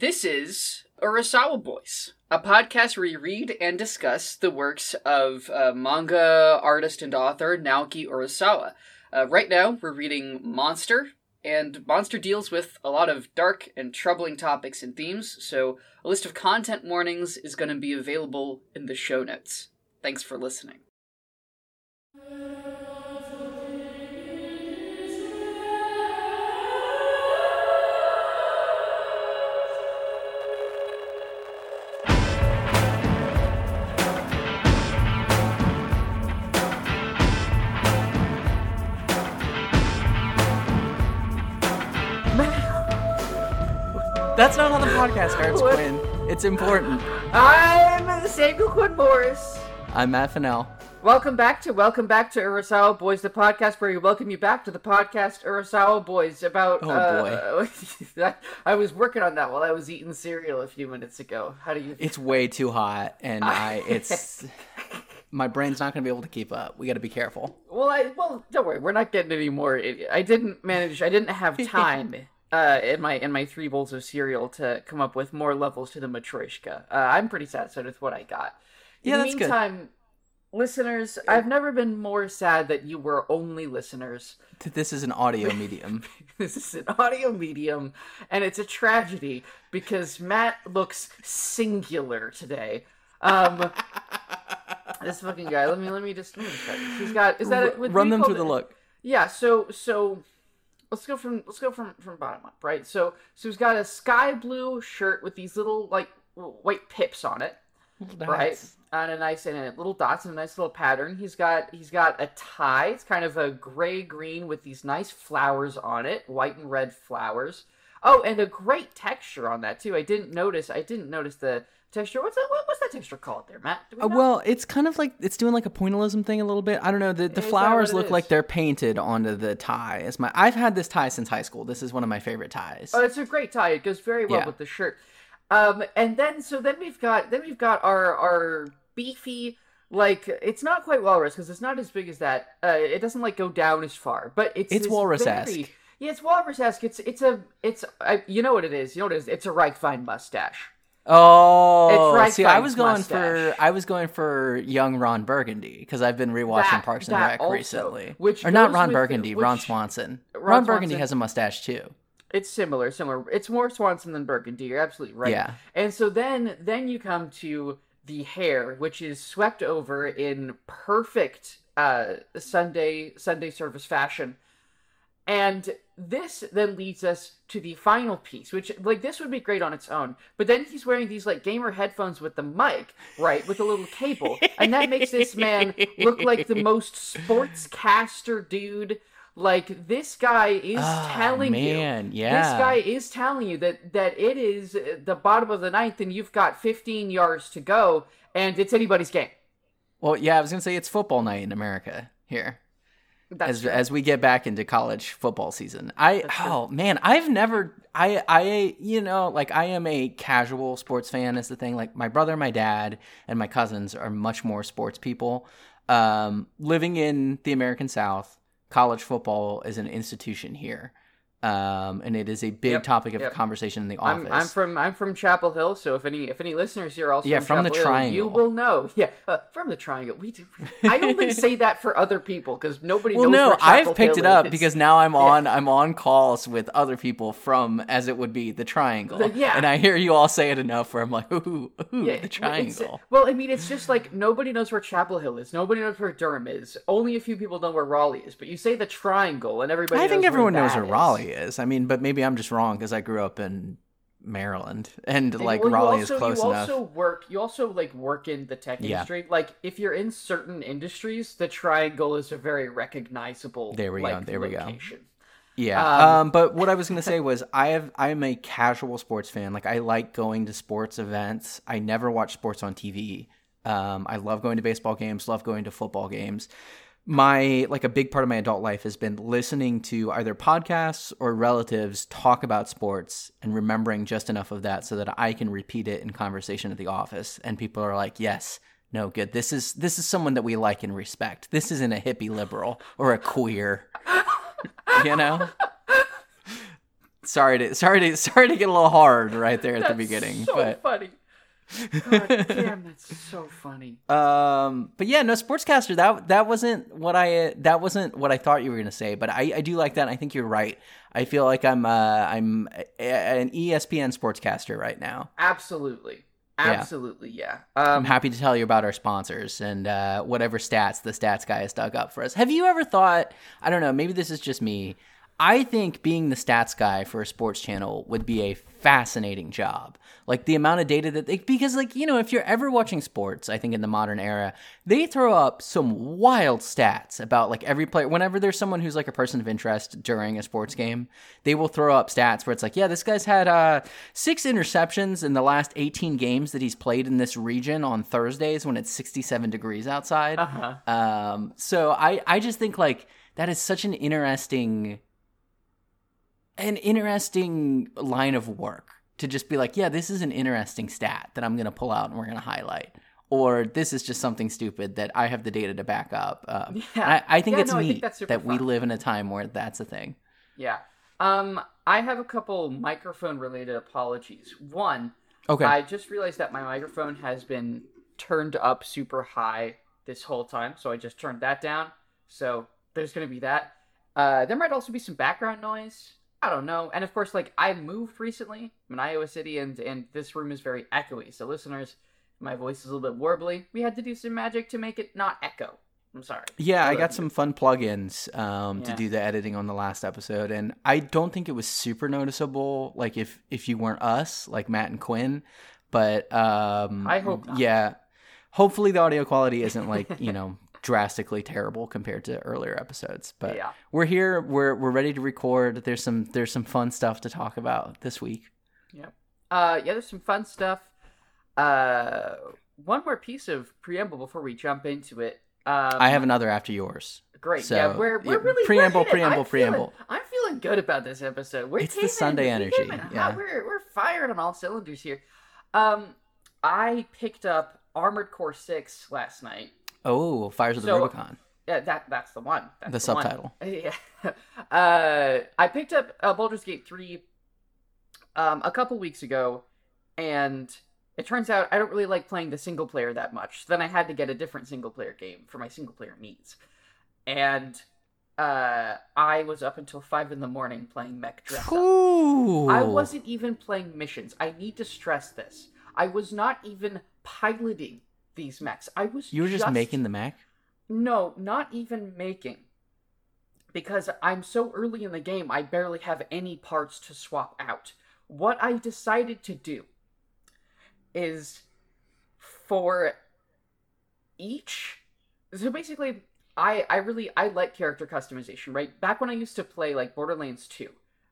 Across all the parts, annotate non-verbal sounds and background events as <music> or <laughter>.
This is Urasawa Boys, a podcast where we read and discuss the works of uh, manga artist and author Naoki Urasawa. Uh, right now, we're reading Monster, and Monster deals with a lot of dark and troubling topics and themes, so a list of content warnings is going to be available in the show notes. Thanks for listening. That's not how the podcast starts, What? Quinn. It's important. I'm Samuel Quinn Morris. I'm Matt Fennell. Welcome back to Welcome Back to Urasawa Boys, the podcast where we welcome you back to the podcast Urasawa Boys. About Oh, uh, <laughs> I was working on that while I was eating cereal a few minutes ago. How do you? It's way too hot, and <laughs> I it's my brain's not gonna be able to keep up. We got to be careful. Well, I well, don't worry, we're not getting any more. I didn't manage. I didn't have <laughs> time. Uh, in my in my three bowls of cereal to come up with more levels to the matryoshka. Uh, I'm pretty satisfied with what I got. In Yeah, the that's good. meantime, listeners, I've never been more sad that you were only listeners. This is an audio medium. <laughs> This is an audio medium, and it's a tragedy because Matt looks singular today. Um, <laughs> this fucking guy. Let me let me just. Let me He's got. Is that what Run them through the look. Yeah. So so. Let's go from let's go from from bottom up, right? So so he's got a sky blue shirt with these little like white pips on it, right? On a nice and a little dots and a nice little pattern. He's got he's got a tie. It's kind of a gray green with these nice flowers on it, white and red flowers. Oh, and a great texture on that too. I didn't notice. I didn't notice the texture. What's that? What, what's that texture called there, Matt? We Uh, well, it's kind of like it's doing like a pointillism thing a little bit. I don't know. The the flowers look like they're painted onto the tie. It's my I've had this tie since high school. This is one of my favorite ties. Oh, it's a great tie. It goes very well Yeah. with the shirt. Um, and then so then we've got then we've got our our beefy like it's not quite walrus because it's not as big as that. Uh, it doesn't like go down as far, but it's It's walrus-esque. Yeah, it's walrus-esque. It's it's a it's I, you know what it is. You know what it is. It's a Reichwein mustache. Oh, It's see, I was going mustache. for I was going for young Ron Burgundy because I've been rewatching That- Parks and Rec also, recently. which or not Ron Burgundy, Ron Swanson. Ron Ron, Burgundy Swanson. has a mustache too. It's similar, similar. It's more Swanson than Burgundy. You're absolutely right. Yeah. And so then then you come to the hair, which is swept over in perfect uh Sunday Sunday service fashion. And this then leads us to the final piece, which like this would be great on its own. But then he's wearing these like gamer headphones with the mic, right, with a little cable, and that makes this man look like the most sportscaster dude. Like this guy is Ah, telling you man, this guy is telling you that that it is the bottom of the ninth and you've got 15 yards to go and it's anybody's game. Well, yeah, I was gonna say it's football night in America here. That's as true. as we get back into college football season. I oh man, I've never I I you know like I am a casual sports fan is the thing. Like my brother, my dad, and my cousins are much more sports people. Um, living in the American South, college football is an institution here. Um, and it is a big Yep, topic of yep. conversation in the office. I'm, I'm from I'm from Chapel Hill, so if any if any listeners here also Yeah, from the Chapel Hill, you will know. <laughs> Yeah, uh, from the triangle. We do. I only <laughs> say that for other people because nobody well, knows. no, I've picked Hill it up is. because now I'm on I'm on calls with other people from as it would be the triangle. The- yeah. And I hear you all say it enough where I'm like, ooh, ooh, Yeah, the triangle. Well, I mean, it's just like nobody knows where Chapel Hill is. Nobody knows where Durham is. Only a few people know where Raleigh is. But you say the triangle, and everybody. I think everyone knows where is. Raleigh is. I mean, but maybe I'm just wrong because I grew up in Maryland and And, like well, you Raleigh also, is close you enough. also work. You also like work in the tech Yeah. industry. Like if you're in certain industries, the triangle is a very recognizable. There we go, like, there we go. Yeah. Um, Um, but what I was gonna <laughs> say was I have I am a casual sports fan. Like I like going to sports events. I never watch sports on TV. Um, I love going to baseball games, love going to football games. My like a big part of my adult life has been listening to either podcasts or relatives talk about sports and remembering just enough of that so that I can repeat it in conversation at the office and people are like, "Yes, no, good. This is this is someone that we like and respect. This isn't a hippie liberal or a queer." you know? sorry to sorry to sorry to get a little hard right there at That's the beginning, so but funny. God <laughs> damn, that's so funny. Um, but yeah, no sportscaster. That that wasn't what I that wasn't what I thought you were gonna say. But I, I do like that. I think you're right. I feel like I'm uh I'm a, an ESPN sportscaster right now. Absolutely. Yeah. Absolutely, yeah. I'm Um, happy to tell you about our sponsors and uh, whatever stats the stats guy has dug up for us. Have you ever thought? I don't know. Maybe this is just me. I think being the stats guy for a sports channel would be a fascinating job. Like the amount of data that they, because like, you know, if you're ever watching sports, I think in the modern era, they throw up some wild stats about like every player. Whenever there's someone who's like a person of interest during a sports game, they will throw up stats where it's like, yeah, this guy's had uh, six interceptions in the last 18 games that he's played in this region on Thursdays when it's 67 degrees outside. uh-huh. Um, so I, I just think like that is such an interesting, an interesting line of work to just be like, yeah, this is an interesting stat that I'm going to pull out and we're going to highlight. Or this is just something stupid that I have the data to back up. Uh, Yeah. I, I think Yeah, it's no, think neat super that we live in a time where that's a thing. Yeah. Um, I have a couple microphone related apologies. One, Okay. I just realized that my microphone has been turned up super high this whole time, so I just turned that down. So there's gonna be that. Uh, there might also be some background noise. I don't know. And of course, like I moved recently. I'm in Iowa City, and and this room is very echoey. So listeners, my voice is a little bit warbly. We had to do some magic to make it not echo. I'm sorry. Yeah, I love got some fun plugins um, to do the editing on the last episode, and I don't think it was super noticeable. Like if if you weren't us, like Matt and Quinn, but um, I hope not. Yeah, hopefully the audio quality isn't like you <laughs> know drastically terrible compared to earlier episodes. But yeah. we're here, we're we're ready to record. There's some there's some fun stuff to talk about this week. Uh, yeah, there's some fun stuff. Uh, one more piece of preamble before we jump into it. Um, I have another after yours. great. so, yeah, we're we're yeah, really preamble, we're preamble, I'm feeling- preamble. I'm feeling good about this episode. We're It's the Sunday in- energy, in yeah. we're we're firing on all cylinders here. Um, I picked up Armored Core Six last night. Oh, Fires of the So- Rubicon, Yeah, that that's the one. That's the one. subtitle. <laughs> Yeah. Uh, I picked up uh, Baldur's Gate 3 um, a couple weeks ago, and it turns out I don't really like playing the single player that much. So then I had to get a different single player game for my single player needs. And uh, I was up until 5 in the morning playing Mech Dress Ooh. I wasn't even playing missions. I need to stress this. I was not even piloting these mechs. I was You were just, making the mech. no, not even making. Because I'm so early in the game, I barely have any parts to swap out. What I decided to do is for each so basically I I really I like character customization, right? Back when I used to play like Borderlands 2,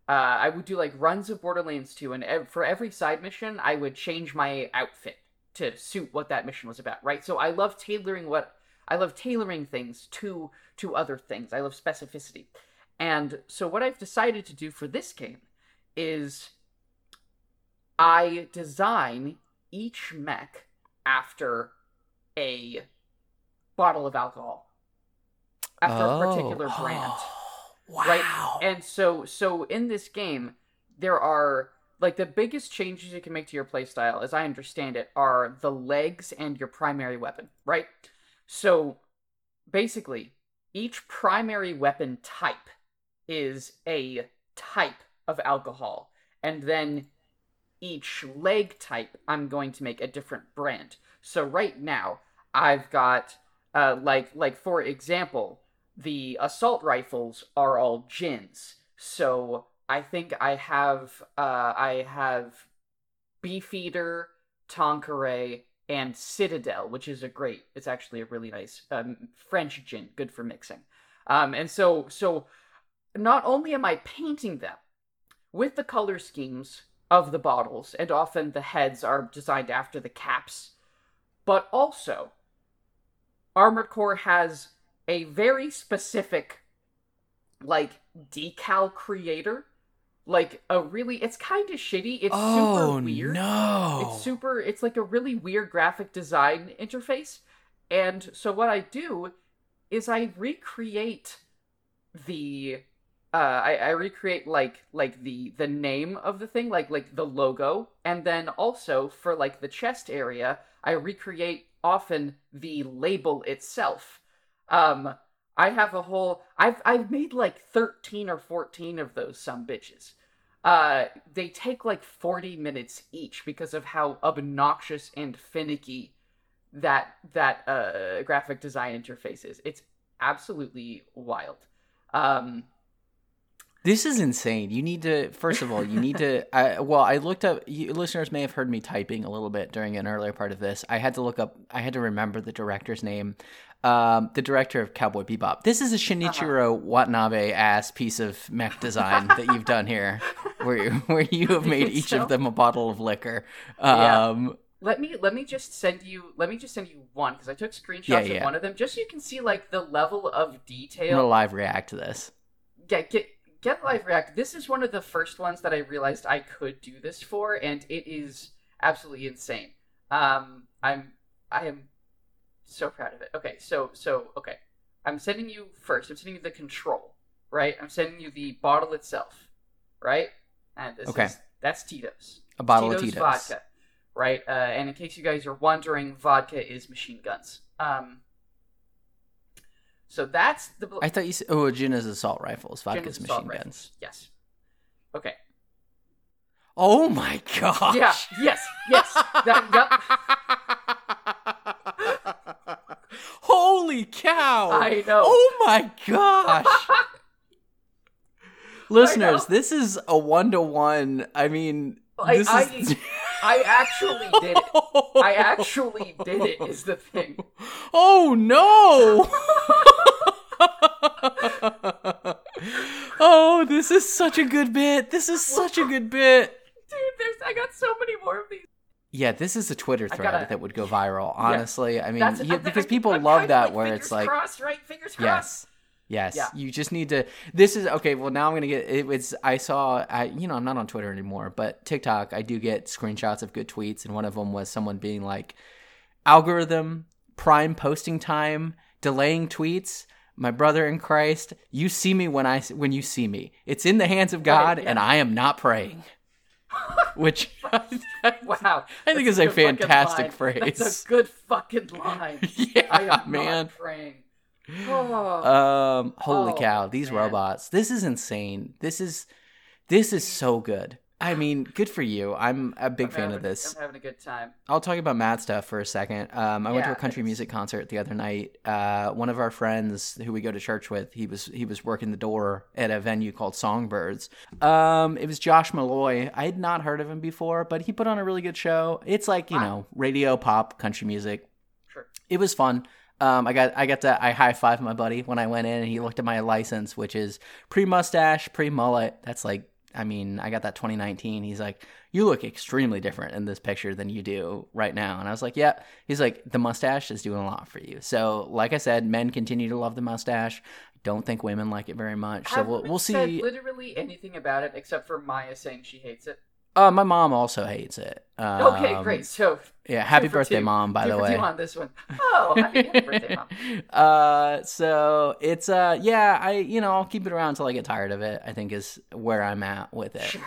uh, I would do like runs of Borderlands 2 and ev- for every side mission I would change my outfit to suit what that mission was about, right? So I love tailoring what I love tailoring things to to other things. I love specificity. And so what I've decided to do for this game is I design each mech after a bottle of alcohol. After a particular oh. <gasps> brand wow. right and so so in this game there are like the biggest changes you can make to your playstyle as i understand it are the legs and your primary weapon right so basically each primary weapon type is a type of alcohol and then each leg type i'm going to make a different brand so right now i've got uh, like like for example the assault rifles are all gins. So I think I have uh I have Beefeater, Tanqueray, and Citadelle, which is a great. It's actually a really nice um, French gin, good for mixing. Um, and so so not only am I painting them with the color schemes of the bottles, and often the heads are designed after the caps, but also Armored Core has a very specific like decal creator like a really it's kind of shitty it's oh super weird no! it's super it's like a really weird graphic design interface and so what i do is i recreate the uh, I, I recreate like like the the name of the thing, like like the logo, and then also for like the chest area, I recreate often the label itself. Um, I have a whole. I've I've made like thirteen or fourteen of those some bitches. Uh, they take like forty minutes each because of how obnoxious and finicky that that uh graphic design interface is. It's absolutely wild. Um, This is insane. You need to, first of all, you need to. <laughs> I, well, I looked up. You, listeners may have heard me typing a little bit during an earlier part of this. I had to look up. I had to remember the director's name. Um, the director of Cowboy Bebop. This is a Shinichiro Watanabe ass piece of mech design that you've done here, <laughs> where where you have made each so? of them a bottle of liquor. Yeah. Um, let me let me just send you let me just send you one because I took screenshots Yeah, of one of them just so you can see like the level of I'm gonna detail. live react to this. Get get get live react. This is one of the first ones that I realized I could do this for, and it is absolutely insane. Um, I'm I am so proud of it. Okay, so so okay, I'm sending you first. I'm sending you the control, right? I'm sending you the bottle itself, right? And this Okay. is that's Tito's. A bottle Tito's of Tito's. vodka, right? Uh, and in case you guys are wondering, vodka is machine guns. Um, so that's the Bl- I thought you said, oh, gin is assault rifles, Gin vodka's machine rifles. guns. Yes. Okay. Oh my <laughs> gosh. Yeah. Yes. Yes. That. <laughs> Holy cow! I know. Oh my gosh! <laughs> Listeners, this is a one to one. I mean, I- this I- <laughs> I actually did it. I actually did it. Is the thing. <laughs> Oh no! oh, this is such a good bit. This is such a good bit. Dude, there's. I got so many more of these. Yeah, this is a Twitter thread gotta- that would go viral. Honestly, I mean, you- I- because I- people I'm love that where it's like, crossed, right? Fingers crossed. Yes. Yes. Yeah. You just need to. This is okay. Well, now I'm gonna get. It was. I saw. I. You know, I'm not on Twitter anymore, but TikTok. I do get screenshots of good tweets, and one of them was someone being like, "Algorithm, prime posting time, delaying tweets." My brother in Christ, you see me when I when you see me. It's in the hands of God, yeah. and I am not praying. <laughs> Which <laughs> I, Wow. I think is a fucking fantastic phrase. That's a good fucking line. <laughs> yeah, I am man. Oh. <sighs> Um, holy Oh, cow, these man. robots. This is insane. This is this is so good. I mean, good for you. I'm a big I'm fan of this. I'm having a good time. I'll talk about mad stuff for a second. Um, I went to a country it's- music concert the other night. Uh, one of our friends who we go to church with, he was he was working the door at a venue called Songbirds. Um, it was Josh Malloy. I had not heard of him before, but he put on a really good show. It's like you Wow. know radio pop country music Sure. it was fun. Um, I got I got to I high five my buddy when I went in, and he looked at my license, which is pre mustache, pre mullet. That's like I mean I got that 2019. He's like, you look extremely different in this picture than you do right now, and I was like, yeah. He's like, the mustache is doing a lot for you. So like I said, men continue to love the mustache. Don't think women like it very much. So Haven't we'll we we'll see. literally anything about it except for Maya saying she hates it. Uh, my mom also hates it. Um, Okay, great. So Yeah, happy birthday, two. mom. By two the way, on this one. Oh, happy, happy birthday, mom. <laughs> uh so it's uh yeah i you know i'll keep it around until i get tired of it i think is where i'm at with it Sure.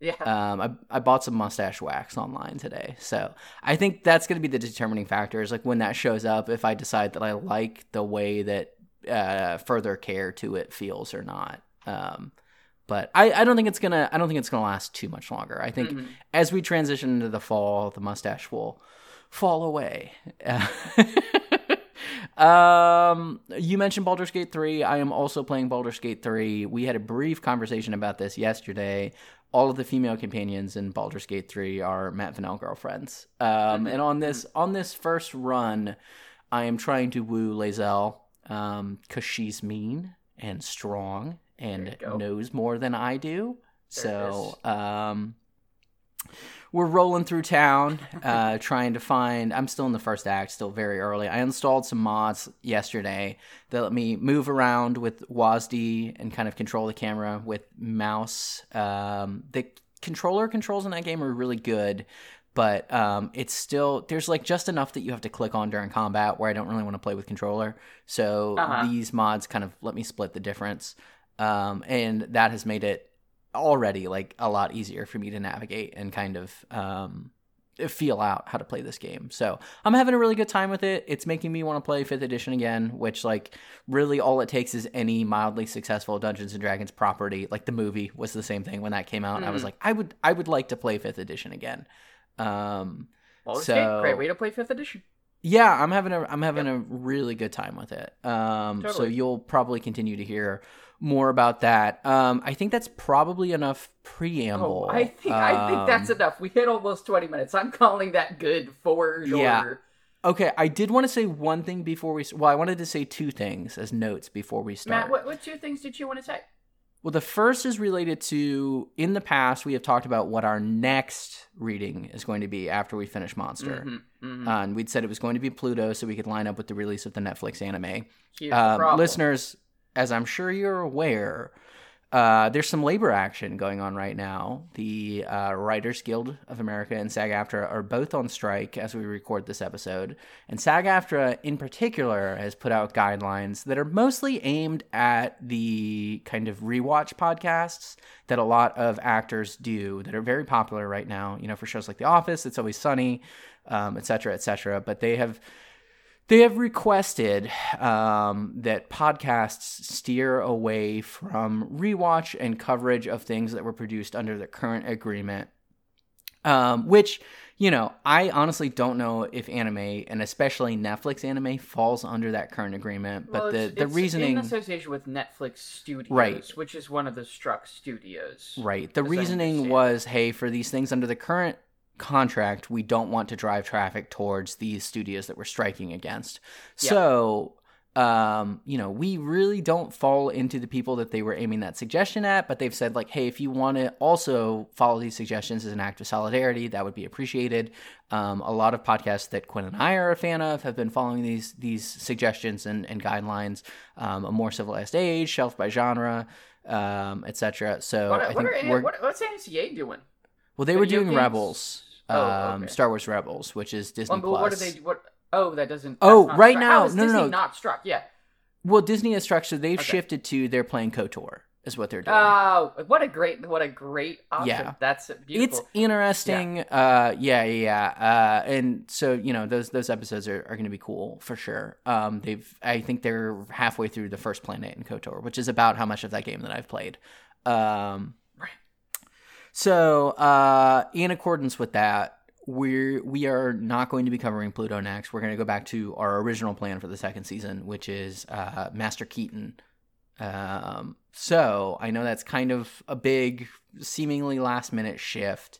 Yeah. um I, I bought some mustache wax online today so i think that's going to be the determining factor is like when that shows up if i decide that i like the way that uh further care to it feels or not um but I, I don't think it's gonna I don't think it's gonna last too much longer. I think Mhm. as we transition into the fall, the mustache will fall away. <laughs> um, you mentioned Baldur's Gate 3. I am also playing Baldur's Gate 3. We had a brief conversation about this yesterday. All of the female companions in Baldur's Gate 3 are Matt Fennell girlfriends. Um, and on this on this first run, I am trying to woo Lae'zel um, cuz she's mean and strong and knows more than I do. There So, um we're rolling through town <laughs> uh trying to find i'm still in the first act still very early. I installed some mods yesterday that let me move around with wasd and kind of control the camera with mouse. Um the controller controls in that game are really good but um it's still there's like just enough that you have to click on during combat where i don't really want to play with controller. So Uh-huh. these mods kind of let me split the difference um, and that has made it already like a lot easier for me to navigate and kind of um, feel out how to play this game. So I'm having a really good time with it. It's making me want to play fifth edition again, which like really all it takes is any mildly successful Dungeons and Dragons property. Like the movie was the same thing when that came out. Mm. I was mm. like, I would I would like to play fifth edition again. Um, so great way to play fifth edition. Yeah, I'm having a I'm having yep. a really good time with it. Um, totally. so you'll probably continue to hear more about that. Um, I think that's probably enough preamble. Oh, I think um, I think that's um, enough. We hit almost twenty minutes. I'm calling that good for sure. Yeah. Okay, I did want to say one thing before we. Well, I wanted to say two things as notes before we start. Matt, what, what two things did you want to say? Well, the first is related to in the past we have talked about what our next reading is going to be after we finish Monster, mm-hmm, mm-hmm. Uh, and we'd said it was going to be Pluto, so we could line up with the release of the Netflix anime. Uh, listeners, as I'm sure you're aware, uh, there's some labor action going on right now. The uh, Writers Guild of America and SAG AFTRA are both on strike as we record this episode. And SAG AFTRA, in particular, has put out guidelines that are mostly aimed at the kind of rewatch podcasts that a lot of actors do that are very popular right now. You know, for shows like The Office, It's Always Sunny, um, et cetera, et cetera. But they have they have requested um, that podcasts steer away from rewatch and coverage of things that were produced under the current agreement, um, which, you know, I honestly don't know if anime and especially Netflix anime falls under that current agreement. But well, the, the reasoning. in association with Netflix Studios, right. which is one of the struck studios. Right. The reasoning was hey, for these things under the current contract, we don't want to drive traffic towards these studios that we're striking against. Yep. So, um, you know, we really don't fall into the people that they were aiming that suggestion at, but they've said, like, hey, if you want to also follow these suggestions as an act of solidarity, that would be appreciated. Um, a lot of podcasts that Quinn and I are a fan of have been following these these suggestions and, and guidelines. Um, a more civilized age, shelf by genre, um, etc. So what, I what think are, what, what's NCA doing? Well, they Video were doing games? Rebels oh, um, okay. Star Wars Rebels, which is Disney well, Plus. What are they? What? Oh, that doesn't. Oh, right struck. now, no, Disney no, no, not struck. Yeah. Well, Disney has struck, so they've okay. shifted to they're playing Kotor is what they're doing. Oh, what a great, what a great option. Yeah, that's beautiful. It's interesting. Yeah. Uh, yeah, yeah, uh, and so you know those those episodes are, are going to be cool for sure. Um, they've, I think they're halfway through the first planet in Kotor, which is about how much of that game that I've played. Um. So, uh, in accordance with that, we're we are not going to be covering Pluto next. We're going to go back to our original plan for the second season, which is uh, Master Keaton. Um, so I know that's kind of a big, seemingly last minute shift.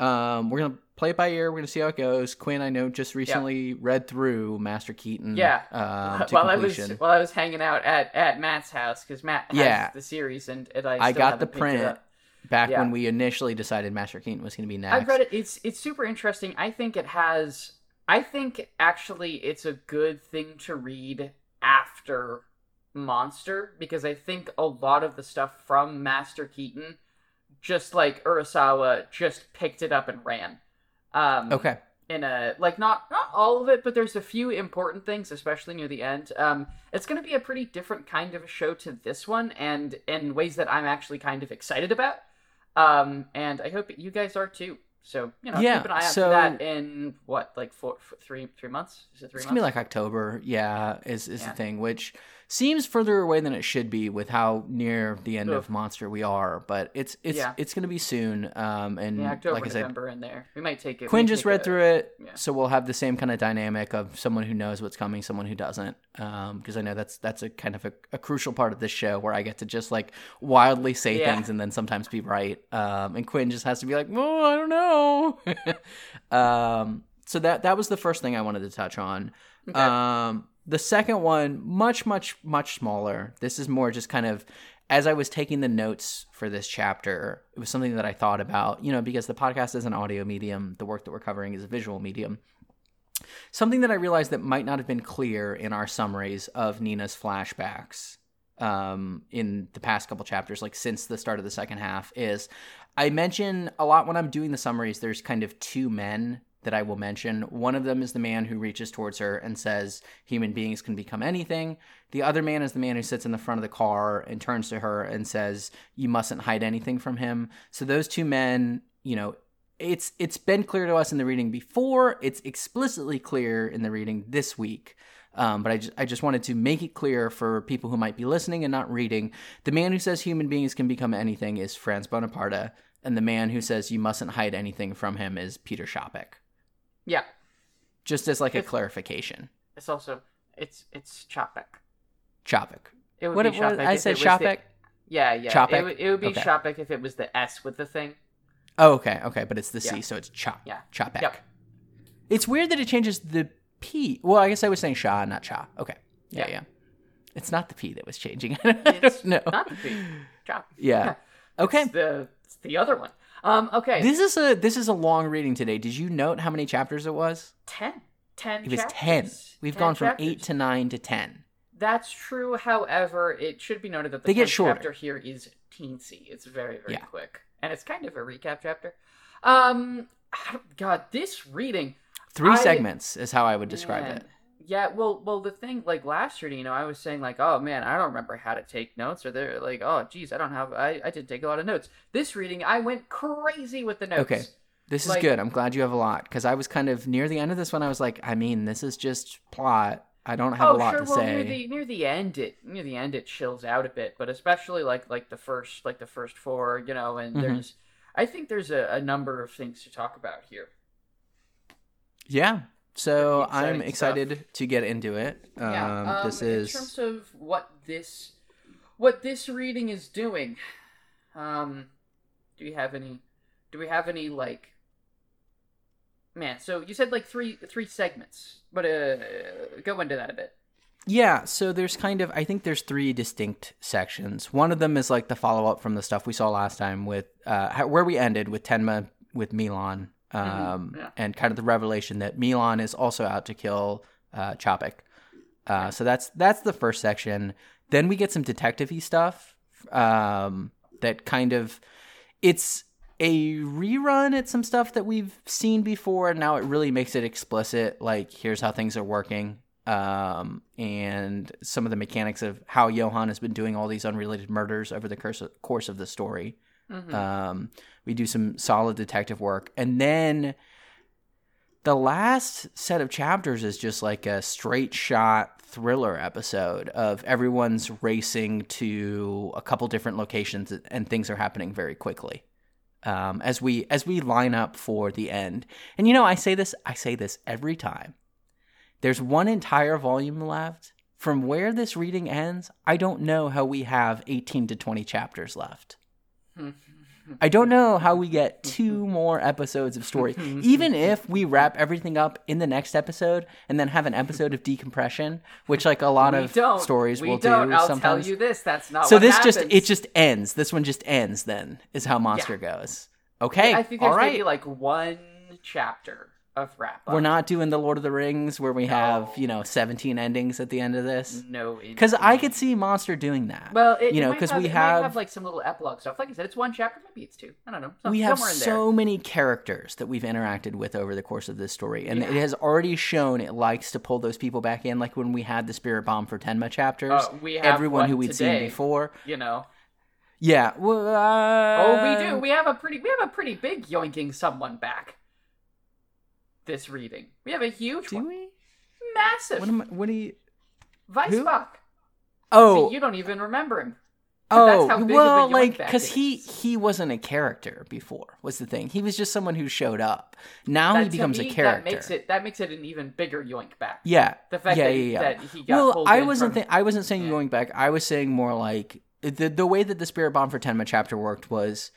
Um, we're gonna play it by ear. We're gonna see how it goes. Quinn, I know, just recently read through Master Keaton. Yeah. Um, <laughs> while completion. I was while I was hanging out at, at Matt's house because Matt has yeah. the series and, and I, I got the print back yeah. when we initially decided Master Keaton was going to be next. I've read it. It's it's super interesting. I think it has. I think actually it's a good thing to read after Monster because I think a lot of the stuff from Master Keaton, just like Urasawa, just picked it up and ran. Um, okay. In a like not not all of it, but there's a few important things, especially near the end. Um, it's going to be a pretty different kind of a show to this one, and in ways that I'm actually kind of excited about. Um, and I hope you guys are too. So you know, yeah, keep an eye out so, for that in what like four, three, three months. Is it three? It's months? gonna be like October. Yeah, is is yeah. the thing which seems further away than it should be with how near the end Oof. of Monster we are. But it's it's yeah. it's going to be soon. Um, and yeah, October, like I said, November in there. We might take it. Quinn just read through it, yeah. so we'll have the same kind of dynamic of someone who knows what's coming, someone who doesn't. Because um, I know that's that's a kind of a, a, crucial part of this show where I get to just like wildly say yeah. things and then sometimes be right. Um, and Quinn just has to be like, oh, I don't know. <laughs> um, so that that was the first thing I wanted to touch on. Okay. Um, the second one, much, much, much smaller. This is more just kind of as I was taking the notes for this chapter, it was something that I thought about, you know, because the podcast is an audio medium, the work that we're covering is a visual medium. Something that I realized that might not have been clear in our summaries of Nina's flashbacks um, in the past couple chapters, like since the start of the second half, is I mention a lot when I'm doing the summaries, there's kind of two men that I will mention. One of them is the man who reaches towards her and says, Human beings can become anything. The other man is the man who sits in the front of the car and turns to her and says, You mustn't hide anything from him. So those two men, you know, it's it's been clear to us in the reading before. It's explicitly clear in the reading this week. Um, but I just, I just wanted to make it clear for people who might be listening and not reading. The man who says human beings can become anything is Franz Bonaparte, and the man who says you mustn't hide anything from him is Peter Chapek. Yeah. Just as like a clarification. It's also it's it's Chapek. Chapek. It would What, be it- what I said? The, yeah, yeah. Chapek? It, would- it would be Okay. Chapek if it was the S with the thing. Oh, okay, okay, but it's the C, Yeah. so it's Chop. Yeah. Chapek. Yep. It's weird that it changes the P. Well, I guess I was saying Sha, not Cha. Okay. Yeah, yeah. Yeah. It's not the P that was changing. <laughs> I It's don't know. not the P. Chap. Yeah. <laughs> Okay. It's the it's the other one. Um. Okay. This is a this is a long reading today. Did you note how many chapters it was? ten. Ten. It was chapters. ten. We've 10 gone from chapters. eight to nine to ten. That's true. However, it should be noted that the They get 10th shorter. chapter here is teensy. It's very, very Yeah. quick, and it's kind of a recap chapter. Um, God, this reading Three I- segments is how I would describe man, it. Yeah, well, well, the thing like last reading, you know, I was saying like, oh man, I don't remember how to take notes, or they're like, oh geez, I don't have, I, I didn't take a lot of notes. This reading, I went crazy with the notes. Okay. This is Like- good. I'm glad you have a lot because I was kind of near the end of this one. I was like, I mean, this is just plot. I don't have oh, a lot sure. to well, say. near the near the end, it near the end it chills out a bit, but especially like like the first like the first four, you know, and Mhm. there's, I think there's a, a number of things to talk about here. Yeah. So I'm excited to get into it. Um, yeah, um, this in is terms of what this what this reading is doing. Um, do we have any? Do we have any like? Man, so you said like three three segments, but uh, go into that a bit. Yeah, so there's kind of I think there's three distinct sections. One of them is like the follow up from the stuff we saw last time with uh where we ended with Tenma with Milan, um, Mhm, yeah. and kind of the revelation that Milan is also out to kill uh, Chapek. Uh, so that's that's the first section. Then we get some detective-y stuff um, that kind of it's a rerun at some stuff that we've seen before and now it really makes it explicit like here's how things are working um, and some of the mechanics of how johann has been doing all these unrelated murders over the course of, course of the story Mhm. um, we do some solid detective work. And then the last set of chapters is just like a straight shot thriller episode of everyone's racing to a couple different locations and things are happening very quickly um, as we as we line up for the end. And you know i say this i say this every time. There's one entire volume left. From where this reading ends i don't know how we have 18 to 20 chapters left I don't know how we get two more episodes of story. <laughs> Even if we wrap everything up in the next episode and then have an episode of decompression, which like a lot we of stories we will don't. do I'll sometimes. tell you this. That's not. so this happens. just it just ends. This one just ends then is how Monster goes. Okay. I think all there's right. maybe like one chapter of wrap up. We're not doing the Lord of the Rings where we have, you know, 17 endings at the end of this. no Cuz I could see Monster doing that. Well, it, you know, because we have, have like some little epilogue stuff. Like I said, it's one chapter, maybe it's two. I don't know. Some, we have so many characters that we've interacted with over the course of this story, and it has already shown it likes to pull those people back in. Like when we had the Spirit Bomb for Tenma chapters, Uh, we have everyone one who we'd today. seen before. You know. Yeah. Well, uh, Oh, we do. We have a pretty. We have a pretty big yoinking someone back. This reading, we have a huge Do one, we? massive. What am I, What do you? Weissbach. Oh, See, you don't even remember him. oh, that's how big of a well, like because he he wasn't a character before. Was the thing? He was just someone who showed up. Now That, he becomes me, a character. That makes it. That makes it an even bigger yoink back. Yeah. The fact yeah, that, yeah, yeah. that he got well, pulled I wasn't. from- thi- I wasn't saying Yeah. going back. I was saying more like the the way that the Spirit Bomb for Tenma chapter worked was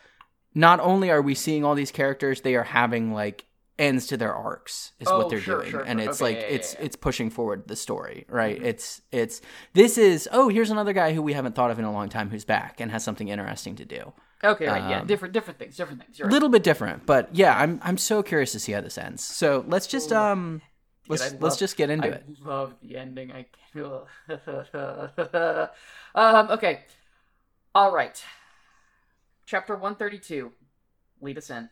not only are we seeing all these characters, they are having like ends to their arcs is Oh, what they're sure, doing, sure, and sure. it's Okay, like yeah, yeah, it's yeah. it's pushing forward the story, right? Mhm. It's it's this is oh here's another guy who we haven't thought of in a long time who's back and has something interesting to do. Okay, right, yeah, um, different, different things, different things. A right. little bit different, but yeah, I'm I'm so curious to see how this ends. So let's just um let's I let's just get into I it. love the ending. I can't. <laughs> um. Okay. All right. Chapter one thirty two. Lead us in.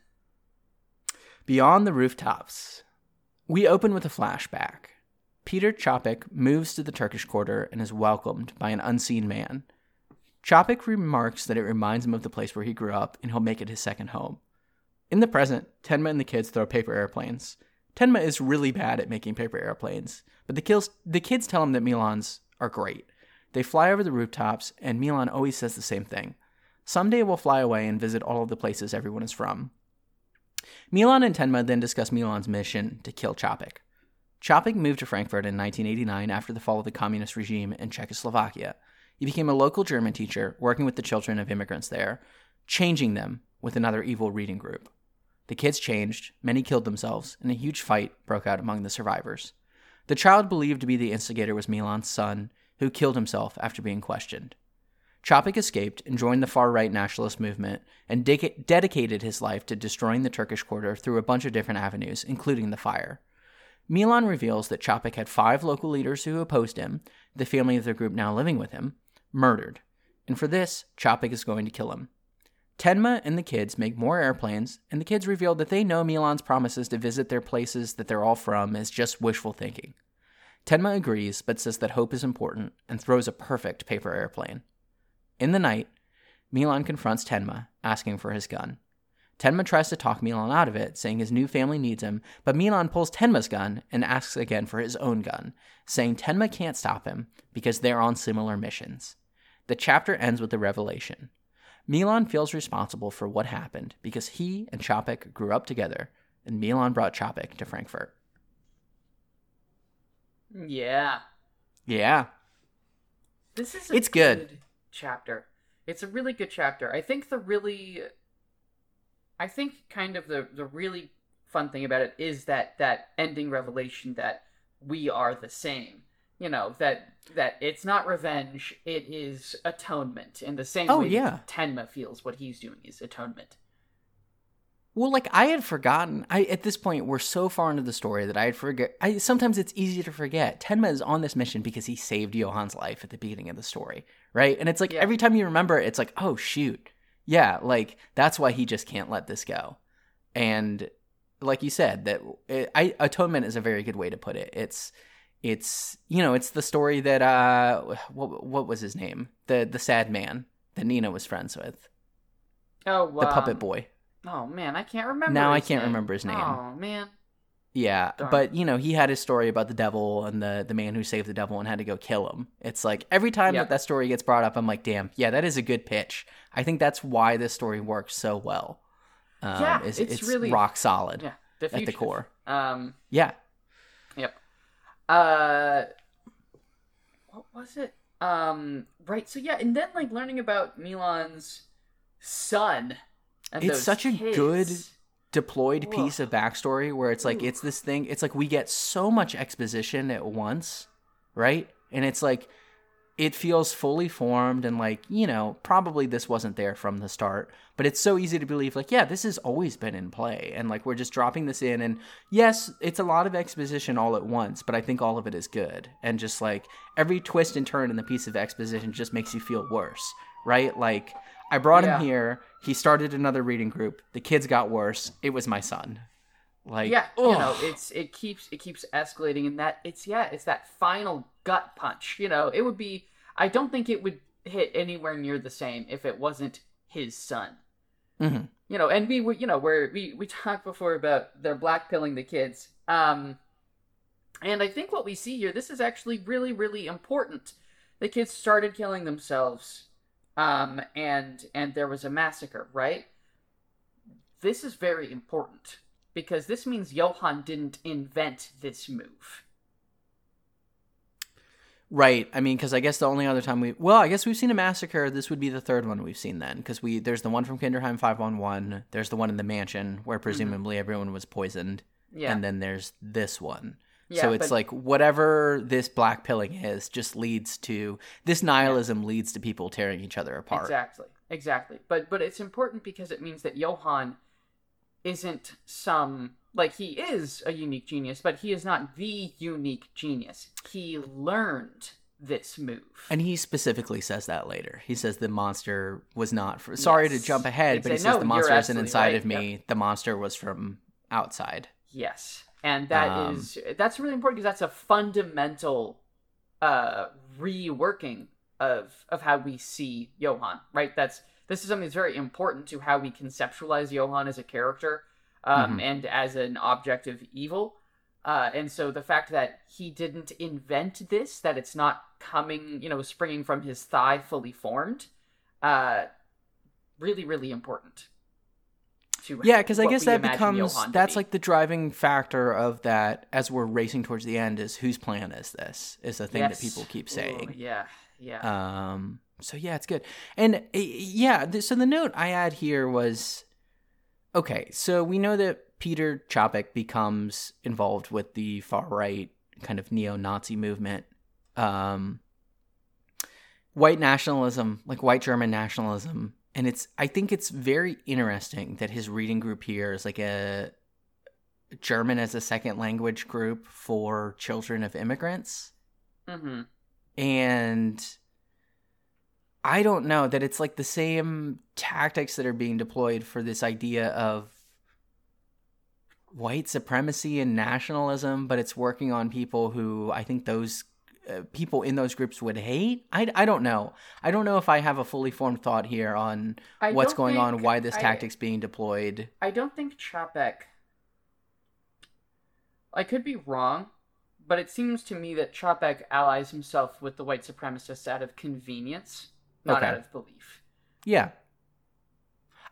Beyond the rooftops, We open with a flashback. Peter Chapek moves to the Turkish quarter and is welcomed by an unseen man. Chapek remarks that it reminds him of the place where he grew up and he'll make it his second home. In the present, Tenma and the kids throw paper airplanes. Tenma is really bad at making paper airplanes, but the, kills, the kids tell him that Milan's are great. They fly over the rooftops, and Milan always says the same thing. Someday we'll fly away and visit all of the places everyone is from. Milan and Tenma then discuss Milan's mission to kill Chapek. Chapek moved to Frankfurt in 1989 after the fall of the communist regime in Czechoslovakia. He became a local German teacher, working with the children of immigrants there, changing them with another evil reading group. The kids changed, many killed themselves, and a huge fight broke out among the survivors. The child believed to be the instigator was Milan's son, who killed himself after being questioned. Chapek escaped and joined the far right nationalist movement and de- dedicated his life to destroying the Turkish quarter through a bunch of different avenues, including the fire. Milan reveals that Chopik had five local leaders who opposed him, the family of the group now living with him, murdered. And for this, Chopik is going to kill him. Tenma and the kids make more airplanes, and the kids reveal that they know Milan's promises to visit their places that they're all from is just wishful thinking. Tenma agrees, but says that hope is important and throws a perfect paper airplane. In the night, Milan confronts Tenma, asking for his gun. Tenma tries to talk Milan out of it, saying his new family needs him, but Milan pulls Tenma's gun and asks again for his own gun, saying Tenma can't stop him because they're on similar missions. The chapter ends with a revelation. Milan feels responsible for what happened because he and Chapek grew up together, and Milan brought Chapek to Frankfurt. Yeah. Yeah. This is It's good. Chapter. It's a really good chapter. I think the really I think kind of the the really fun thing about it is that that ending revelation that we are the same. You know, that that it's not revenge, it is atonement. In the same Oh, way yeah. Tenma feels what he's doing is atonement. Well, like I had forgotten. I at this point we're so far into the story that I had forget. I sometimes it's easy to forget. Tenma is on this mission because he saved Johan's life at the beginning of the story, right? And it's like Yeah. every time you remember, it, it's like, oh shoot, yeah, like that's why he just can't let this go. And like you said, that it, I, atonement is a very good way to put it. It's it's you know it's the story that uh what what was his name the the sad man that Nina was friends with Oh, the puppet um, boy. Oh man, I can't remember. Now I can't name. remember his name. Oh man. Yeah, Darn. but you know, he had his story about the devil and the the man who saved the devil and had to go kill him. It's like every time Yeah. that that story gets brought up, I'm like, damn, yeah, that is a good pitch. I think that's why this story works so well. Um, Yeah, is it's it's really- rock solid Yeah, the at the core. Um. Yeah, Yep. Uh, what was it? Um, right. So yeah, and then like learning about Milan's son. It's such a good- deployed Ugh. piece of backstory where it's like Ooh. it's this thing. It's like we get so much exposition at once, right? And it's like it feels fully formed and like you know probably this wasn't there from the start but it's so easy to believe like yeah this has always been in play and like we're just dropping this in and yes it's a lot of exposition all at once but i think all of it is good and just like every twist and turn in the piece of exposition just makes you feel worse right like i brought Yeah. him here he started another reading group the kids got worse it was my son like yeah, you know, it's it keeps it keeps escalating, and that it's yeah, it's that final gut punch. You know, it would be. I don't think it would hit anywhere near the same if it wasn't his son. Mhm. You know, and we were, you know, where we we <laughs> talked before about they're blackpilling the kids. Um, and I think what we see here, this is actually really really important. The kids started killing themselves, um, and and there was a massacre, right? This is very important because this means Johann didn't invent this move. Right. I mean, because I guess the only other time we well, I guess we've seen a massacre. This would be the third one we've seen then, because we there's the one from Kinderheim five one one. There's the one in the mansion where presumably everyone was poisoned, Mm-hmm. Yeah. and then there's this one. Yeah, so it's but- like whatever this black pilling is, just leads to this nihilism leads to people tearing each other apart. Exactly. Exactly. But but it's important because it means that Johann isn't some like he is a unique genius, but he is not the unique genius. He learned this move. And he specifically says that later. He says the monster was not. For, sorry to jump ahead, but he says "No, the monster isn't inside right." of me. The monster was from outside. yes. And that Um, is that's really important because that's a fundamental uh reworking of of how we see Johann, right? That's this is something that's very important to how we conceptualize Johann as a character um, Mhm. and as an object of evil. Uh, and so the fact that he didn't invent this, that it's not coming, you know, springing from his thigh fully formed, uh, really, really important. To Yeah, because I guess that becomes that's be. like the driving factor of that as we're racing towards the end is whose plan is this? Is the thing that people keep Ooh, saying. yeah, yeah. Um so yeah, it's good. And uh, yeah, th- so the note I had here was okay, so we know that Peter Chapek becomes involved with the far right kind of neo-Nazi movement. Um white nationalism, like white German nationalism, and it's I think it's very interesting that his reading group here is like a German as a second language group for children of immigrants. Hmm and I don't know that it's like the same tactics that are being deployed for this idea of white supremacy and nationalism, but it's working on people who I think those uh, people in those groups would hate. I, I don't know. I don't know if I have a fully formed thought here on I what's going on, why this I- tactic's being deployed. I don't think Chapek. I could be wrong, but it seems to me that Chapek allies himself with the white supremacists out of convenience, not Okay. out of belief. Yeah.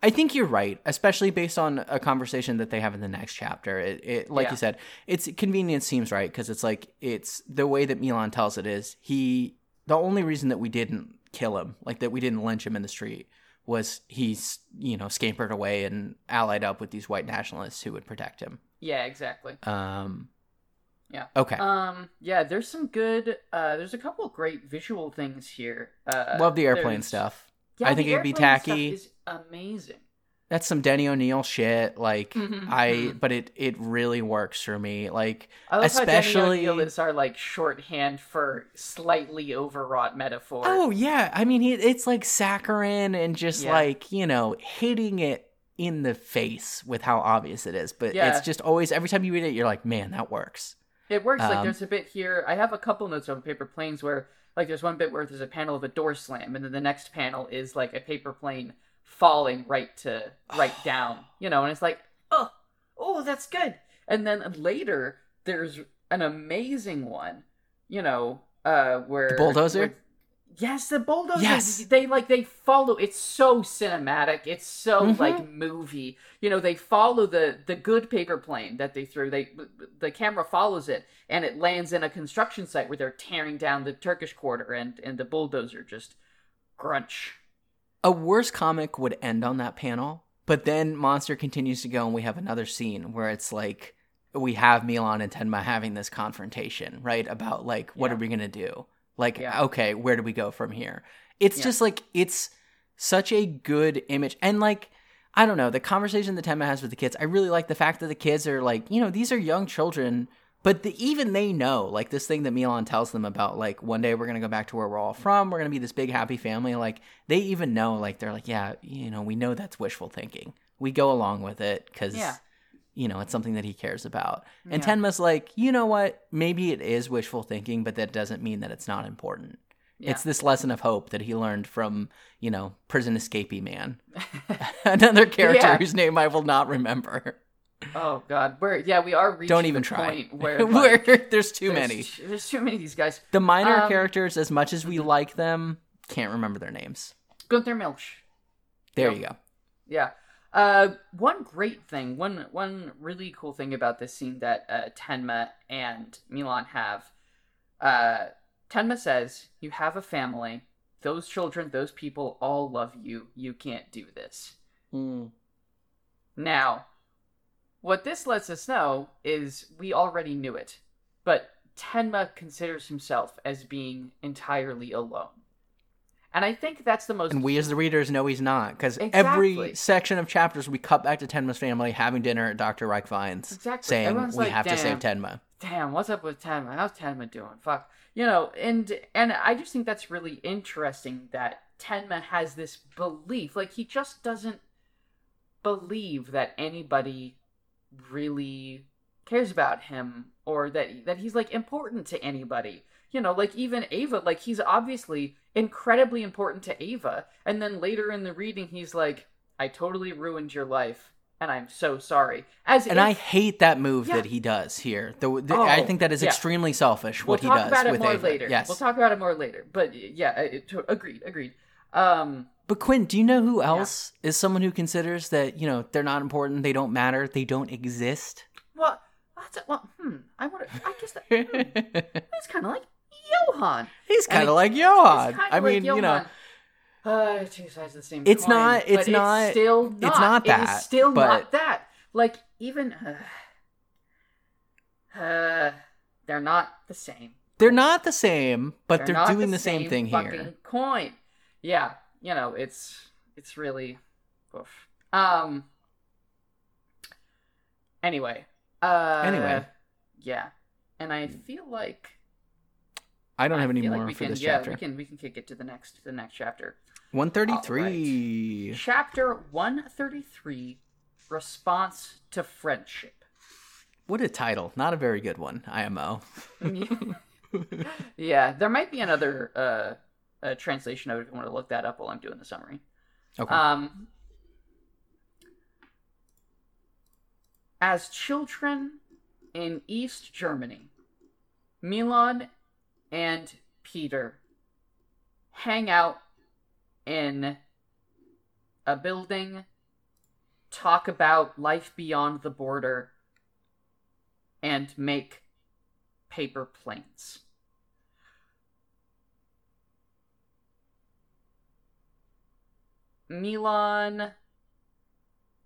I think you're right, especially based on a conversation that they have in the next chapter. It, it like Yeah. you said, it's convenience seems right because it's like it's the way that Milan tells it is he. The only reason that we didn't kill him, like that we didn't lynch him in the street, was he's you know scampered away and allied up with these white nationalists who would protect him. Yeah, exactly. Um, Yeah. Okay. Um. Yeah. There's some good. Uh. There's a couple great visual things here. Uh. Love the airplane there's- stuff. Yeah, I think it'd be airplane stuff tacky. Is amazing. That's some Denny O'Neil shit. Like Mhm, I, mhm. but it it really works for me. Like I love Especially- how O'Neil is our like shorthand for slightly overwrought metaphor. Oh yeah, I mean he, it's like saccharine and just Yeah. like you know hitting it in the face with how obvious it is. But Yeah. it's just always every time you read it, you're like, man, that works. It works. like Um, there's a bit here. I have a couple notes on paper planes where like there's one bit where there's a panel of a door slam, and then the next panel is like a paper plane falling right to right <sighs> down. You know, and it's like, oh, oh, that's good. And then later there's an amazing one. You know, uh, where bulldozer? where- yes, the bulldozer. Yes. they like they follow. It's so cinematic. It's so Mhm. like movie. You know, they follow the the good paper plane that they threw. They the camera follows it, and it lands in a construction site where they're tearing down the Turkish quarter, and and the bulldozer just grunch. A worse comic would end on that panel, but then Monster continues to go, and we have another scene where it's like we have Milan and Tenma having this confrontation, right? About like what Yeah. are we gonna do? Like, Yeah. okay, where do we go from here? It's Yeah. just like it's such a good image, and like I don't know the conversation that Tenma has with the kids. I really like the fact that the kids are like, you know, these are young children. But the, even they know, like this thing that Milan tells them about, like one day we're gonna go back to where we're all from. We're gonna be this big happy family. Like they even know, like they're like, yeah, you know, we know that's wishful thinking. We go along with it because, Yeah. You know, it's something that he cares about. And Yeah. Tenma's like, you know what? Maybe it is wishful thinking, but that doesn't mean that it's not important. Yeah. It's this lesson of hope that he learned from, you know, prison escapee man, <laughs> <laughs> another character Yeah. whose name I will not remember. oh God, we're yeah we are reaching Don't even the try. point <laughs> where, Where there's too there's- many. There's too many of these guys. The minor Um, characters, as much as we like them, can't remember their names. Gunther Milch. There Yep. you go. Yeah. Uh, one great thing, one one really cool thing about this scene that uh, Tenma and Milan have. Uh, Tenma says, "You have a family. Those children, those people, all love you. You can't do this." Now, what this lets us know is we already knew it, but Tenma considers himself as being entirely alone. And I think that's the most And we as the readers know he's not, because Exactly. every section of chapters we cut back to Tenma's family having dinner at Dr. Reichwein's, Exactly. saying Everyone's we like, have to save Tenma. damn, what's up with Tenma? How's Tenma doing? Fuck. You know, and and I just think that's really interesting that Tenma has this belief. Like he just doesn't believe that anybody really cares about him or that that he's like important to anybody. You know, like even Ava, like he's obviously incredibly important to Ava, and then later in the reading, he's like, "I totally ruined your life." And I'm so sorry. As and if, I hate that move Yeah. that he does here. The, the- Oh, I think that is yeah. extremely selfish we'll what he talk does about it with more Ava. later. Yes, we'll talk about it more later. But yeah, it, to- agreed, agreed. Um, But Quinn, do you know who else is someone who considers that you know they're not important, they don't matter, they don't exist? well, that's well, hmm. I would. I guess that hmm, <laughs> it's kind of like Johan. He's kind of like Johan. I mean, like you know, Uh, two sides of the same. It's coin, not- it's not- It's still not. it's not that that, is still but- not that. Like even. Uh, uh, they're not the same. they're not the same, but they're, not doing the, same, thing here. Coin. Yeah, you know, it's it's really. Oof. Um. Anyway. Uh. Anyway. Yeah, and I feel like I don't have any more like for can, this yeah, chapter. we can we can kick it to the next the next chapter. One thirty-three. Chapter one thirty three. Response to friendship. What a title! Not a very good one. IMO. <laughs> yeah, there might be another uh, uh translation of it if you want to look that up while I'm doing the summary. Okay. Um, as children in East Germany, Milan and Peter hang out in a building, talk about life beyond the border, and make paper planes. Milan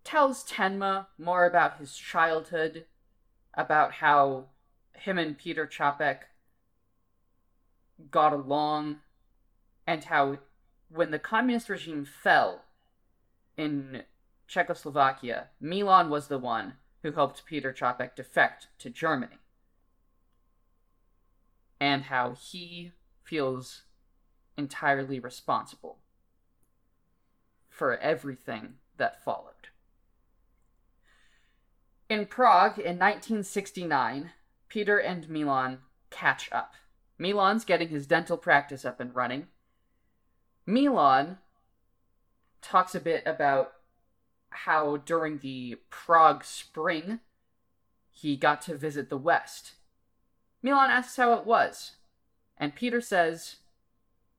tells Tenma more about his childhood, about how him and Peter Chapek got along, and how when the communist regime fell in Czechoslovakia, Milan was the one who helped Peter Chapek defect to Germany. And how he feels entirely responsible for everything that followed. In Prague in 1969, Peter and Milan catch up. Milan's getting his dental practice up and running. Milan talks a bit about how during the Prague Spring he got to visit the West. Milan asks how it was, and Peter says,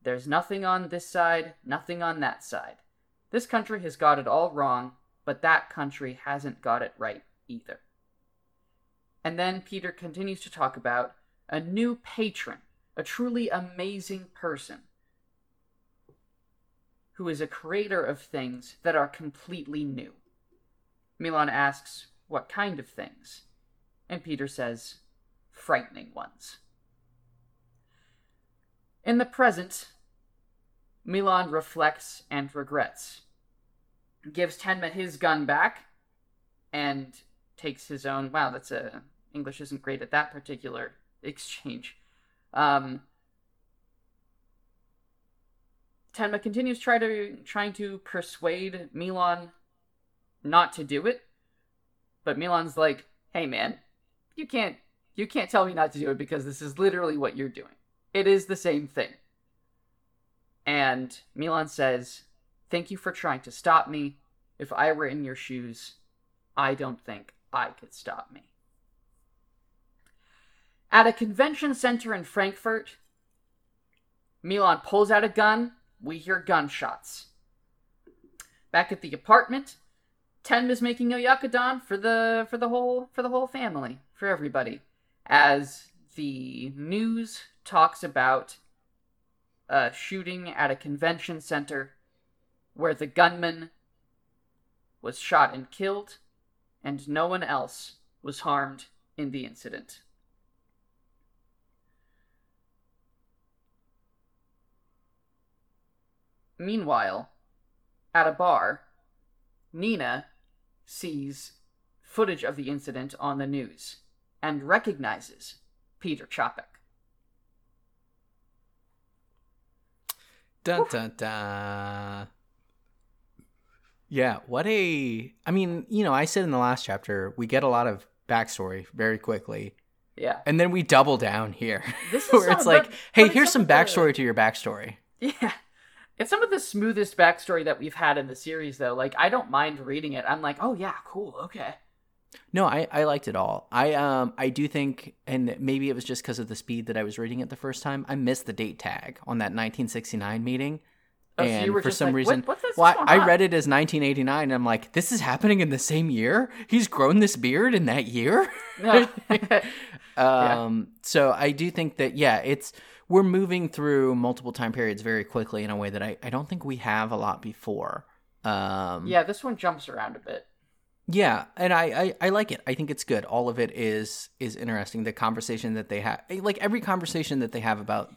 There's nothing on this side, nothing on that side. This country has got it all wrong, but that country hasn't got it right either. And then Peter continues to talk about a new patron, a truly amazing person, who is a creator of things that are completely new. Milan asks, What kind of things? And Peter says, Frightening ones. In the present, Milan reflects and regrets. Gives Tenma his gun back and takes his own. Wow, that's a. English isn't great at that particular exchange. Um, Tenma continues try to trying to persuade Milan not to do it, but Milan's like, "Hey man, you can't you can't tell me not to do it because this is literally what you're doing. It is the same thing." And Milan says, "Thank you for trying to stop me. If I were in your shoes, I don't think I could stop me." At a convention center in Frankfurt, Milan pulls out a gun. We hear gunshots. Back at the apartment, Tenma is making a yakadan for the for the whole for the whole family, for everybody, as the news talks about a shooting at a convention center where the gunman was shot and killed, and no one else was harmed in the incident. Meanwhile, at a bar, Nina sees footage of the incident on the news and recognizes Peter Chapek. Dun dun dun. Yeah, what a. I mean, you know, I said in the last chapter, we get a lot of backstory very quickly. Yeah. And then we double down here. This <laughs> is where it's like, hey, here's some some of the- backstory to your backstory. Yeah. It's some of the smoothest backstory that we've had in the series, though. Like, I don't mind reading it. I'm like, oh, yeah, cool, okay. No, I, I liked it all. I um I do think, and maybe it was just because of the speed that I was reading it the first time. I missed the date tag on that 1969 meeting, Oh, so and were for some like, reason, what, well, I, I read it as 1989. And I'm like, this is happening in the same year. He's grown this beard in that year. Yeah. <laughs> <laughs> Um, so I do think that yeah, it's we're moving through multiple time periods very quickly in a way that I, I don't think we have a lot before. Um, yeah, this one jumps around a bit. yeah, and I, I I like it. I think it's good. All of it is is interesting. The conversation that they have, like every conversation that they have about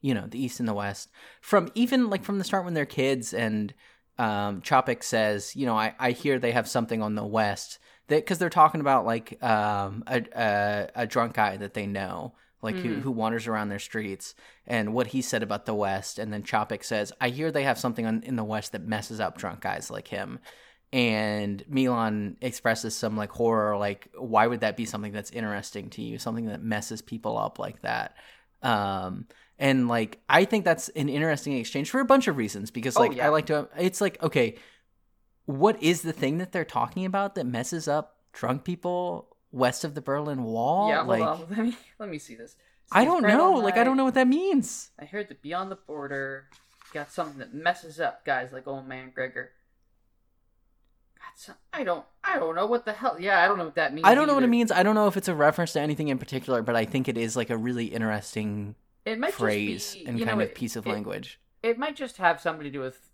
you know the East and the West, from even like from the start when they're kids, and um, Chopik says, you know, I I hear they have something on the West that because they're talking about like um a, a a drunk guy that they know. Like who, Mhm. who wanders around their streets and what he said about the West, and then Chopik says, "I hear they have something on, in the West that messes up drunk guys like him." and Milan expresses some like horror like why would that be something that's interesting to you something that messes people up like that um and like I think that's an interesting exchange for a bunch of reasons because Oh, like yeah. I like to it's like okay what is the thing that they're talking about that messes up drunk people west of the Berlin Wall yeah, like hold on. <laughs> Let me let me see this. I don't know like I don't know what that means I heard that beyond the border got something that messes up guys like old man Gregor. Got some, I don't I don't know what the hell. Yeah, I don't know what that means. I don't know what it means I don't know if it's a reference to anything in particular but I think it is like a really interesting It might phrase be, and kind know, of it- piece of it- language. It might just have something to do with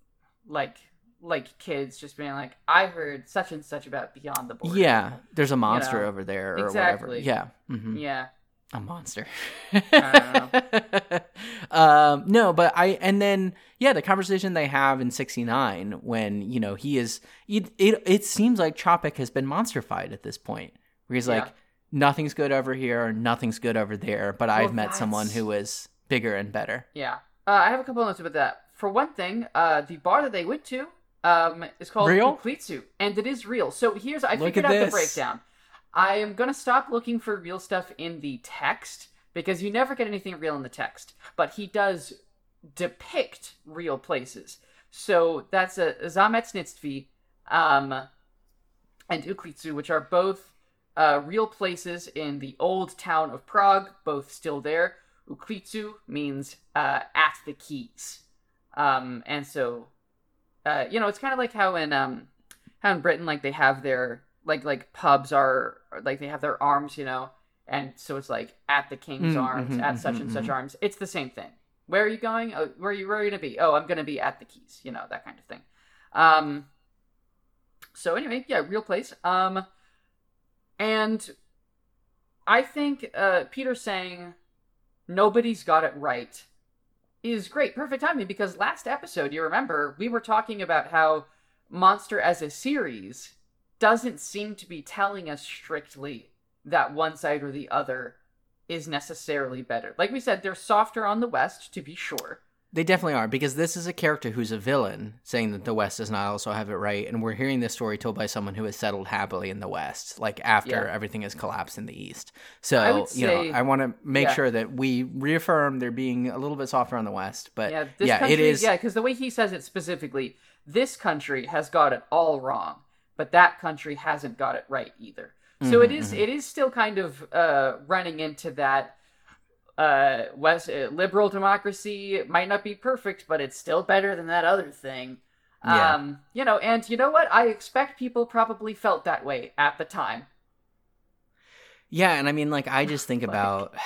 like like kids just being like, I heard such and such about beyond the border. Yeah, there's a monster know, over there or exactly. whatever. Yeah. hmm Yeah. A monster. I <laughs> um, no, but I and then yeah, the conversation they have in '69 when you know he is it. It, it seems like Chopik has been monsterfied at this point, where he's Yeah. like, nothing's good over here, nothing's good over there, but I've met someone that's- who is bigger and better. Yeah. Uh, I have a couple notes about that. For one thing, uh, the bar that they went to um, is called Real? Uklitsu, and it is real. So here's I Look figured out the breakdown. I am gonna stop looking for real stuff in the text because you never get anything real in the text. But he does depict real places. So that's a Zametsnitstvi um, and Uklitsu, which are both uh, real places in the old town of Prague, both still there. Uklitsu means uh, at the keys, um, and so uh, you know it's kind of like how in um, how in Britain like they have their like like pubs are like they have their arms, you know, and so it's like at the king's Mm, arms, mhm, at such mhm, and such arms. It's the same thing. Where are you going? Oh, where are you where are you gonna be? Oh, I'm gonna be at the keys, you know that kind of thing. Um. So anyway, yeah, real place. Um. And I think uh, Peter saying nobody's got it right is great, perfect timing because last episode, you remember, we were talking about how Monster as a series doesn't seem to be telling us strictly that one side or the other is necessarily better. Like we said, they're softer on the West, to be sure. They definitely are because this is a character who's a villain, saying that the West does not also have it right, and we're hearing this story told by someone who has settled happily in the West, like after Yeah. everything has collapsed in the East. So I you know, I want to make yeah. sure that we reaffirm they're being a little bit softer on the West, but yeah, yeah, country, it is. Yeah, because the way he says it specifically, this country has got it all wrong, but that country hasn't got it right either. So it Mhm, is mhm. it is still kind of uh, running into that uh, West uh, liberal democracy might not be perfect, but it's still better than that other thing. Yeah. Um, you know, and you know what? I expect people probably felt that way at the time. Yeah, and I mean, like, I just think <laughs> Like- about. <sighs>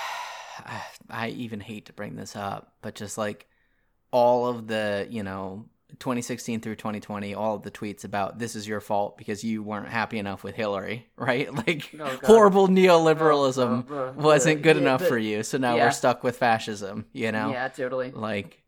I even hate to bring this up, but just like all of the, you know, 2016 through 2020, all of the tweets about this is your fault because you weren't happy enough with Hillary, <laughs> right? <laughs> Like, Oh, horrible neoliberalism uh, uh, wasn't good yeah, enough but- for you, so now yeah. we're stuck with fascism, you know? Yeah, totally. Like,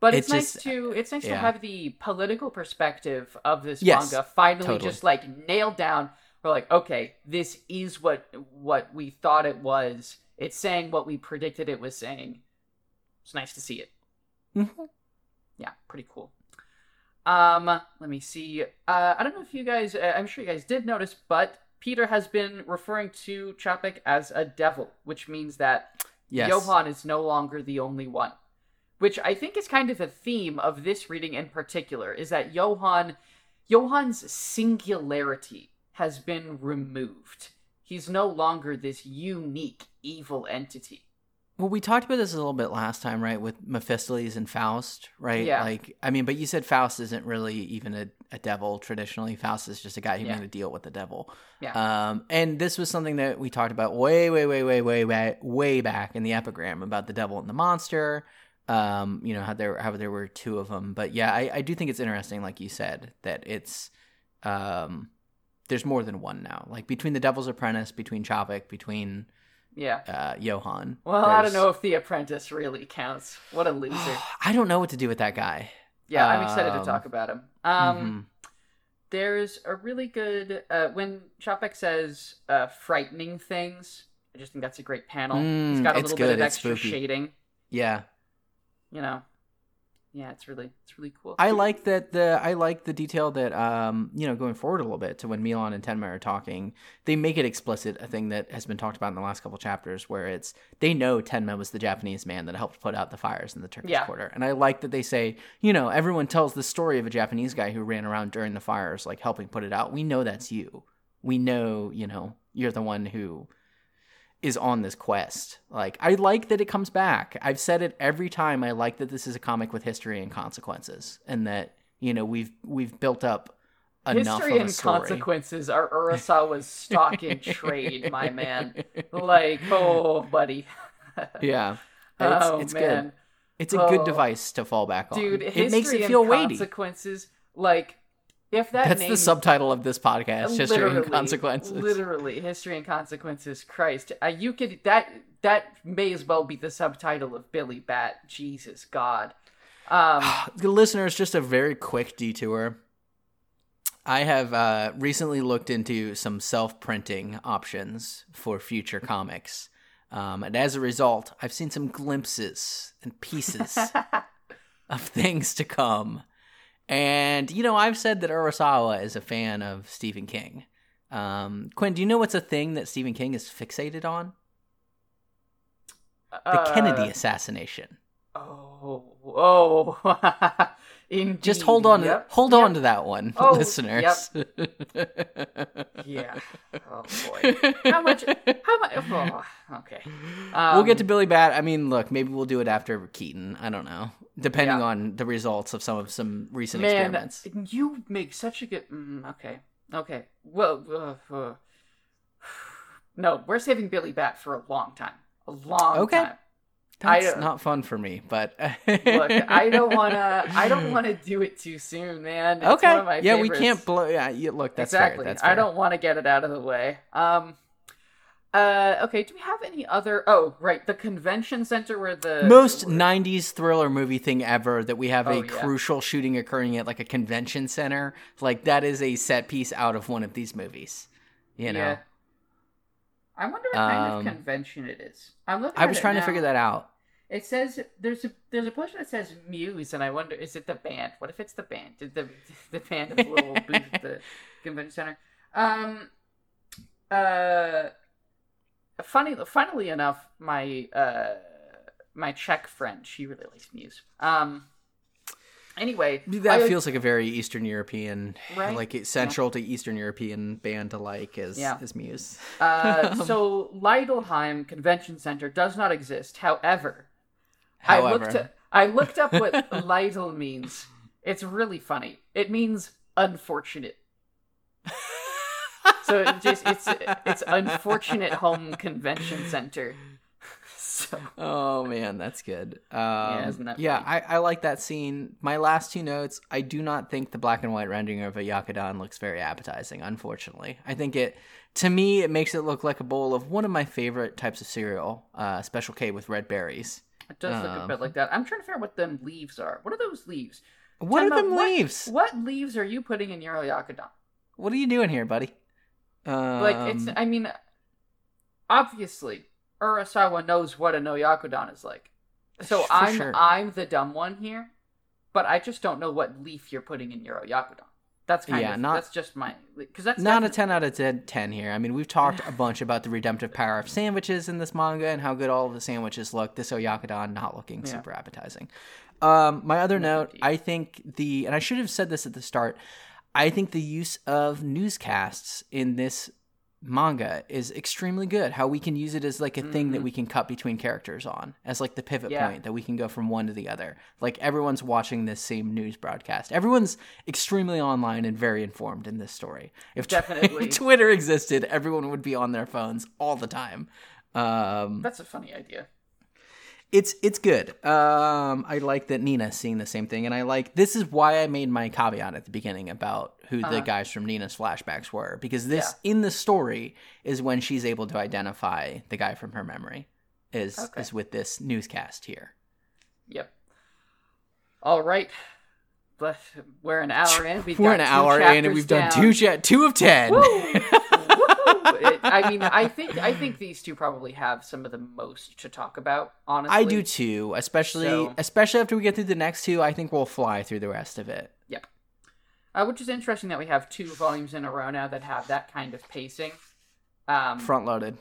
But it's, It's nice just- to it's nice to have the political perspective of this Yes, manga finally totally. just like nailed down. We're like, okay, this is what what we thought it was. It's saying what we predicted it was saying. It's nice to see it. Mhm. Yeah, pretty cool. Um, let me see. Uh, I don't know if you guys. Uh, I'm sure you guys did notice, but Peter has been referring to Chapek as a devil, which means that Yes. Johann is no longer the only one. Which I think is kind of a theme of this reading in particular, is that Johann Johann's singularity has been removed. He's no longer this unique evil entity. Well, we talked about this a little bit last time, right? With Mephistopheles and Faust, right? Yeah. Like, I mean, but you said Faust isn't really even a, a devil traditionally. Faust is just a guy who Yeah. made a deal with the devil. Yeah. Um, and this was something that we talked about way, way, way, way, way, way, way back in the epigram about the devil and the monster. Um, you know how there how there were two of them, but yeah, I, I do think it's interesting, like you said, that it's um, there's more than one now. Like between the Devil's Apprentice, between Chapek, between Yeah. uh, Johann. Well, I don't know if The Apprentice really counts. What a loser. <sighs> I don't know what to do with that guy. Yeah, I'm excited to Um, talk about him. Um, Mhm. There's a really good uh, when Chapek says uh, frightening things. I just think that's a great panel. it's Mm, got a it's little good, bit of it's extra spooky. shading. Yeah, You know, yeah, it's really it's really cool. I like that the I like the detail that um you know going forward a little bit to when Milan and Tenma are talking, they make it explicit a thing that has been talked about in the last couple chapters where it's they know Tenma was the Japanese man that helped put out the fires in the Turkish Yeah. quarter, and I like that they say you know everyone tells the story of a Japanese guy who ran around during the fires like helping put it out. We know that's you. We know you know you're the one who is on this quest. Like I like that it comes back. I've said it every time. I like that this is a comic with history and consequences, and that you know we've we've built up enough History of a and story. consequences are Urasawa's stock in <laughs> trade, my man. Like, oh, buddy. <laughs> yeah, it's, oh it's man, good. It's a good Oh. device to fall back on. dude. it makes it feel weighty. consequences. Like, if that That's the subtitle of this podcast: history and consequences. Literally, history and consequences. Christ, uh, you could that that may as well be the subtitle of Billy Bat. Jesus God. Um, the <sighs> listeners, just a very quick detour. I have uh, recently looked into some self printing options for future comics. Um, and as a result, I've seen some glimpses and pieces <laughs> of things to come. And, you know, I've said that Urasawa is a fan of Stephen King. Um, Quinn, do you know what's a thing that Stephen King is fixated on? The uh, Kennedy assassination. Oh, <laughs> oh. Indeed. Just hold on, Yep, hold yep. on to that one, Oh, listeners. <laughs> Yeah. Oh boy. How much? How much? Oh, okay. Um, we'll get to Billy Bat. I mean, look, maybe we'll do it after Keaton. I don't know, depending Yeah. on the results of some of some recent man. experiments. You make such a good. Mm, okay. Okay. Well. Uh, uh, <sighs> no, we're saving Billy Bat for a long time. A long Okay. time. That's don't- fun for me, but <laughs> Look, I don't wanna. I don't want to do it too soon, man. It's Okay, One of my yeah, we can't blow. Yeah, you, look, that's exactly. fair. That's I don't want to get it out of the way. Um. Uh. Okay. Do we have any other? Oh, right. The convention center where the Most '90s thriller movie thing ever that we have Oh, a yeah. crucial shooting occurring at like a convention center. Like that is a set piece out of one of these movies. You know, Yeah. I wonder what kind Um, of convention it is. I'm looking. I was trying to figure that out. It says there's a there's a portion that says Muse, and I wonder is it the band? What if it's the band? Did the <laughs> the band have a little booth at the convention center? Um. Uh. Funny. Funnily enough, my uh my Czech friend she really likes Muse. Um. Anyway, That I- feels like a very Eastern European, Right? like central to Eastern European band to like as Yeah. as Muse. Uh, <laughs> so Leidelheim Convention Center does not exist. However, I looked However, I looked up what <laughs> Leidel means. It's really funny. It means unfortunate. So it just it's it's unfortunate home convention center. <laughs> So oh man, that's good. Um, isn't that yeah. I, I like that scene. My last two notes: I do not think the black and white rendering of a Yakudan looks very appetizing. Unfortunately, I think it to me it makes it look like a bowl of one of my favorite types of cereal, uh, Special K with red berries. it does look a Um, bit like that. I'm trying to figure out what them leaves are. What are those leaves? What Time are them what- leaves? What leaves are you putting in your Yakudan? What are you doing here, buddy? Um, Like it's I mean obviously Urasawa knows what a no Yakudan is like. So For I'm sure. I'm the dumb one here, but I just don't know what leaf you're putting in your Yakudan. That's kind Yeah, of not- that's just my because that's Not a 10 out of 10, 10 here. I mean, we've talked a bunch about the redemptive power of sandwiches in this manga and how good all of the sandwiches look. This Oyakodon not looking Yeah. super appetizing. Um, my other No, note, indeed. I think the, and I should have said this at the start, I think the use of newscasts in this manga is extremely good. How we can use it as like a thing that we can cut between characters on, as like the pivot Mm-hmm. Yeah. point that we can go from one to the other. Like everyone's watching this same news broadcast. Everyone's extremely online and very informed in this story. If, <laughs> Definitely. Twitter existed, everyone would be on their phones all the time. Um, That's a funny idea. It's it's good. Um, I like that Nina's seeing the same thing, and I like this is why I made my caveat at the beginning about who the Uh-huh. guys from Nina's flashbacks were, because this in the story is when she's able to identify the guy from her memory. Is Okay. is with this newscast here. Yep. All right. But we're an hour in. We've We're got an two hour in, and we've done two two of ten. <laughs> Woo! Woohoo! It- I mean, I think I think these two probably have some of the most to talk about. Honestly, I do too, especially So- especially after we get through the next two. I think we'll fly through the rest of it. Yep. Uh, which is interesting that we have two volumes in a row now that have that kind of pacing. Um, Front loaded.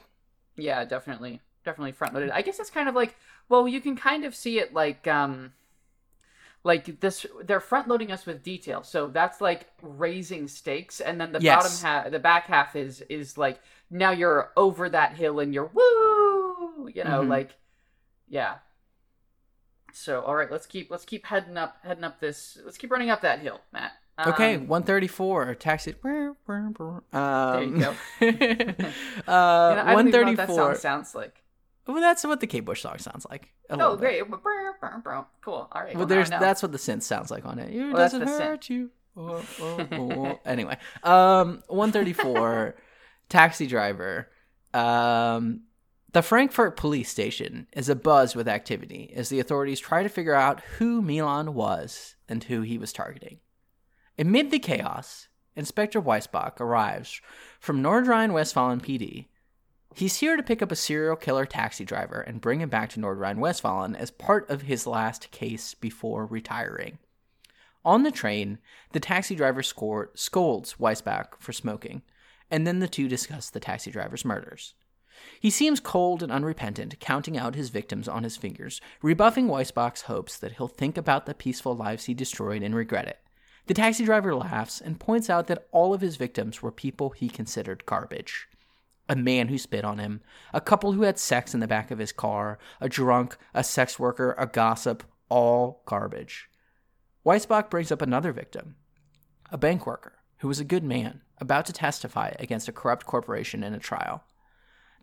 Yeah, definitely, definitely front loaded. I guess it's kind of like, well, you can kind of see it like, um, like this. They're front loading us with detail, so that's like raising stakes, and then the Yes. bottom half, the back half is is like now you're over that hill and you're woo, you know, Mhm. like, yeah. So all right, let's keep let's keep heading up heading up this. Let's keep running up that hill, Matt. Okay, Um, 134 taxi. Um, There you go. uh, <laughs> <laughs> you know, I don't even know what that 134. song sounds like. Well, that's what the Kate Bush song sounds like. Oh, little bit. great! Cool. All right. Well, there's now I know. that's what the synth sounds like on it. It Well, doesn't the synth. hurt you. <laughs> Oh, oh, oh. anyway, um, 134, <laughs> taxi driver. Um, the Frankfurt police station is abuzz with activity as the authorities try to figure out who Milan was and who he was targeting. Amid the chaos, Inspector Weisbach arrives from Nordrhein-Westfalen PD. He's here to pick up a serial killer taxi driver and bring him back to Nordrhein-Westfalen as part of his last case before retiring. On the train, the taxi driver scolds Weisbach for smoking, and then the two discuss the taxi driver's murders. He seems cold and unrepentant, counting out his victims on his fingers, rebuffing Weisbach's hopes that he'll think about the peaceful lives he destroyed and regret it. The taxi driver laughs and points out that all of his victims were people he considered garbage. A man who spit on him, a couple who had sex in the back of his car, a drunk, a sex worker, a gossip, all garbage. Weisbach brings up another victim, a bank worker who was a good man, about to testify against a corrupt corporation in a trial.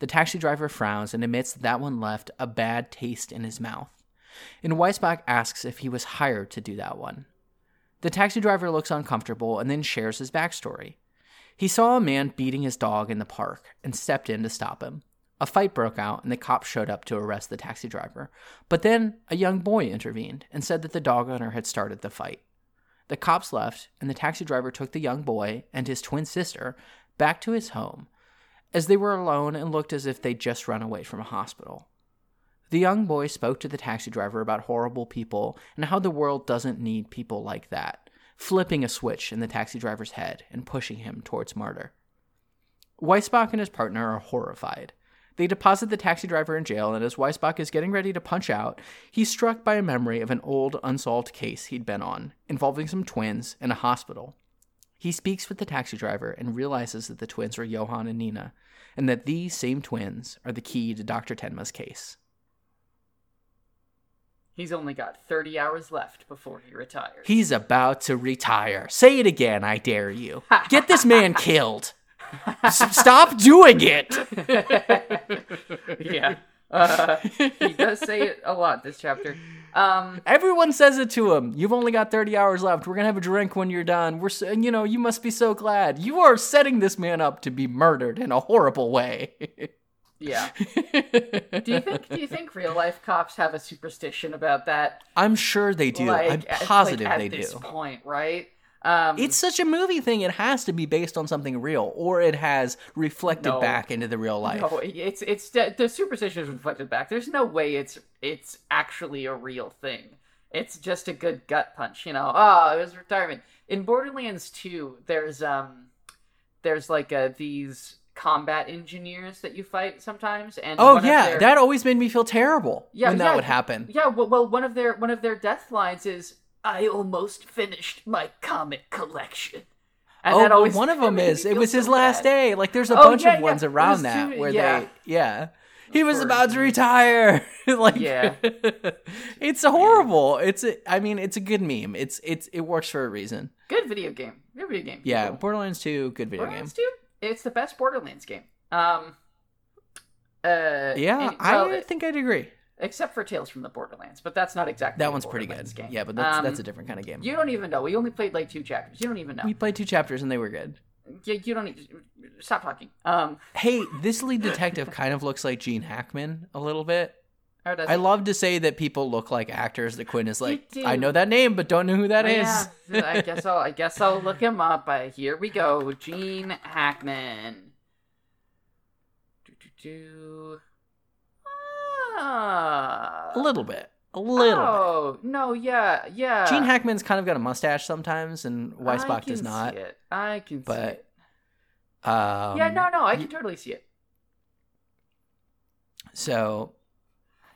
The taxi driver frowns and admits that, that one left a bad taste in his mouth. And Weisbach asks if he was hired to do that one. The taxi driver looks uncomfortable and then shares his backstory. He saw a man beating his dog in the park and stepped in to stop him. A fight broke out and the cops showed up to arrest the taxi driver. But then a young boy intervened and said that the dog owner had started the fight. The cops left and the taxi driver took the young boy and his twin sister back to his home as they were alone and looked as if they'd just run away from a hospital. The young boy spoke to the taxi driver about horrible people and how the world doesn't need people like that, flipping a switch in the taxi driver's head and pushing him towards murder. Weisbach and his partner are horrified. They deposit the taxi driver in jail, and as Weisbach is getting ready to punch out, he's struck by a memory of an old unsolved case he'd been on, involving some twins in a hospital. He speaks with the taxi driver and realizes that the twins are Johann and Nina, and that these same twins are the key to Dr. Tenma's case. He's only got 30 hours left before he retires. He's about to retire. Say it again, I dare you. Get this man <laughs> killed. S- stop doing it. <laughs> yeah. Uh, he does say it a lot this chapter. Um, Everyone says it to him. You've only got 30 hours left. We're going to have a drink when you're done. We're so, you know, you must be so glad. You are setting this man up to be murdered in a horrible way. <laughs> yeah. <laughs> Do you think do you think real life cops have a superstition about that? I'm sure they do. I'm positive like, at they this do. point, right? Um, It's such a movie thing. It has to be based on something real, or it has reflected No. back into the real life. no, it's it's the superstition is reflected back. There's no way it's it's actually a real thing. it's just a good gut punch, you know. Oh, it was retirement. In Borderlands 2, there's um there's like uh, these combat engineers that you fight sometimes and Oh yeah, their- that always made me feel terrible Yeah, when that yeah. would happen. Yeah, well, well one of their one of their death lines is I almost finished my comic collection. And oh, that always one of <laughs> them is it was so his last bad. day. Like there's a Oh, bunch yeah, of ones around was that where yeah. they yeah. He was about to retire. <laughs> like Yeah. <laughs> it's horrible. It's a, I mean, it's a good meme. It's it's it works for a reason. Good video game. Good video game. Yeah, people. Borderlands 2, good video game. 2, it's the best Borderlands game. Um uh Yeah, and- well, I think I'd agree. except for Tales from the Borderlands, but that's not exactly That one's pretty good. Game. Yeah, but that's Um, that's a different kind of game. You don't even know. We only played like two chapters. You don't even know. We played two chapters and they were good. You, you don't need stop talking. Um Hey, this lead detective kind of looks like Gene Hackman a little bit. Or does I it? love to say that people look like actors. That Quinn is like. I know that name, but don't know who that is. Yeah, <laughs> I guess I'll I guess I'll look him up. Uh, here we go. Gene Hackman. Do, do, do. Ah. a little bit, a little Oh no, yeah, yeah. Gene Hackman's kind of got a mustache sometimes, and I Weissbach does not. See it. I can see but, it. Um, Yeah, no, no, I can totally see it. So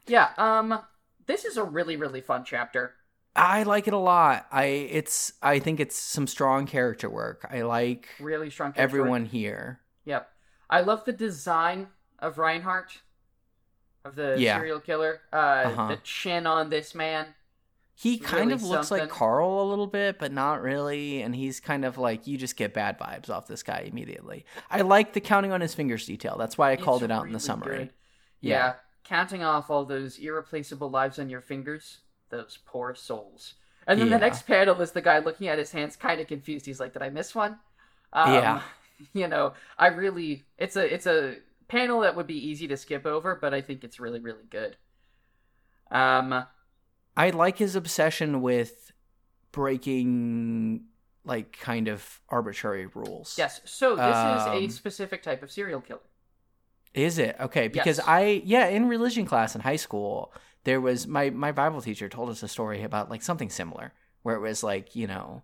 Yeah, um, this is a really, really fun chapter. I like it a lot. I it's I think it's some strong character work. I like Really strong. character everyone work. here. Yep. I love the design of Reinhardt, of the Yeah. serial killer. Uh, Uh-huh. The chin on this man. He kind really of looks like. Carl a little bit, but not really. And he's kind of like you just get bad vibes off this guy immediately. I like the counting on his fingers detail. That's why I called It's it out in the summary. good. Yeah. Counting off all those irreplaceable lives on your fingers, those poor souls. And then Yeah. the next panel is the guy looking at his hands, kind of confused. He's like, "Did I miss one?" Um, Yeah. <laughs> You know, I really, it's a, it's a panel that would be easy to skip over, but I think it's really, really good. Um, I like his obsession with breaking like kind of arbitrary rules. yes. So this is Um, a specific type of serial killer. Is it? Okay, because Yes. I yeah, in religion class in high school, there was my my Bible teacher told us a story about like something similar where it was like, you know,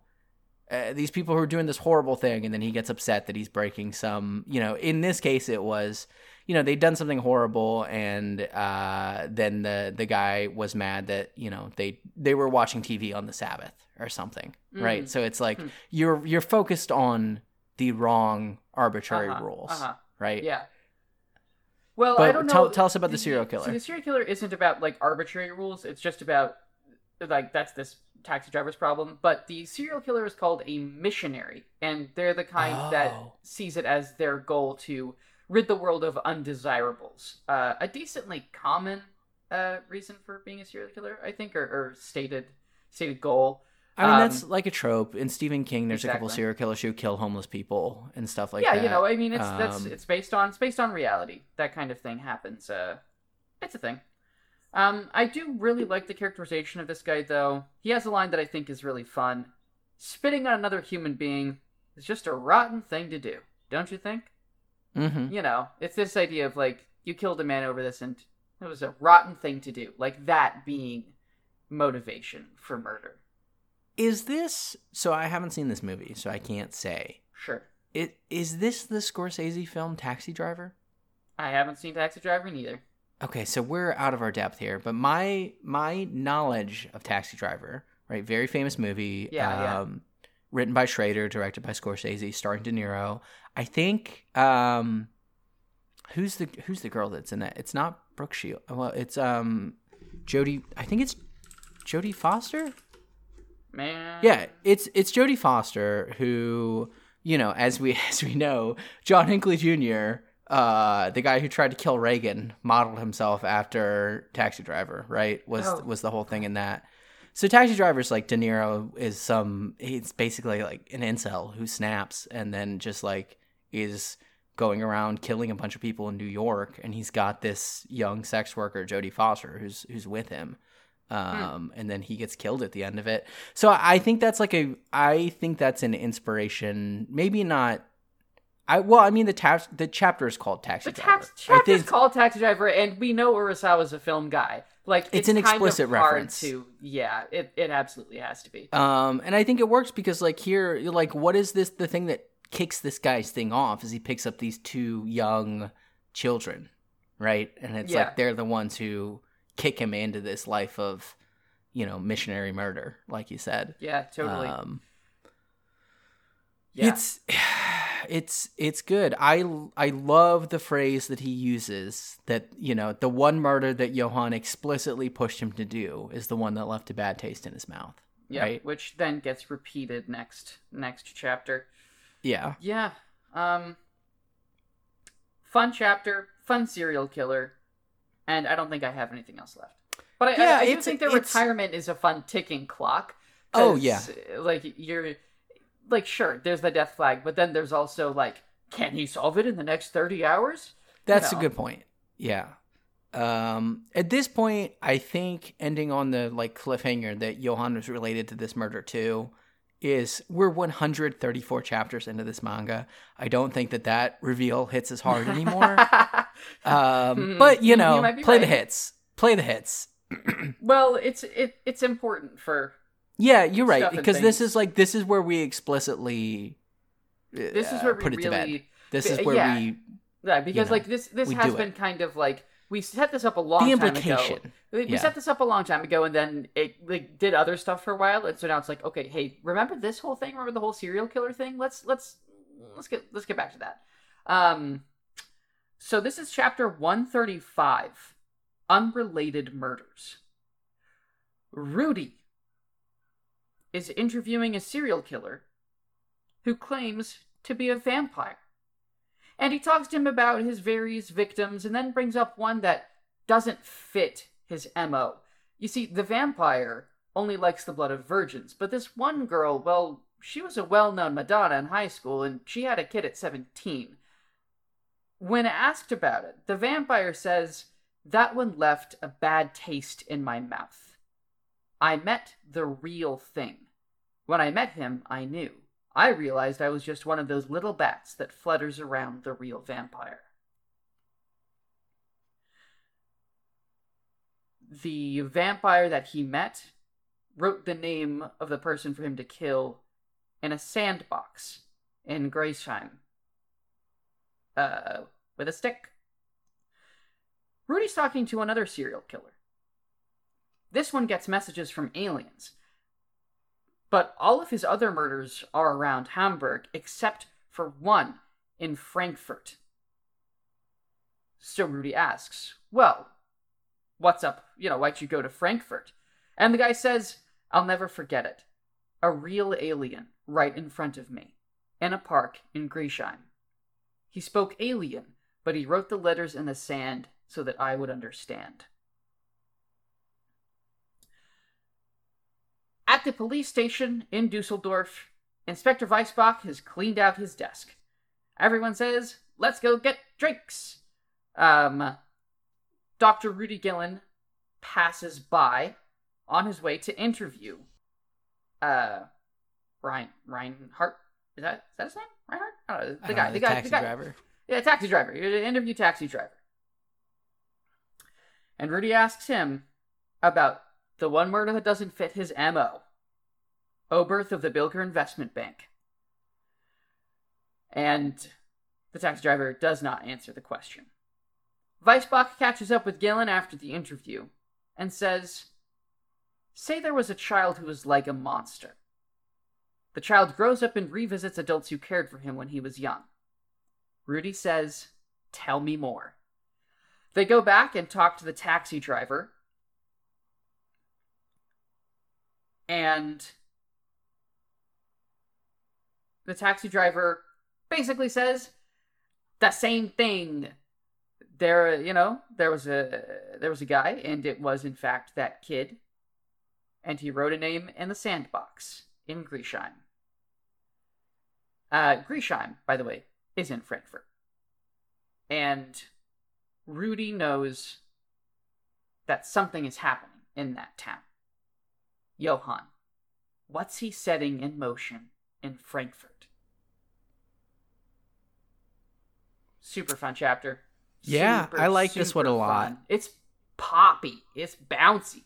uh, these people who are doing this horrible thing and then he gets upset that he's breaking some, you know, in this case it was you know, they'd done something horrible and uh then the the guy was mad that, you know, they they were watching TV on the Sabbath or something, right? Mm. So it's like Hmm. you're you're focused on the wrong arbitrary Uh-huh, rules, Uh-huh. right? Yeah. Well, But I don't know. tell- tell us about the serial killer. See, the serial killer isn't about like arbitrary rules. It's just about like that's this taxi driver's problem. But the serial killer is called a missionary, and they're the kind that Oh. sees it as their goal to rid the world of undesirables. Uh, a decently common uh, reason for being a serial killer, I think, or, or stated stated goal. I mean, Um, that's like a trope in Stephen King. There's a couple Exactly. serial killers who kill homeless people and stuff like yeah, that. Yeah, you know, I mean, it's that's Um, it's based on it's based on reality. That kind of thing happens. Uh, it's a thing. Um, I do really like the characterization of this guy, though. He has a line that I think is really fun. Spitting on another human being is just a rotten thing to do, don't you think? Mhm. You know, it's this idea of like you killed a man over this, and it was a rotten thing to do. Like that being motivation for murder. Is this so? I haven't seen this movie, so I can't say. Sure. It is this the Scorsese film Taxi Driver? I haven't seen Taxi Driver neither. Okay, so we're out of our depth here, but my my knowledge of Taxi Driver, right? Very famous movie. Yeah, yeah. um, Written by Schrader, directed by Scorsese, starring De Niro. I think um, who's the who's the girl that's in that? It's not Brooke Shield. Well, it's um, Jodie. I think it's Jodie Foster. Man. Yeah, it's it's Jodie Foster who, you know, as we <laughs> as we know, John Hinckley Jr., uh, the guy who tried to kill Reagan, modeled himself after Taxi Driver, right? Was Oh. was the whole thing in that. So Taxi Driver's like De Niro is some he's basically like an incel who snaps and then just like is going around killing a bunch of people in New York and he's got this young sex worker Jodie Foster who's who's with him. Um, and then he gets killed at the end of it. So I think that's like a I think that's an inspiration, maybe not I well, I mean the tax the chapter is called Taxi The Driver. tax chapter is called Taxi Driver, and we know Urasawa's a film guy. Like It's an kind of explicit reference. To yeah, it it absolutely has to be. Um, and I think it works because like here, like, what is this? The thing that kicks this guy's thing off is he picks up these two young children, right? And it's Yeah. like they're the ones who kick him into this life of, you know, missionary murder, like you said. Yeah, totally. Um, yeah. It's <sighs> it's it's good. I I love the phrase that he uses that you know the one murder that Johann explicitly pushed him to do is the one that left a bad taste in his mouth. yeah, right. which then gets repeated next next chapter. Yeah. Yeah. Um fun chapter, fun serial killer, and I don't think I have anything else left. But I, Yeah, I, I do think it's- retirement is a fun ticking clock. Oh yeah. Like you're like sure, there's the death flag, but then there's also like, can he solve it in the next thirty hours? That's know. a good point. Yeah. Um, at this point, I think ending on the like cliffhanger that Johann was related to this murder too is we're 134 chapters into this manga. I don't think that that reveal hits as hard anymore. <laughs> um, Hmm, but you you know, be play the hits. Play the hits. <clears throat> well, it's it it's important for Yeah, you're right because this is like this is where we explicitly uh, this is where we put it to bed. really This is where yeah. we Yeah, because know, like this this has been it. kind of like we set this up a long the time ago. implication. We, we Yeah. set this up a long time ago, and then it like did other stuff for a while, and so now it's like, okay, hey, remember this whole thing? Remember the whole serial killer thing? Let's let's let's get let's get back to that. Um, so this is chapter one thirty five, unrelated murders. Rudy is interviewing a serial killer who claims to be a vampire. And he talks to him about his various victims and then brings up one that doesn't fit his MO. You see, the vampire only likes the blood of virgins, but this one girl, well, she was a well known Madonna in high school and she had a kid at 17. When asked about it, the vampire says, That one left a bad taste in my mouth. I met the real thing. When I met him, I knew. I realized I was just one of those little bats that flutters around the real vampire. The vampire that he met wrote the name of the person for him to kill in a sandbox in Griesheim. Uh, with a stick. Rudy's talking to another serial killer. This one gets messages from aliens. But all of his other murders are around Hamburg, except for one in Frankfurt. So Rudy asks, Well, what's up? You know, why'd you go to Frankfurt? And the guy says, I'll never forget it. A real alien right in front of me, in a park in Griesheim. He spoke alien, but he wrote the letters in the sand so that I would understand. At the police station in Dusseldorf, Inspector Weissbach has cleaned out his desk. Everyone says, let's go get drinks. Um, Dr. Rudy Gillen passes by on his way to interview uh Ryan Reinhardt. Is that is that his name? Reinhardt? I don't know. The I guy, know, the guy, taxi the guy. driver. Yeah, taxi driver. You're to interview taxi driver. And Rudy asks him about the one murder that doesn't fit his MO. Oberth of the Bilker Investment Bank. And the taxi driver does not answer the question. Weissbach catches up with Gillen after the interview and says, Say there was a child who was like a monster. The child grows up and revisits adults who cared for him when he was young. Rudy says, Tell me more. They go back and talk to the taxi driver. And the taxi driver basically says the same thing. There, you know, there was a there was a guy, and it was in fact that kid, and he wrote a name in the sandbox in Griesheim. Uh, Griesheim, by the way, is in Frankfurt. And Rudy knows that something is happening in that town. Johann, what's he setting in motion in Frankfurt? super fun chapter. Yeah, Super, I like this one a lot. fun. It's poppy. It's bouncy.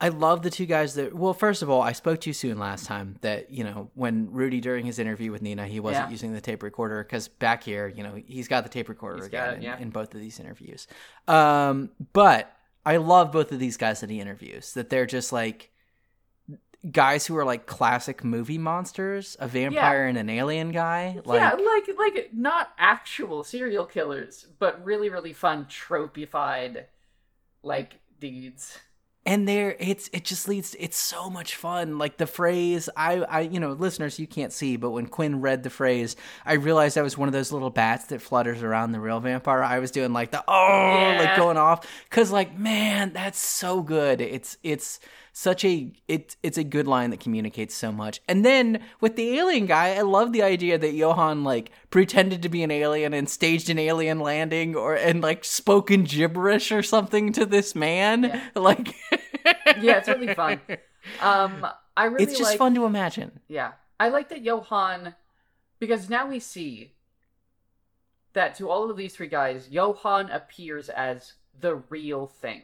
I love the two guys that. Well, first of all, I spoke too soon last time that you know when Rudy during his interview with Nina, he wasn't Yeah. using the tape recorder because back here, you know, he's got the tape recorder He's again it, in, yeah. in both of these interviews. Um, but I love both of these guys in the interviews. That they're just like guys who are like classic movie monsters, a vampire and an alien guy. Like, yeah, like like not actual serial killers, but really really fun tropified like dudes. And there it's it just leads it's so much fun. Like the phrase i i you know listeners you can't see but when quinn read the phrase i realized i was one of those little bats that flutters around the real vampire. I was doing like the oh like going off. Because like man that's so good. It's it's such a it, it's a good line that communicates so much and then with the alien guy i love the idea that johan like pretended to be an alien and staged an alien landing or and like spoken gibberish or something to this man Yeah. <laughs> like Yeah, it's really fun. Um, I really it's just like, fun to imagine Yeah, I like that Johan because now we see that to all of these three guys, Johan appears as the real thing.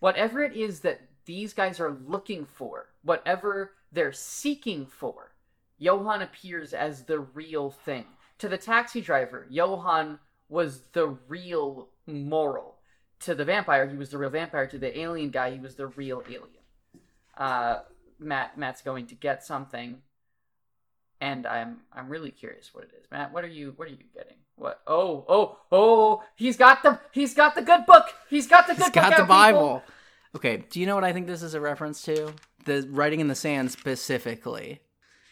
Whatever it is that these guys are looking for, whatever they're seeking for, Johan appears as the real thing. To the taxi driver, Johan was the real moral. To the vampire, he was the real vampire. To the alien guy, he was the real alien. Uh, Matt, Matt's going to get something, and I'm I'm really curious what it is. Matt, what are you what are you getting? What? Oh oh oh! He's got the he's got the good book. He's got the good He's book. got the people. Okay, do you know what I think this is a reference to? The writing in the sand specifically.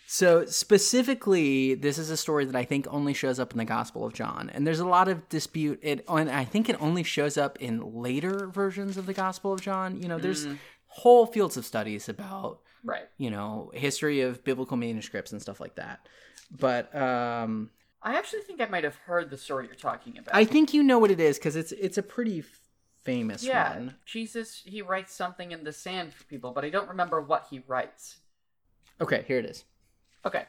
So specifically, this is a story that I think only shows up in the Gospel of John, and there's a lot of dispute. It and I think it only shows up in later versions of the Gospel of John. You know, there's Mm. whole fields of studies about Right. you know history of biblical manuscripts and stuff like that. But um, I actually think I might have heard the story you're talking about. I think you know what it is because it's it's a pretty famous yeah, one. Jesus. He writes something in the sand for people, but I don't remember what he writes. Okay, here it is. Okay.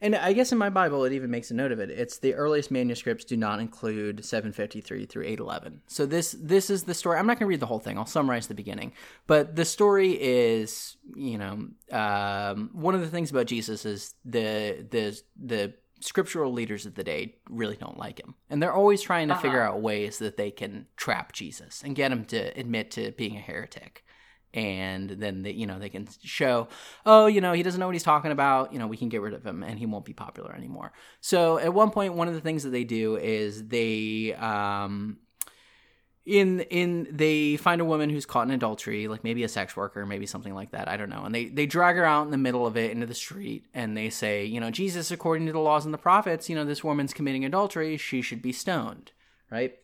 And I guess in my Bible, it even makes a note of it. It's the earliest manuscripts do not include 753 through 811. So this this is the story. I'm not going to read the whole thing. I'll summarize the beginning. But the story is, you know, um, one of the things about Jesus is the the the scriptural leaders of the day really don't like him, and they're always trying to Uh-huh. figure out ways that they can trap Jesus and get him to admit to being a heretic. And then they, you know they can show oh you know he doesn't know what he's talking about. You know we can get rid of him and he won't be popular anymore. So at one point one of the things that they do is they um in in they find a woman who's caught in adultery like maybe a sex worker maybe something like that i don't know. And they they drag her out in the middle of it into the street and they say you know jesus according to the laws and the prophets you know this woman's committing adultery. She should be stoned right?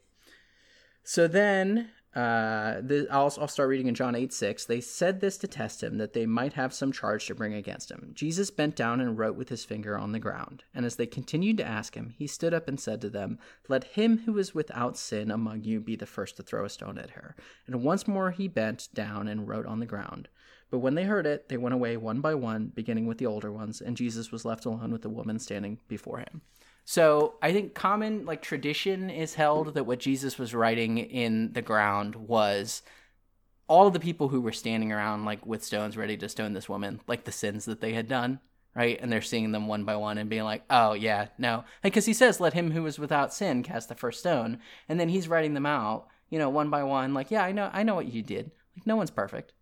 So then, uh, the, I'll, I'll start reading in John 8 6. They said this to test him, that they might have some charge to bring against him. Jesus bent down and wrote with his finger on the ground. And as they continued to ask him, he stood up and said to them, Let him who is without sin among you be the first to throw a stone at her. And once more he bent down and wrote on the ground. But when they heard it, they went away one by one, beginning with the older ones, and Jesus was left alone with the woman standing before him. So I think common like tradition is held that what Jesus was writing in the ground was all of the people who were standing around like with stones ready to stone this woman, like the sins that they had done, right? And they're seeing them one by one and being like, "Oh yeah, no," because he says, "Let him who is without sin cast the first stone," and then he's writing them out, you know, one by one, like, "Yeah, I know, I know what you did. Like, no one's perfect,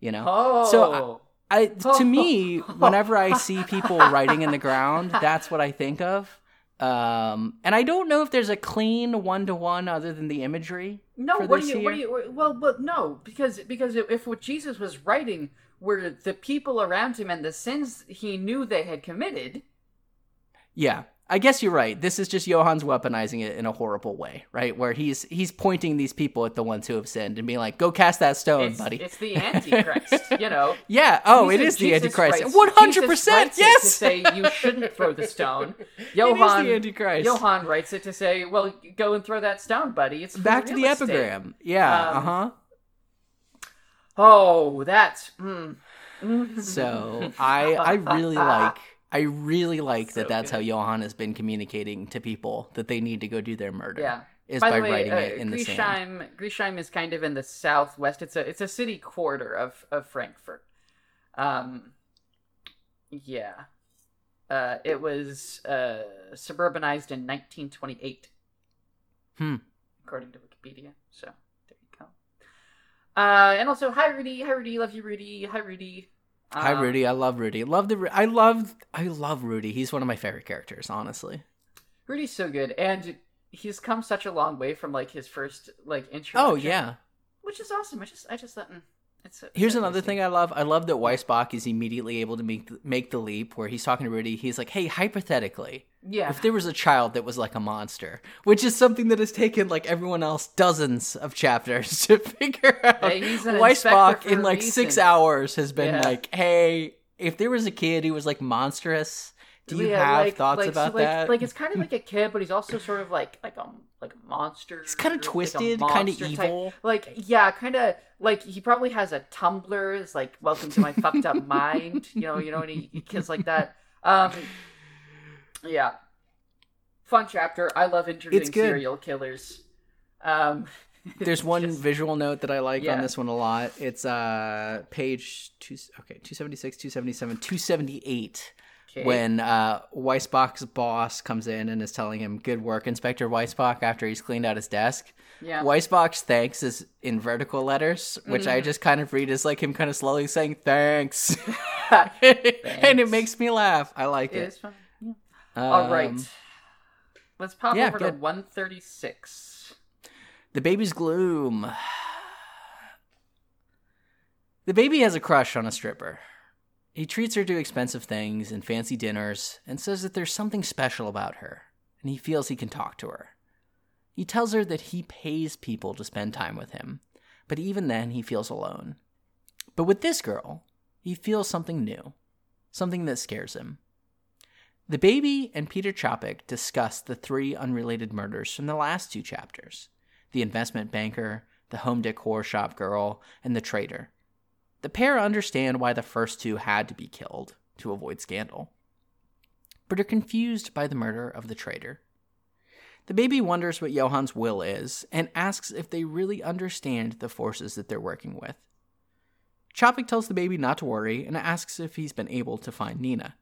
you know." Oh. So I to me, whenever I see people writing in the ground, that's what I think of. Um, and I don't know if there's a clean one to one other than the imagery. No, what do you? What do you? Well, but no, because because if what Jesus was writing were the people around him and the sins he knew they had committed, Yeah, I guess you're right. This is just Johan's weaponizing it in a horrible way, right? Where he's he's pointing these people at the ones who have sinned and being like, "Go cast that stone, it's, buddy." it's the Antichrist. <laughs> you know. yeah. Oh, it Jesus- is the Antichrist. One hundred percent. it Yes. To say you shouldn't throw the stone. <laughs> it Johann. is the Antichrist. Johann writes it to say, "Well, go and throw that stone, buddy." It's Back to the estate." epigram. Yeah. Um, uh huh. Oh, that's. Mm. So I I really like I really like So that that's good. how Johan has been communicating to people that they need to go do their murder. Yeah. Is By by, way, writing uh, it in the sand. Griesheim, Griesheim is kind of in the southwest. It's a it's a city quarter of of Frankfurt. Um, yeah, uh, it was uh, suburbanized in 1928. Hmm. according to Wikipedia. So there you go. Uh, and also, hi Rudy, hi Rudy, love you Rudy, hi Rudy. Hi Um, Rudy, I love Rudy. Love the I love I love Rudy. He's one of my favorite characters, honestly. Rudy's so good, and he's come such a long way from like his first like intro. Oh yeah. which is awesome. I just I just thought mm, it's. it's Here's so another thing I love. I love that Weissbach is immediately able to make make the leap where he's talking to Rudy. He's like, "Hey, hypothetically, Yeah, if there was a child that was like a monster, which is something that has taken like everyone else dozens of chapters <laughs> to figure out. Hey, he's Weissbach in like six hours has been Yeah. like, hey, if there was a kid who was like monstrous, do you Yeah, have like- thoughts like, so, about like, that? Like it's kind of <laughs> like a kid, but he's also sort of like like a like monster. He's kinda like twisted, kinda monster type- evil. Like yeah, kind of like he probably has a Tumblr. It's like welcome to my fucked up <laughs> mind. You know, you know any kids like that. Um, yeah, fun chapter. I love introducing good. serial killers. Um, <laughs> There's one just- visual note that I like Yeah. on this one a lot. It's uh page two okay, 276, 277, 278. Okay. When uh Weissbach's boss comes in and is telling him good work, Inspector Weissbach." after he's cleaned out his desk. yeah, Weissbach's thanks is in vertical letters, which Mm-hmm. I just kind of read as like him kind of slowly saying thanks. <laughs> <laughs> and it makes me laugh. I like it it. is fun. Yeah. All right, Um, let's pop yeah, over to one thirty six. The baby's gloom. <sighs> The baby has a crush on a stripper. He treats her to expensive things and fancy dinners and says that there's something special about her, and he feels he can talk to her. He tells her that he pays people to spend time with him, but even then he feels alone. But with this girl, he feels something new, something that scares him. The baby and Peter Chopik discuss the three unrelated murders from the last two chapters the investment banker, the home decor shop girl, and the trader. The pair understand why the first two had to be killed to avoid scandal, but are confused by the murder of the traitor. The baby wonders what Johan's will is and asks if they really understand the forces that they're working with. Chopik tells the baby not to worry and asks if he's been able to find Nina.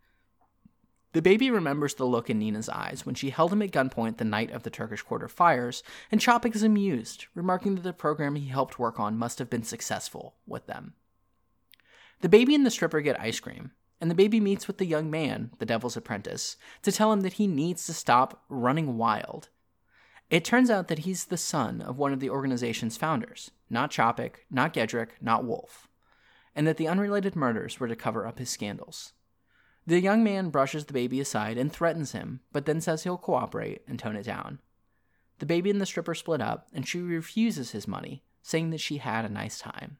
The baby remembers the look in Nina's eyes when she held him at gunpoint the night of the Turkish Quarter fires, and Chopik is amused, remarking that the program he helped work on must have been successful with them. The baby and the stripper get ice cream, and the baby meets with the young man, the devil's apprentice, to tell him that he needs to stop running wild. It turns out that he's the son of one of the organization's founders, not Chopik, not Gedrick, not Wolf, and that the unrelated murders were to cover up his scandals. The young man brushes the baby aside and threatens him, but then says he'll cooperate and tone it down. The baby and the stripper split up, and she refuses his money, saying that she had a nice time.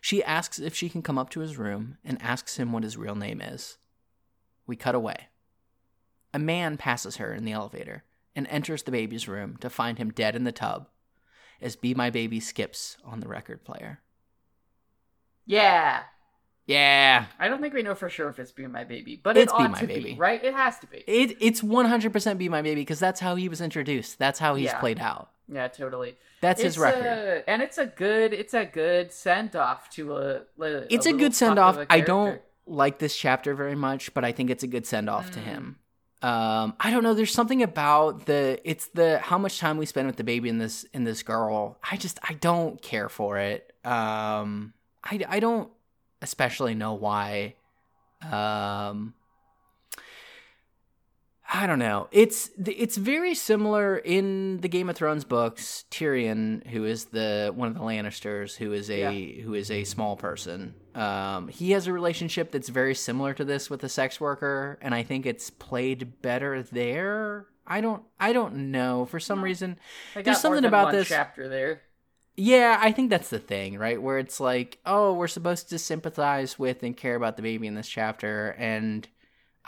She asks if she can come up to his room and asks him what his real name is. We cut away. A man passes her in the elevator and enters the baby's room to find him dead in the tub as Be My Baby skips on the record player. Yeah. Yeah, I don't think we know for sure if it's Be My Baby, but It's it Be My to Baby. be, right? It has to be. it, it's 100% Be My Baby because that's how he was introduced. That's how he's Yeah. played out. Yeah, totally. That's his record. a- and it's a good, it's a good send off to a. a it's a, good send off. I don't like this chapter very much, but I think it's a good send off to Mm. him. Um, I don't know. There's something about the it's the how much time we spend with the baby in this in this girl. I just I don't care for it. Um, I I don't especially know why. Um, I don't know. It's it's very similar in the Game of Thrones books. Tyrion, who is the one of the Lannisters, who is a who is a small person, um, he has a relationship that's very similar to this with a sex worker, and I think it's played better there. I don't I don't know for some reason. There's something about this- chapter there. Yeah, I think that's the thing, right? Where it's like, oh, we're supposed to sympathize with and care about the baby in this chapter, and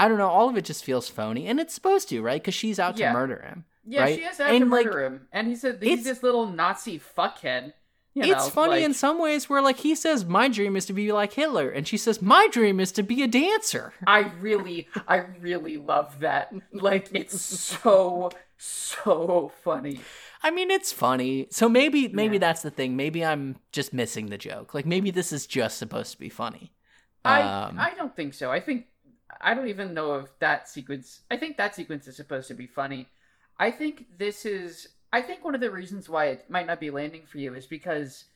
I don't know, all of it just feels phony, and it's supposed to, right? Because she's out Yeah. to murder him. Yeah, right? she has to And, to like, murder him, and he's a he's this little Nazi fuckhead You it's know, funny like- in some ways where like he says my dream is to be like Hitler and she says my dream is to be a dancer. I really, I really love that. Like, it's so, so funny. I mean it's funny. So maybe maybe Yeah. that's the thing. Maybe I'm just missing the joke. Like maybe this is just supposed to be funny. I, Um, I don't think so. I think, I don't even know if that sequence. I think that sequence is supposed to be funny. I think this is. I think one of the reasons why it might not be landing for you is because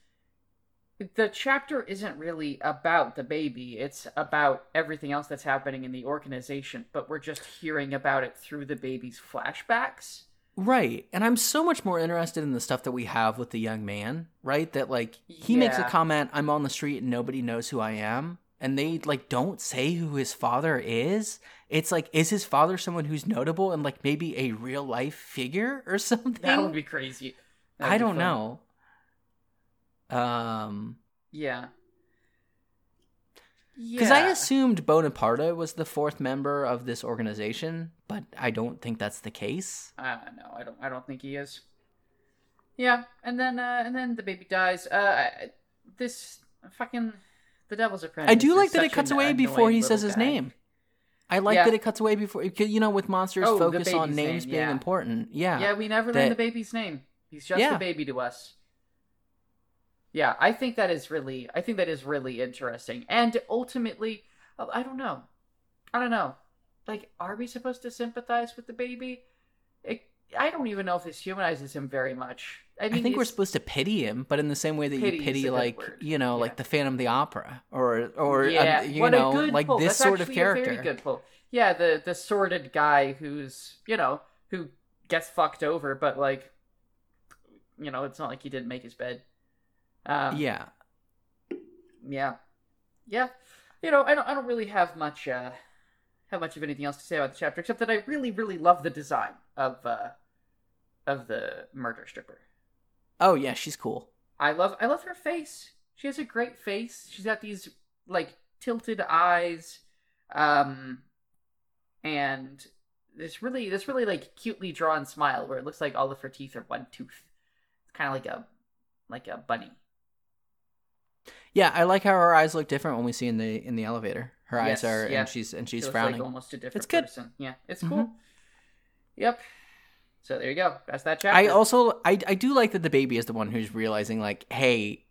the chapter isn't really about the baby. It's about everything else that's happening in the organization, but we're just hearing about it through the baby's flashbacks. Right. And I'm so much more interested in the stuff that we have with the young man, right? That like he makes a comment, I'm on the street and nobody knows who I am. And they like don't say who his father is. It's like, is his father someone who's notable and like maybe a real life figure or something? <laughs> That would be crazy. Would I be don't fun. know. Um Yeah. because I assumed Bonaparte was the fourth member of this organization, but I don't think that's the case. Uh, no, I don't. I don't think he is. Yeah, and then uh, and then the baby dies. Uh, this fucking the Devil's Apprentice. I do like that it cuts away before he says little his guy. name. I like Yeah. that it cuts away before you know with monsters Oh, focus on names name, being yeah. important. Yeah. Yeah, we never learn the baby's name. He's just Yeah. a baby to us. Yeah, I think that is really. I think that is really interesting, and ultimately, uh, I don't know. I don't know. Like, are we supposed to sympathize with the baby? I don't even know if this humanizes him very much. I, I, think we're supposed to pity him, but in the same way that Pity you pity like you know, Yeah. like the Phantom of the Opera or or yeah, um, you what know, like pull. this That's sort of actually a character. very good pull. Yeah, the the sordid guy who's you know who gets fucked over, but like, you know, it's not like he didn't make his bed. Um, Yeah. yeah, yeah. You know, I don't I don't really have much uh have much of anything else to say about the chapter except that I really really love the design of uh of the murder stripper. Oh yeah, she's cool. I love I love her face. She has a great face. She's got these like tilted eyes, um, and this really this really like cutely drawn smile where it looks like all of her teeth are one tooth. It's kind of like a like a bunny. Yeah, I like how her eyes look different when we see in the in the elevator. Her eyes are yeah. and she's and she's looks frowning. like almost a different It's good. person. Yeah, it's Mhm. cool. Yep. So there you go. That's that chapter. I also I I do like that the baby is the one who's realizing like, hey,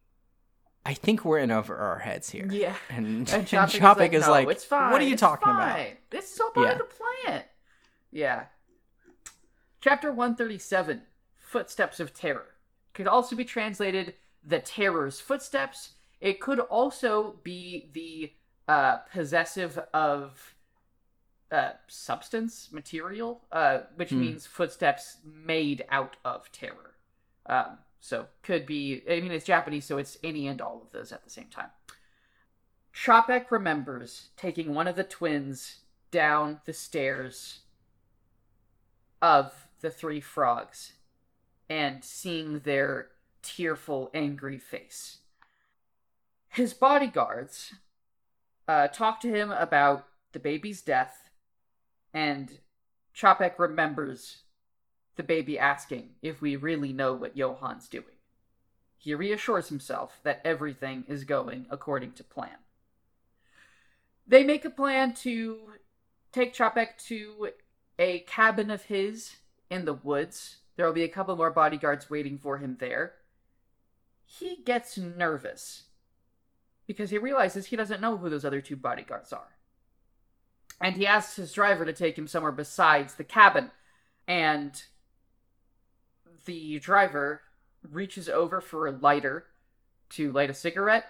I think we're in over our heads here. yeah. <laughs> And, And and Chopik, Chopik is like, no, fine. what are you it's talking about? This is all part Yeah. of the plan. Yeah. Chapter 137 Footsteps of Terror. Could also be translated The Terror's Footsteps. It could also be the uh, possessive of uh, substance, material, uh, which Hmm. means footsteps made out of terror. Um, so could be. I mean, it's Japanese, so it's any and all of those at the same time. Chopek remembers taking one of the twins down the stairs of the three frogs and seeing their tearful, angry face. His bodyguards uh, talk to him about the baby's death, and Chopek remembers the baby asking if we really know what Johan's doing. He reassures himself that everything is going according to plan. They make a plan to take Chopek to a cabin of his in the woods. There will be a couple more bodyguards waiting for him there. He gets nervous because he realizes he doesn't know who those other two bodyguards are. And he asks his driver to take him somewhere besides the cabin. And the driver reaches over for a lighter to light a cigarette.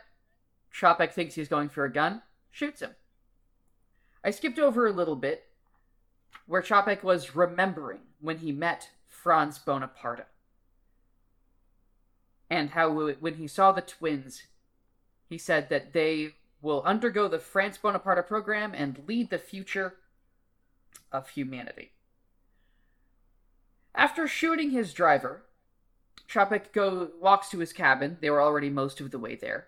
Chopek thinks he's going for a gun, shoots him. I skipped over a little bit where Chopek was remembering when he met Franz Bonaparte. And how when he saw the twins, he said that they will undergo the Franz Bonaparte program and lead the future of humanity. After shooting his driver, Chopek go walks to his cabin. They were already most of the way there.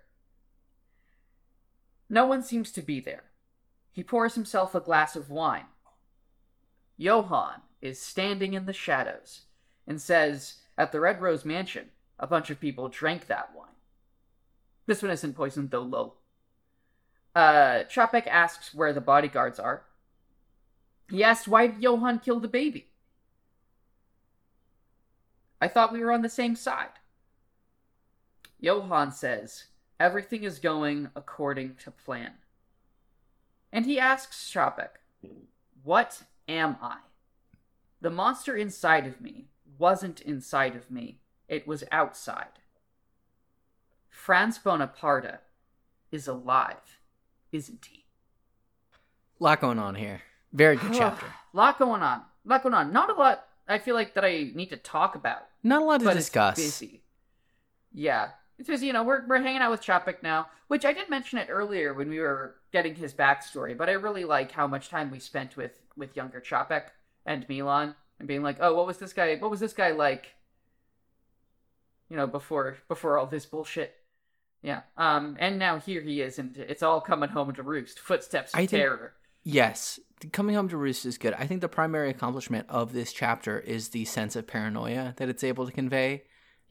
No one seems to be there. He pours himself a glass of wine. Johann is standing in the shadows and says, at the Red Rose Mansion, A bunch of people drank that wine. This one isn't poisoned, though, lol. Uh, asks where the bodyguards are. He asks why did Johann kill the baby? I thought we were on the same side. Johann says, everything is going according to plan. And he asks Chapek, what am I? The monster inside of me wasn't inside of me, it was outside. Franz Bonaparte is alive, isn't he? lot going on here. Very good <sighs> chapter. lot going on. lot going on. Not a lot I feel like that I need to talk about. Not a lot to but discuss. It's busy. Yeah. It's busy, you know, we're we're hanging out with Chapek now, which I did mention it earlier when we were getting his backstory, but I really like how much time we spent with with younger Chapek and Milan and being like, "Oh, what was this guy? What was this guy like?" You know, before before all this bullshit. Yeah. Um. And now here he is, and it's all coming home to roost. Footsteps of I think- terror. Yes, coming home to roost is good. I think the primary accomplishment of this chapter is the sense of paranoia that it's able to convey.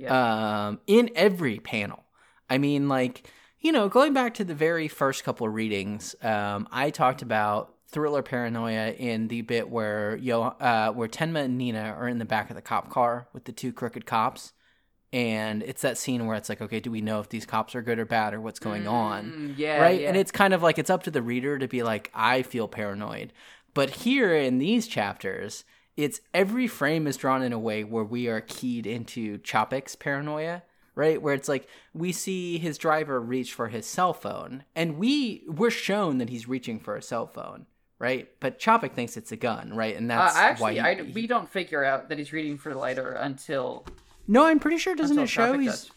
Um, in every panel. I mean, like you know, going back to the very first couple of readings, um, I talked about thriller paranoia in the bit where Yo, uh, where Tenma and Nina are in the back of the cop car with the two crooked cops. And it's that scene where it's like, okay, do we know if these cops are good or bad or what's going on? Mm, yeah. right? yeah. And it's kind of like it's up to the reader to be like, I feel paranoid. But here in these chapters, it's every frame is drawn in a way where we are keyed into Chopik's paranoia, right? Where it's like we see his driver reach for his cell phone, and we we're shown that he's reaching for a cell phone, right? But Chopik thinks it's a gun, right? And Uh, that's actually, why I, we don't figure out that he's reading for the lighter until no, I'm pretty sure doesn't it show he's does.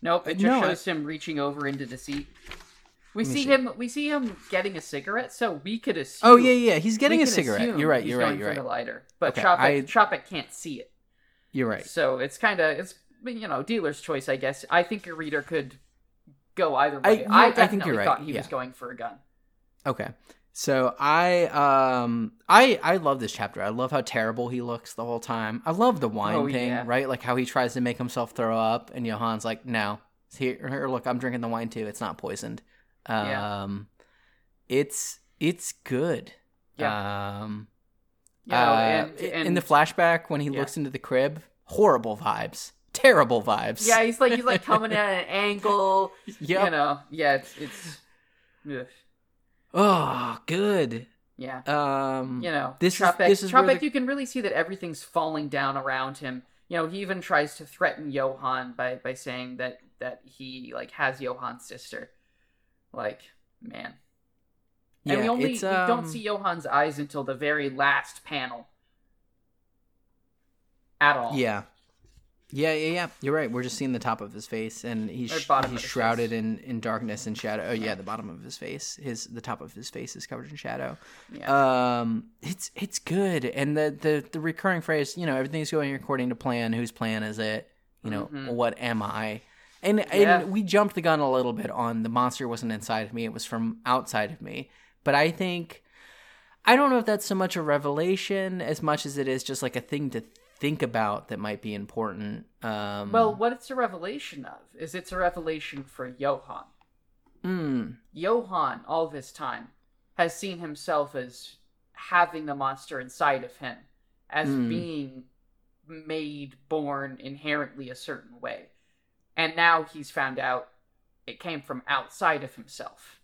Nope, it just No, I- shows him reaching over into the seat. We see see. him. We see him getting a cigarette, so we could assume. oh yeah yeah he's getting a cigarette. You're right. You're right. You're for right. the lighter, but Okay, Chopik, I- Chopik can't see it. You're right. So it's kind of it's you know dealer's choice, I guess. I think a reader could go either way. you're- I, I think you're right, thought he yeah. was going for a gun. Okay. So I um I I love this chapter. I love how terrible he looks the whole time. I love the wine Oh, thing, yeah. right? Like how he tries to make himself throw up and Johann's like, "No. Here, here look, I'm drinking the wine too. It's not poisoned." Um Yeah. it's it's good. Yeah. Um You know, uh, and, and in the flashback when he Yeah. looks into the crib, horrible vibes. Terrible vibes. yeah, he's like he's like coming <laughs> at an angle. Yep. You know, yeah, it's it's. ugh. Oh, good. Yeah. Um you know, this is- this is the- you can really see that everything's falling down around him. You know, he even tries to threaten Johann by by saying that that he like has Johann's sister. Like, man. And we only it's, we don't um, see Johann's eyes until the very last panel. At all. Yeah. Yeah, yeah, yeah. You're right. We're just seeing the top of his face, and he's he's shrouded face. in in darkness and shadow. Oh yeah, the bottom of his face. His the top of his face is covered in shadow. Yeah. Um, it's it's good, and the the the recurring phrase, you know, everything's going according to plan. Whose plan is it? You know, Mhm. what am I? And Yeah. and we jumped the gun a little bit on the monster wasn't inside of me; it was from outside of me. But I think I don't know if that's so much a revelation as much as it is just like a thing to think about that might be important. Um, well, what it's a revelation of is it's a revelation for Johann. mm, Johann, all this time, has seen himself as having the monster inside of him, as Hmm. being made, born inherently a certain way. And now he's found out it came from outside of himself.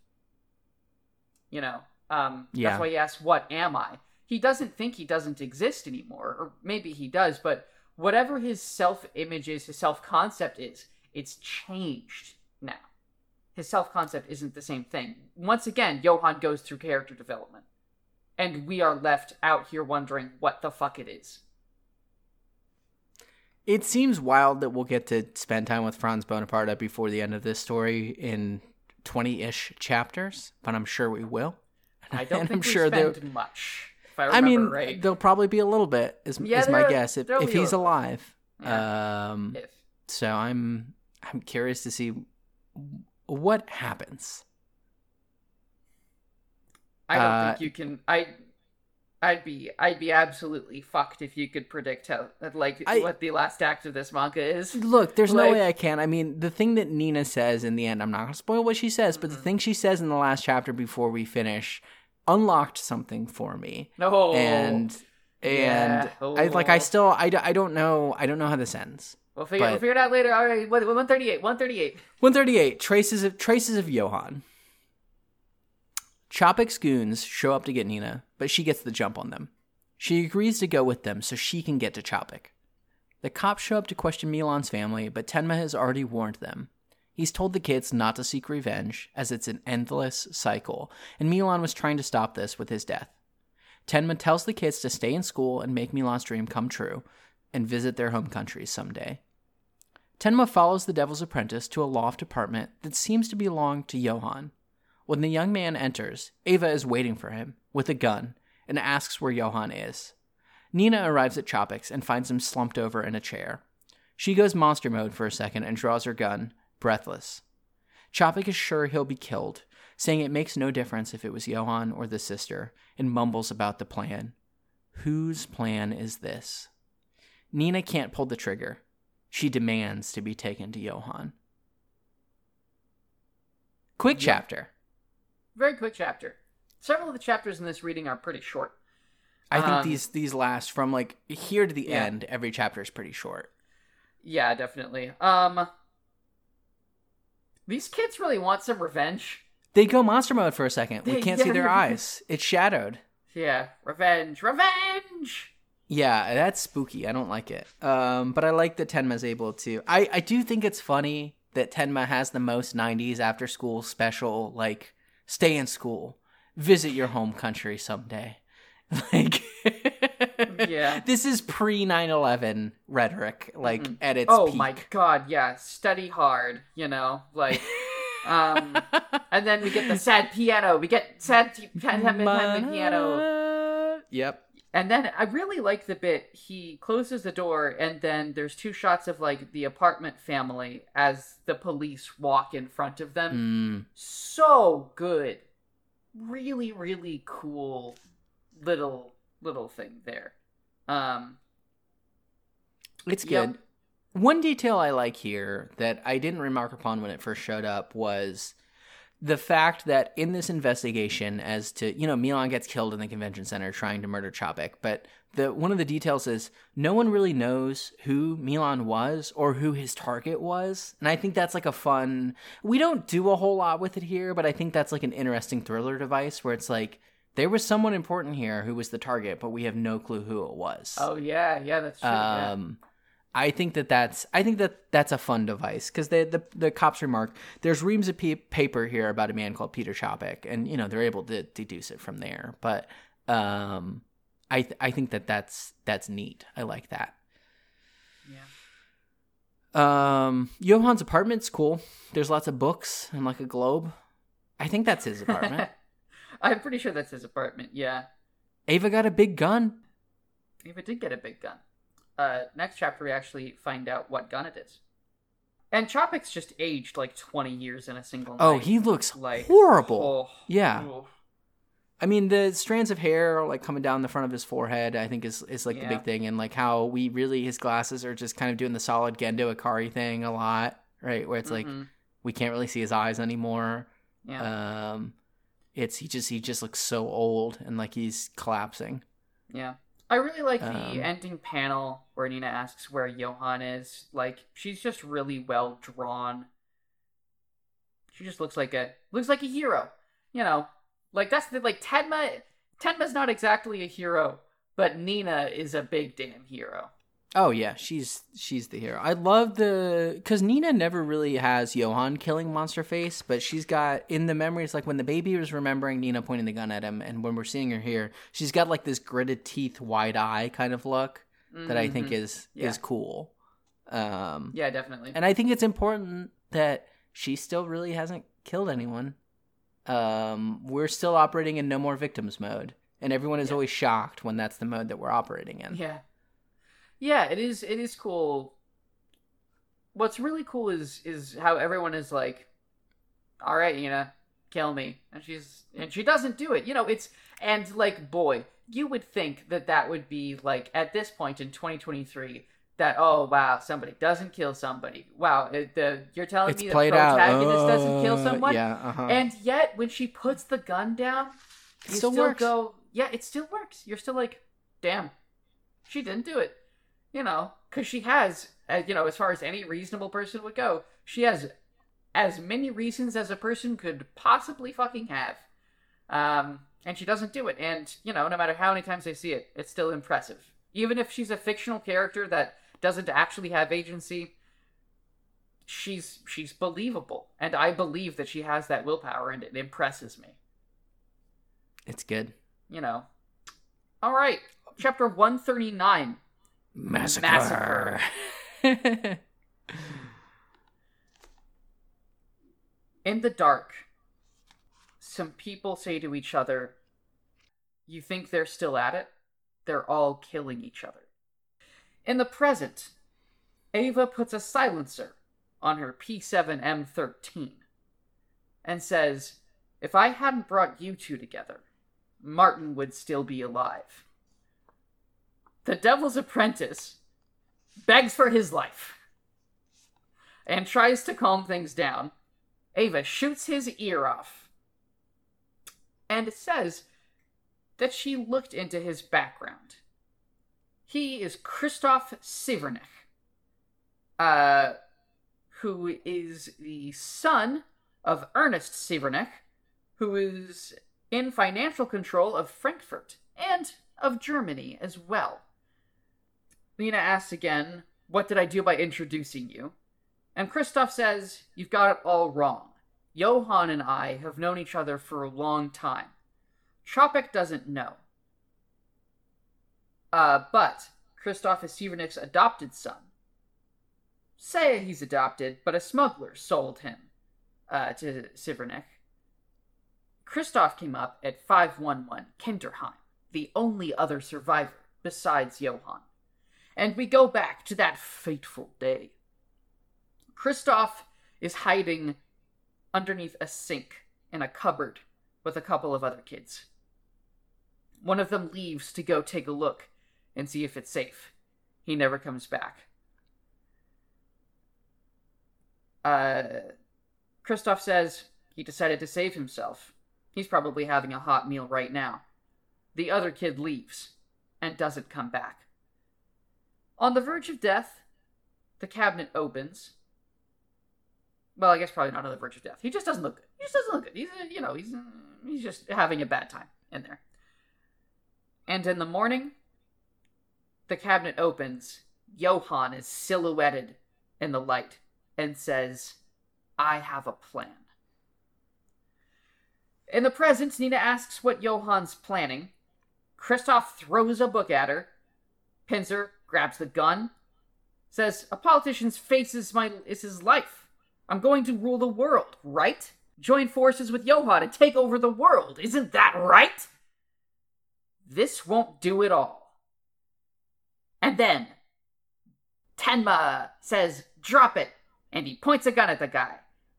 You know, um, Yeah. that's why he asks, What am I? He doesn't think he doesn't exist anymore, or maybe he does, but whatever his self image is, his self concept is, it's changed now his self concept isn't the same thing. Once again, Johann goes through character development. And we are left out here wondering what the fuck it is. it seems wild that we'll get to spend time with Franz Bonaparte before the end of this story in twenty-ish chapters, but I'm sure we will. I don't <laughs> And think I'm we sure spend much. If I I mean, right. there'll probably be a little bit. Is, Yeah, is my guess if, if he's little alive. Yeah. Um, if so I'm I'm curious to see what happens. I don't uh, think you can I I'd be I'd be absolutely fucked if you could predict how like I- what the last act of this manga is. Look, there's no way I can. I mean, the thing that Nina says in the end, I'm not going to spoil what she says, but the thing she says in the last chapter before we finish unlocked something for me. No, And and Yeah. I like I Oh. still I, I don't know I don't know how this ends. we'll figure we'll figure it out later. All right, 138, 138. 138 traces of traces of Johan. Chopik's goons show up to get Nina, but she gets the jump on them. She agrees to go with them so she can get to Chopik. The cops show up to question Milan's family, but Tenma has already warned them. He's told the kids not to seek revenge, as it's an endless cycle, and Milan was trying to stop this with his death. Tenma tells the kids to stay in school and make Milan's dream come true, and visit their home countries someday. Tenma follows the Devil's Apprentice to a loft apartment that seems to belong to Johann. When the young man enters, Ava is waiting for him with a gun and asks where Johann is. Nina arrives at Chopik's and finds him slumped over in a chair. She goes monster mode for a second and draws her gun, breathless. Chopik is sure he'll be killed, saying it makes no difference if it was Johann or the sister, and mumbles about the plan. Whose plan is this? Nina can't pull the trigger. She demands to be taken to Johann. Quick Yeah. chapter. Very quick chapter. Several of the chapters in this reading are pretty short. I think Um, these these last from like here to the Yeah. end. Every chapter is pretty short. Yeah, definitely. Um, these kids really want some revenge. They go monster mode for a second. We can't see their eyes. It's shadowed. Yeah, revenge, revenge. Yeah, that's spooky. I don't like it. Um, but I like that Tenma's able to. I I do think it's funny that Tenma has the most '90s after school special. Like, stay in school, visit your home country someday. <laughs> Like, Yeah. this is pre 9/11 rhetoric. Like Mhm. at its oh peak. my god, yeah. Study hard, you know, like. Um, <laughs> and then we get the sad piano. We get sad t- sad piano. Yep. And then I really like the bit he closes the door, and then there's two shots of like the apartment family as the police walk in front of them. Mm. So good, really, really cool little little thing there. Um, It's Yep. good. One detail I like here that I didn't remark upon when it first showed up was the fact that in this investigation as to you know Milan gets killed in the convention center trying to murder Chopik, but the one of the details is no one really knows who Milan was or who his target was, and I think that's like a fun. We don't do a whole lot with it here, but I think that's like an interesting thriller device where it's like there was someone important here who was the target, but we have no clue who it was. oh yeah, yeah, that's true. yeah. Um, I think that that's I think that that's a fun device because the, the the cops remark there's reams of pe- paper here about a man called Peter Chopik, and you know they're able to deduce it from there. But um, I th- I think that that's that's neat. I like that. Yeah. Um, Johann's apartment's cool. There's lots of books and like a globe. I think that's his apartment. <laughs> I'm pretty sure that's his apartment. Yeah. Ava got a big gun. Ava did get a big gun. Uh, next chapter, we actually find out what gun it is. And Chopik's just aged like 20 years in a single night. Oh, he looks like horrible. oh, Yeah. oh. I mean, the strands of hair like coming down the front of his forehead, I think is is like the big thing, and like how we really his glasses are just kind of doing the solid Gendo Ikari thing a lot, right? Where it's like Mhm. we can't really see his eyes anymore. yeah, Um, it's he just he just looks so old and like he's collapsing. yeah. I really like the um, ending panel where Nina asks where Johan is. Like, she's just really well drawn. She just looks like a looks like a hero. You know, like that's the like Tenma. Tenma's not exactly a hero, but Nina is a big damn hero. Oh yeah, she's she's the hero. I love the because Nina never really has Johan killing Monster Face, but she's got in the memories like when the baby was remembering Nina pointing the gun at him, and when we're seeing her here, she's got like this gritted teeth, wide eye kind of look that I think Mhm. is Yeah. is cool. Um, yeah, definitely. and I think it's important that she still really hasn't killed anyone. Um, we're still operating in no more victims mode, and everyone is Yeah. always shocked when that's the mode that we're operating in. Yeah. Yeah, it is it is cool. What's really cool is is how everyone is like, All right, Nina, kill me. And she's and she doesn't do it. You know, it's and like boy, you would think that that would be like at this point in 2023 that oh wow somebody doesn't kill somebody wow it, the you're telling It's me the protagonist doesn't kill Uh, someone Yeah, uh-huh. and yet when she puts the gun down It you still still, works. go yeah it still works you're still like damn she didn't do it you know because she has uh, you know as far as any reasonable person would go she has as many reasons as a person could possibly fucking have um and she doesn't do it and you know no matter how many times i see it it's still impressive even if she's a fictional character that doesn't actually have agency she's she's believable and i believe that she has that willpower and it impresses me it's good. you know. All right, chapter 139. Massacre. In the dark, some people say to each other, You think they're still at it? They're all killing each other. In the present, Ava puts a silencer on her P7M13 and says, If I hadn't brought you two together, Martin would still be alive. The Devil's Apprentice begs for his life and tries to calm things down. Ava shoots his ear off and says that she looked into his background. He is Christoph Sievernich, uh, who is the son of Ernest Sievernich, who is in financial control of Frankfurt and of Germany as well. Lena asks again, What did I do by introducing you? And Christoph says, You've got it all wrong. Johann and I have known each other for a long time. Chopek doesn't know. Uh, but Christoph is Sievernich's adopted son. Say he's adopted, but a smuggler sold him uh, to Sivernech. Christoph came up at 511 Kinderheim, the only other survivor besides Johann. And we go back to that fateful day. Christoph is hiding underneath a sink in a cupboard with a couple of other kids. One of them leaves to go take a look and see if it's safe. He never comes back. Uh, Christoph says he decided to save himself. He's probably having a hot meal right now. The other kid leaves and doesn't come back. On the verge of death, the cabinet opens. Well, I guess probably not on the verge of death. He just doesn't look good. He just doesn't look good. He's, uh, you know, he's uh, he's just having a bad time in there. And in the morning, the cabinet opens. Johann is silhouetted in the light and says, "I have a plan." In the present, Nina asks what Johann's planning. Christoph throws a book at her. Pins her, grabs the gun, says, A politician's face is, my, is his life. I'm going to rule the world, right? Join forces with Johann to take over the world. Isn't that right? This won't do it all. And then, Tenma says, Drop it. And he points a gun at the guy.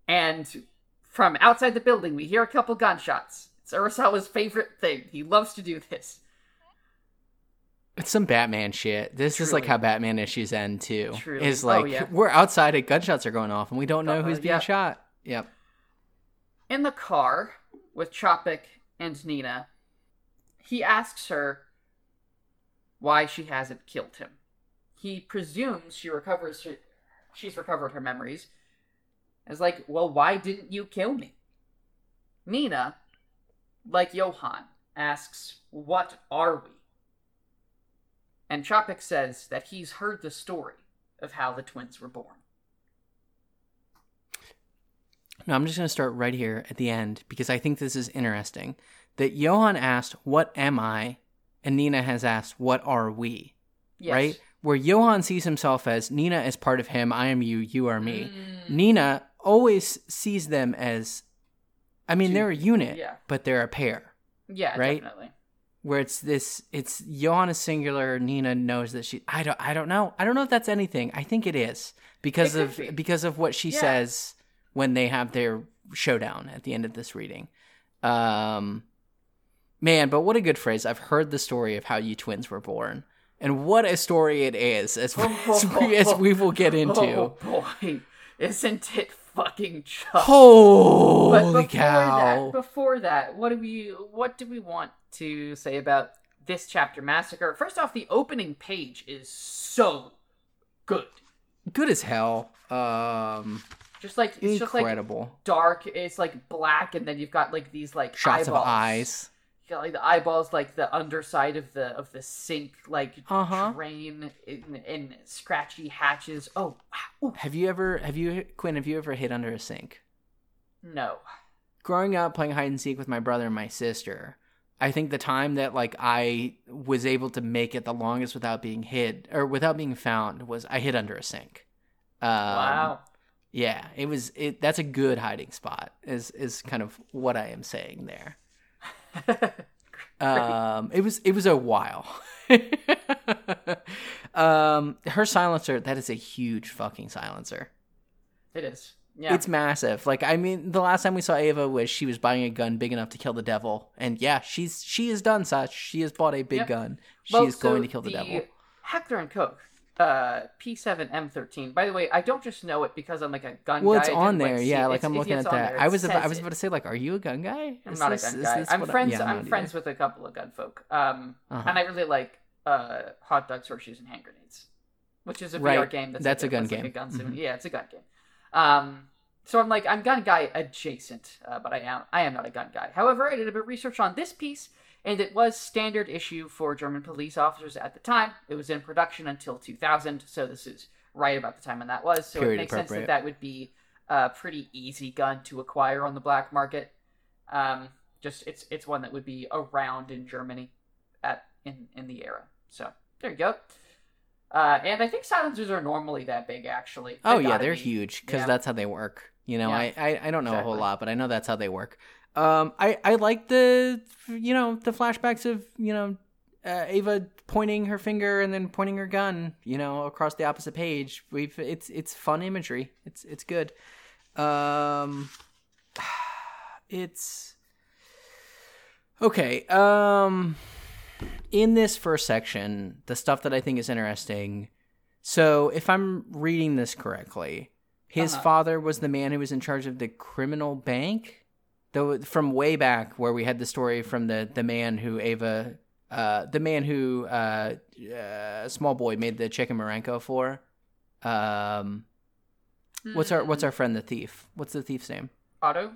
And from outside the building, we hear a couple gunshots. It's Urasawa's favorite thing. He loves to do this. It's some Batman shit. This is like how Batman issues end too. Truly. Is Oh, like yeah. we're outside and gunshots are going off and we don't know Uh, who's being yeah. shot. Yep. In the car with Chopik and Nina, he asks her why she hasn't killed him. He presumes she recovers her, she's recovered her memories. Is like, well, why didn't you kill me? Nina, like Johann, asks, What are we? And Chopik says that he's heard the story of how the twins were born. No, I'm just going to start right here at the end because I think this is interesting. That Johan asked, What am I? And Nina has asked, What are we? Yes. Right? Where Johan sees himself as Nina is part of him, I am you, you are me. Mm. Nina always sees them as, I mean, Two- they're a unit, yeah. but they're a pair. Yeah, Right? definitely. Where it's this, it's Johan is singular. Nina knows that she. I don't. I don't know. I don't know if that's anything. I think it is because It of be. because of what she Yeah. says when they have their showdown at the end of this reading. Um, Man, but what a good phrase. I've heard the story of how you twins were born. And what a story it is, as, as, we, as we will get into. <laughs> Oh boy, isn't it fucking just? Holy but before cow! that, before that, what do we what do we want to say about this chapter massacre? First off, the opening page is so good. Good as hell. Um, Just like it's just like incredible. dark. It's like black, and then you've got like these like Shots eyeballs. of eyes. Got like the eyeballs, like the underside of the of the sink, like Uh-huh. drain in, in scratchy hatches. Oh wow! Ooh, Have you ever, have you, Quinn, have you ever hid under a sink? no. growing up playing hide and seek with my brother and my sister, I think the time that like I was able to make it the longest without being hid or without being found was I hid under a sink. Um, wow. Yeah, it was. It that's a good hiding spot. Is is kind of what I am saying there. <laughs> Um, it was it was a while. <laughs> um, her silencer that is a huge fucking silencer. it is. Yeah. It's massive. Like I mean, the last time we saw Ava was she was buying a gun big enough to kill the devil, and yeah, she's she has done such. She has bought a big Yep. gun. She Well, is going to kill the, devil. Heckler and Koch, uh, P7M13. By the way, I don't just know it because I'm like a gun Well, guy. Well, it's on there. see yeah, like I'm looking at that. there. I was about, I was about to say like, are you a gun guy? I'm Is not this- a gun guy. I'm what I- friends. yeah, I'm friends either. with a couple of gun folk. Um, Uh-huh. and I really like uh hot dogs, horseshoes, and hand grenades, which is a VR Right. game. That's, That's a like gun that's like game. a gun Mhm. Yeah, it's a gun game. Um, so I'm like I'm gun guy adjacent, uh, but I am I am not a gun guy. However, I did a bit of research on this piece, and it was standard issue for German police officers at the time. It was in production until 2000, so this is right about the time when that was. So Period it makes sense that that would be a pretty easy gun to acquire on the black market. Um, just it's it's one that would be around in Germany at in in the era. So there you go. Uh, and I think silencers are normally that big, actually. Oh They've yeah, they're be. huge because Yeah. that's how they work. You know, Yeah. I, I I don't know a whole lot, but I know that's how they work. Um, I I like the you know the flashbacks of you know uh, Ava pointing her finger and then pointing her gun you know across the opposite page. We've it's it's fun imagery. It's it's good. Um, <sighs> it's okay. Um, in this first section, the stuff that I think is interesting. So, if I'm reading this correctly, his Uh-huh. father was the man who was in charge of the criminal bank. Though from way back where we had the story from the the man who Ava, uh, the man who uh, uh, small boy made the chicken Marengo for. Um, what's our what's our friend the thief? What's the thief's name? Otto?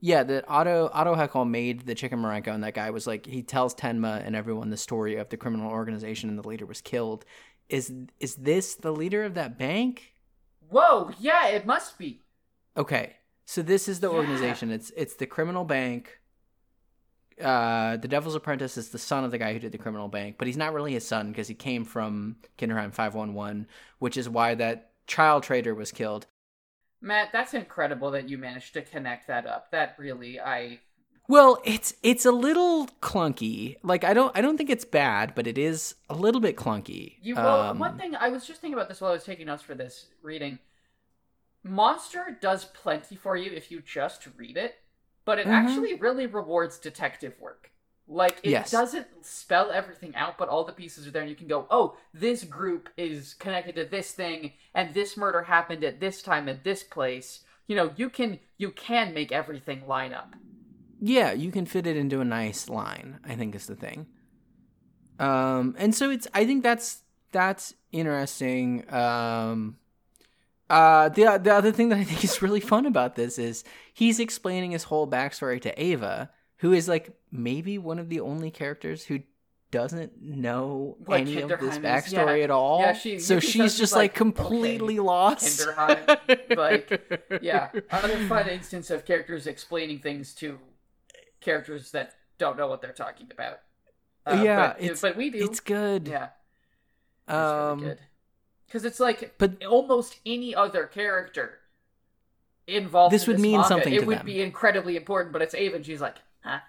Yeah, that Otto Otto Heckel made the chicken Marengo, and that guy was like he tells Tenma and everyone the story of the criminal organization, and the leader was killed. Is is this the leader of that bank? Whoa, yeah, it must be. Okay, so this is the Yeah. organization. It's it's the criminal bank. Uh, the Devil's Apprentice is the son of the guy who did the criminal bank, but he's not really his son because he came from Kinderheim Five One One, which is why that child trader was killed. Matt, that's incredible that you managed to connect that up. That really, I. Well, it's it's a little clunky. Like I don't I don't think it's bad, but it is a little bit clunky. You well, Um, one thing I was just thinking about this while I was taking notes for this reading. Monster does plenty for you if you just read it, but it Mhm. actually really rewards detective work. Like it Yes. doesn't spell everything out, but all the pieces are there, and you can go, "Oh, this group is connected to this thing, and this murder happened at this time at this place." You know, you can you can make everything line up. Yeah, you can fit it into a nice line. I think is the thing. Um, and so it's I think that's that's interesting. Um, uh, the the other thing that I think is really fun about this is he's explaining his whole backstory to Ava, who is like maybe one of the only characters who doesn't know What any of this backstory yeah. at all. Yeah, she- so she's just like, like, completely okay, lost. Kinderheim, like, <laughs> Yeah, another fun instance of characters explaining things to characters that don't know what they're talking about. Uh, Yeah, but, it's- but we do. It's good. yeah, it's um, really good. Because it's like, but- almost any other character involved. This in would mean manga, something It would them. be incredibly important, but it's Ava, and she's like, huh?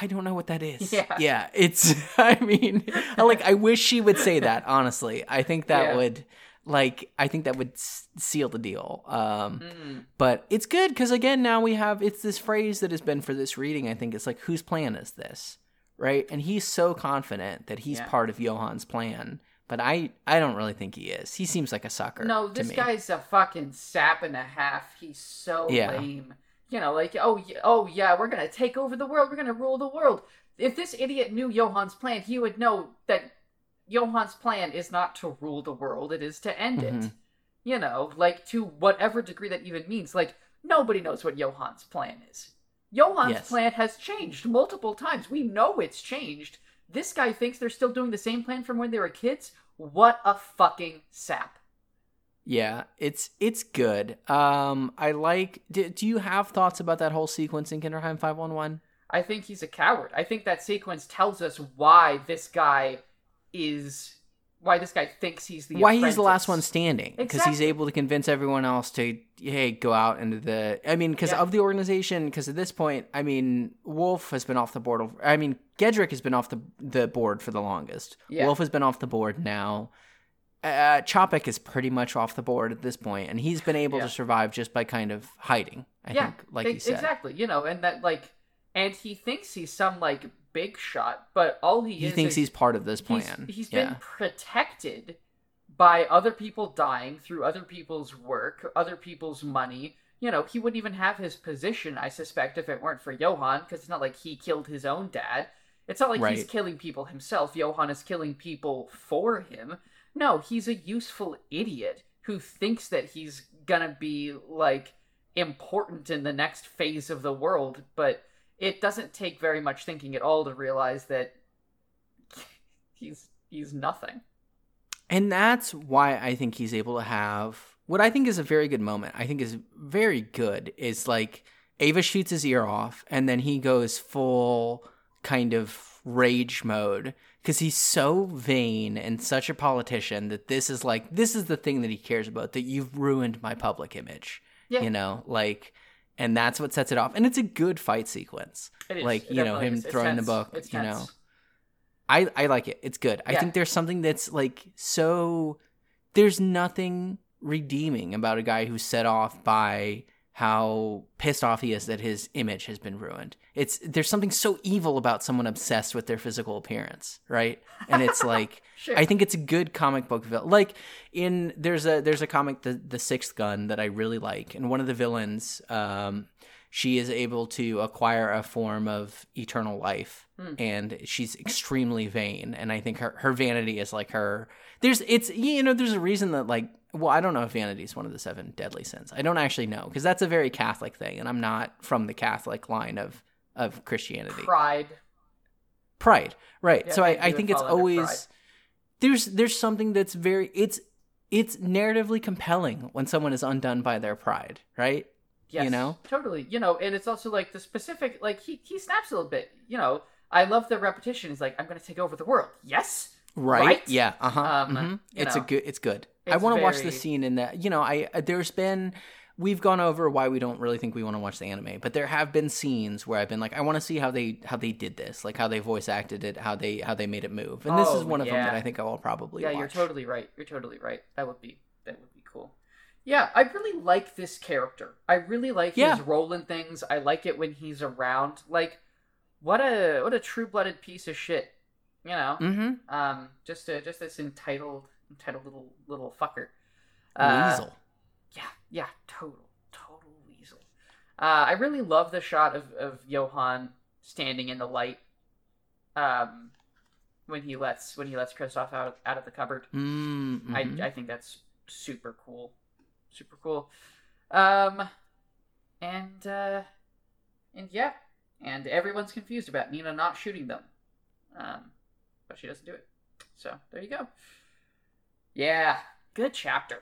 I don't know what that is. <laughs> Yeah. yeah, it's. <laughs> I mean, I like. I wish she would say that. Honestly, I think that Yeah. would. like I think that would s- seal the deal. Um, Mm. but it's good because again, now we have it's this phrase that has been for this reading. I think it's like, whose plan is this, right? And he's so confident that he's Yeah. part of Johan's plan, but I I don't really think he is. He seems like a sucker. No, this guy's a fucking sap and a half. He's so Yeah. lame. You know, like oh oh yeah, we're gonna take over the world. We're gonna rule the world. If this idiot knew Johan's plan, he would know that Johan's plan is not to rule the world. It is to end it. Mhm. You know, like to whatever degree that even means. Like nobody knows what Johan's plan is. Johan's Yes. plan has changed multiple times. We know it's changed. This guy thinks they're still doing the same plan from when they were kids. What a fucking sap. Yeah, it's it's good. Um, I like. Do, do you have thoughts about that whole sequence in Kinderheim Five One One? I think he's a coward. I think that sequence tells us why this guy is why this guy thinks he's the Why he's the last one standing? Because he's able to convince everyone else to hey go out into the. I mean, because Yeah. of the organization. Because at this point, I mean, Wolf has been off the board. I mean, Gedrick has been off the the board for the longest. Yeah. Wolf has been off the board now. Uh, Chopik is pretty much off the board at this point, and he's been able Yeah. to survive just by kind of hiding. I yeah, think, like e- you said. exactly. You know, and that like, and he thinks he's some like big shot, but all he, He is thinks is he's part of this plan. he's yeah. been protected by other people dying through other people's work, other people's money. You know, he wouldn't even have his position, I suspect, if it weren't for Johann, because it's not like he killed his own dad. It's not like he's killing people himself. Johann is killing people for him. No, he's a useful idiot who thinks that he's gonna be, like, important in the next phase of the world, but it doesn't take very much thinking at all to realize that <laughs> he's he's nothing. And that's why I think he's able to have what I think is a very good moment. I think is very good is like Ava shoots his ear off and then he goes full kind of rage mode because he's so vain and such a politician that this is like this is the thing that he cares about that you've ruined my public image. Yeah. You know, like and that's what sets it off. And it's a good fight sequence. It is. Like, It you know, him is. Throwing the tense. book, It's you know. I I like it. It's good. I think there's something that's like so there's nothing redeeming about a guy who's set off by how pissed off he is that his image has been ruined. It's there's something so evil about someone obsessed with their physical appearance, right? And it's <laughs> like Sure. I think it's a good comic book villain. Like in there's a there's a comic the the Sixth Gun that I really like, and one of the villains, um, she is able to acquire a form of eternal life, Hmm. and she's extremely vain. And I think her her vanity is like her. There's it's you know there's a reason that like well I don't know if vanity is one of the seven deadly sins. I don't actually know because that's a very Catholic thing, and I'm not from the Catholic line of of Christianity Pride. pride right Yeah, so i, I think it's always pride. there's there's something that's very it's it's narratively compelling when someone is undone by their pride right Yes, You know? totally. You know, and it's also like the specific. Like he he snaps a little bit. You know, I love the repetition. He's like, "I'm going to take over the world." Yes, right, Right? yeah uh-huh Um, mhm. you it's a good it's good i want to watch the scene in that you know i there's been we've gone over why we don't really think we want to watch the anime but there have been scenes where i've been like i want to see how they how they did this like how they voice acted it how they how they made it move and this is one of them that i think i will probably yeah, watch you're totally right. You're totally right. That would be that would be cool. Yeah, I really like this character. I really like Yeah. his role in things. I like it when he's around. Like, what a what a true blooded piece of shit. You know, mm-hmm um, just a, just this entitled entitled little little fucker. Uh, weasel Yeah, total, total weasel. Uh, I really love the shot of, of Johann standing in the light. Um, when he lets when he lets Kristoff out out of the cupboard, mm-hmm. I I think that's super cool, super cool. Um, and uh, and yeah, and everyone's confused about Nina not shooting them. Um, but she doesn't do it. So there you go. Yeah, good chapter.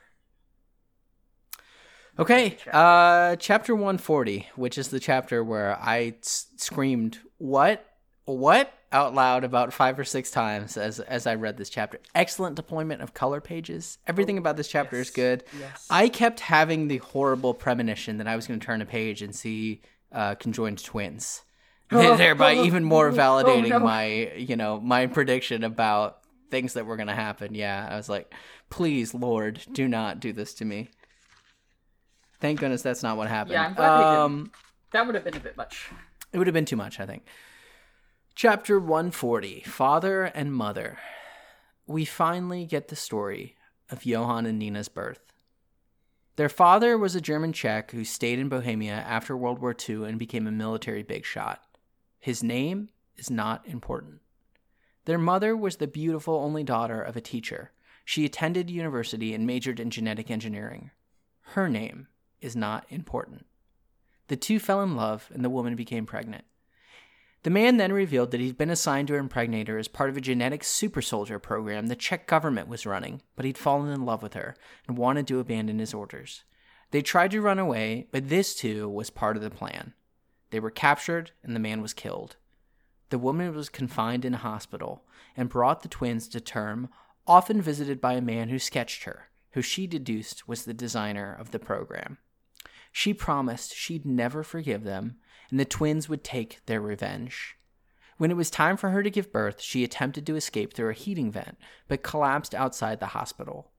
Okay, Chapter. uh, chapter 140, which is the chapter where I s- screamed, What? What? out loud about five or six times as as I read this chapter. Excellent deployment of color pages. Everything about this chapter is good. Yes. I kept having the horrible premonition that I was going to turn a page and see uh, conjoined twins, <laughs> Oh, thereby oh, even more oh, validating no. my you know my prediction about things that were going to happen. Yeah, I was like, please, Lord, do not do this to me. Thank goodness that's not what happened. Yeah, I'm glad um, That would have been a bit much. it would have been too much, I think. Chapter 140 Father and Mother. We finally get the story of Johann and Nina's birth. Their father was a German Czech who stayed in Bohemia after World War II and became a military big shot. His name is not important. Their mother was the beautiful only daughter of a teacher. She attended university and majored in genetic engineering. Her name is not important. The two fell in love, and the woman became pregnant. The man then revealed that he'd been assigned to impregnate her as part of a genetic super soldier program the Czech government was running, but he'd fallen in love with her and wanted to abandon his orders. They tried to run away, but this too was part of the plan. They were captured, and the man was killed. The woman was confined in a hospital and brought the twins to term, often visited by a man who sketched her, who she deduced was the designer of the program. She promised she'd never forgive them, and the twins would take their revenge. When it was time for her to give birth, she attempted to escape through a heating vent, but collapsed outside the hospital.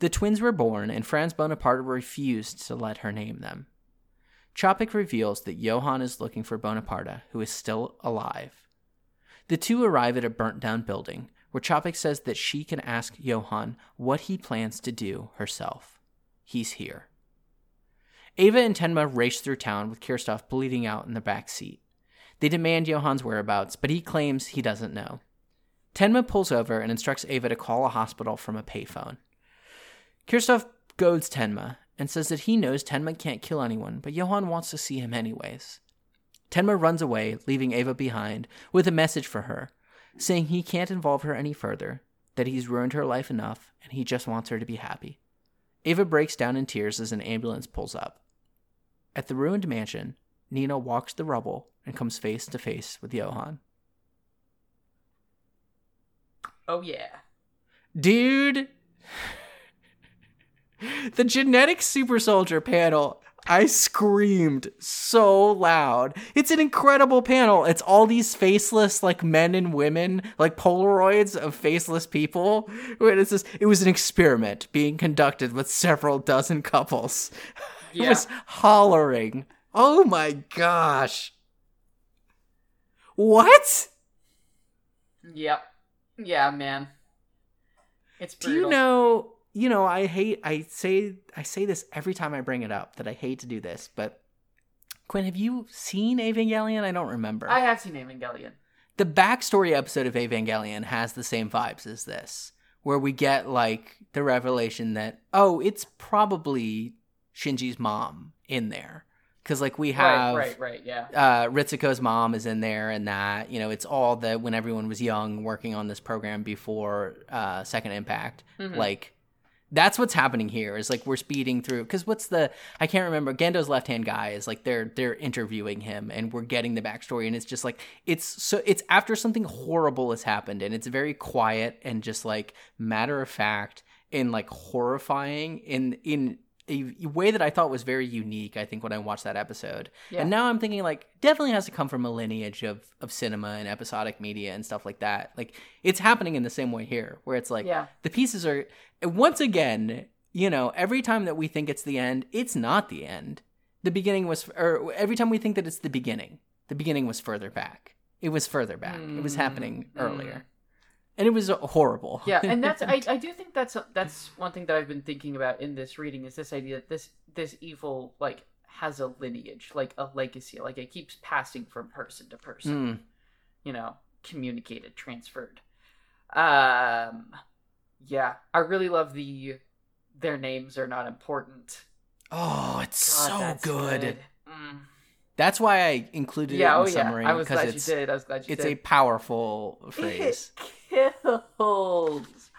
The twins were born, and Franz Bonaparte refused to let her name them. Chopik reveals that Johann is looking for Bonaparte, who is still alive. The two arrive at a burnt down building, where Chopik says that she can ask Johann what he plans to do herself. He's here. Ava and Tenma race through town with Kristoff bleeding out in the back seat. They demand Johann's whereabouts, but he claims he doesn't know. Tenma pulls over and instructs Ava to call a hospital from a payphone. Kristoff goads Tenma and says that he knows Tenma can't kill anyone, but Johann wants to see him anyways. Tenma runs away, leaving Ava behind, with a message for her, saying he can't involve her any further, that he's ruined her life enough, and he just wants her to be happy. Ava breaks down in tears as an ambulance pulls up. At the ruined mansion, Nina walks the rubble and comes face to face with Johann. Oh yeah. Dude, <laughs> the genetic super soldier panel, I screamed so loud. It's an incredible panel. It's all these faceless, like men and women, like Polaroids of faceless people. It was, just, it was an experiment being conducted with several dozen couples. <laughs> <laughs> Yeah. Was hollering. Oh my gosh. What? Yep. Yeah, man. It's Do you know? You know, I hate. I say. I say this every time I bring it up that I hate to do this, but Quinn, have you seen Evangelion? I don't remember. I have seen Evangelion. the backstory episode of Evangelion has the same vibes as this, where we get like the revelation that oh, it's probably Shinji's mom in there because like we have right, right, right. Yeah. uh, Ritsuko's mom is in there, and that you know it's all that when everyone was young working on this program before uh, Second Impact, Mhm. like that's what's happening here. Is like we're speeding through because what's the I can't remember Gendo's left hand guy is like they're they're interviewing him and we're getting the backstory and it's just like it's so it's after something horrible has happened and it's very quiet and just like matter of fact and like horrifying in in a way that I thought was very unique. I think when I watched that episode. Yeah. And now I'm thinking like definitely has to come from a lineage of of cinema and episodic media and stuff like that. Like it's happening in the same way here, where it's like Yeah. the pieces are once again, you know, every time that we think it's the end, it's not the end. The beginning was, or every time we think that it's the beginning, the beginning was further back. It was further back. It was happening Mm, earlier, and it was uh, horrible. Yeah, and <laughs> that's I, I do think that's that's one thing that I've been thinking about in this reading is this idea that this this evil like has a lineage, like a legacy, like it keeps passing from person to person. Mm. You know, communicated, transferred. Um, yeah, I really love the their names are not important. Oh, it's God, so that's good. Mm. That's why I included Yeah, it oh in the yeah, summary I was because glad it's you did. I was glad you it's a powerful phrase. <laughs> Kills.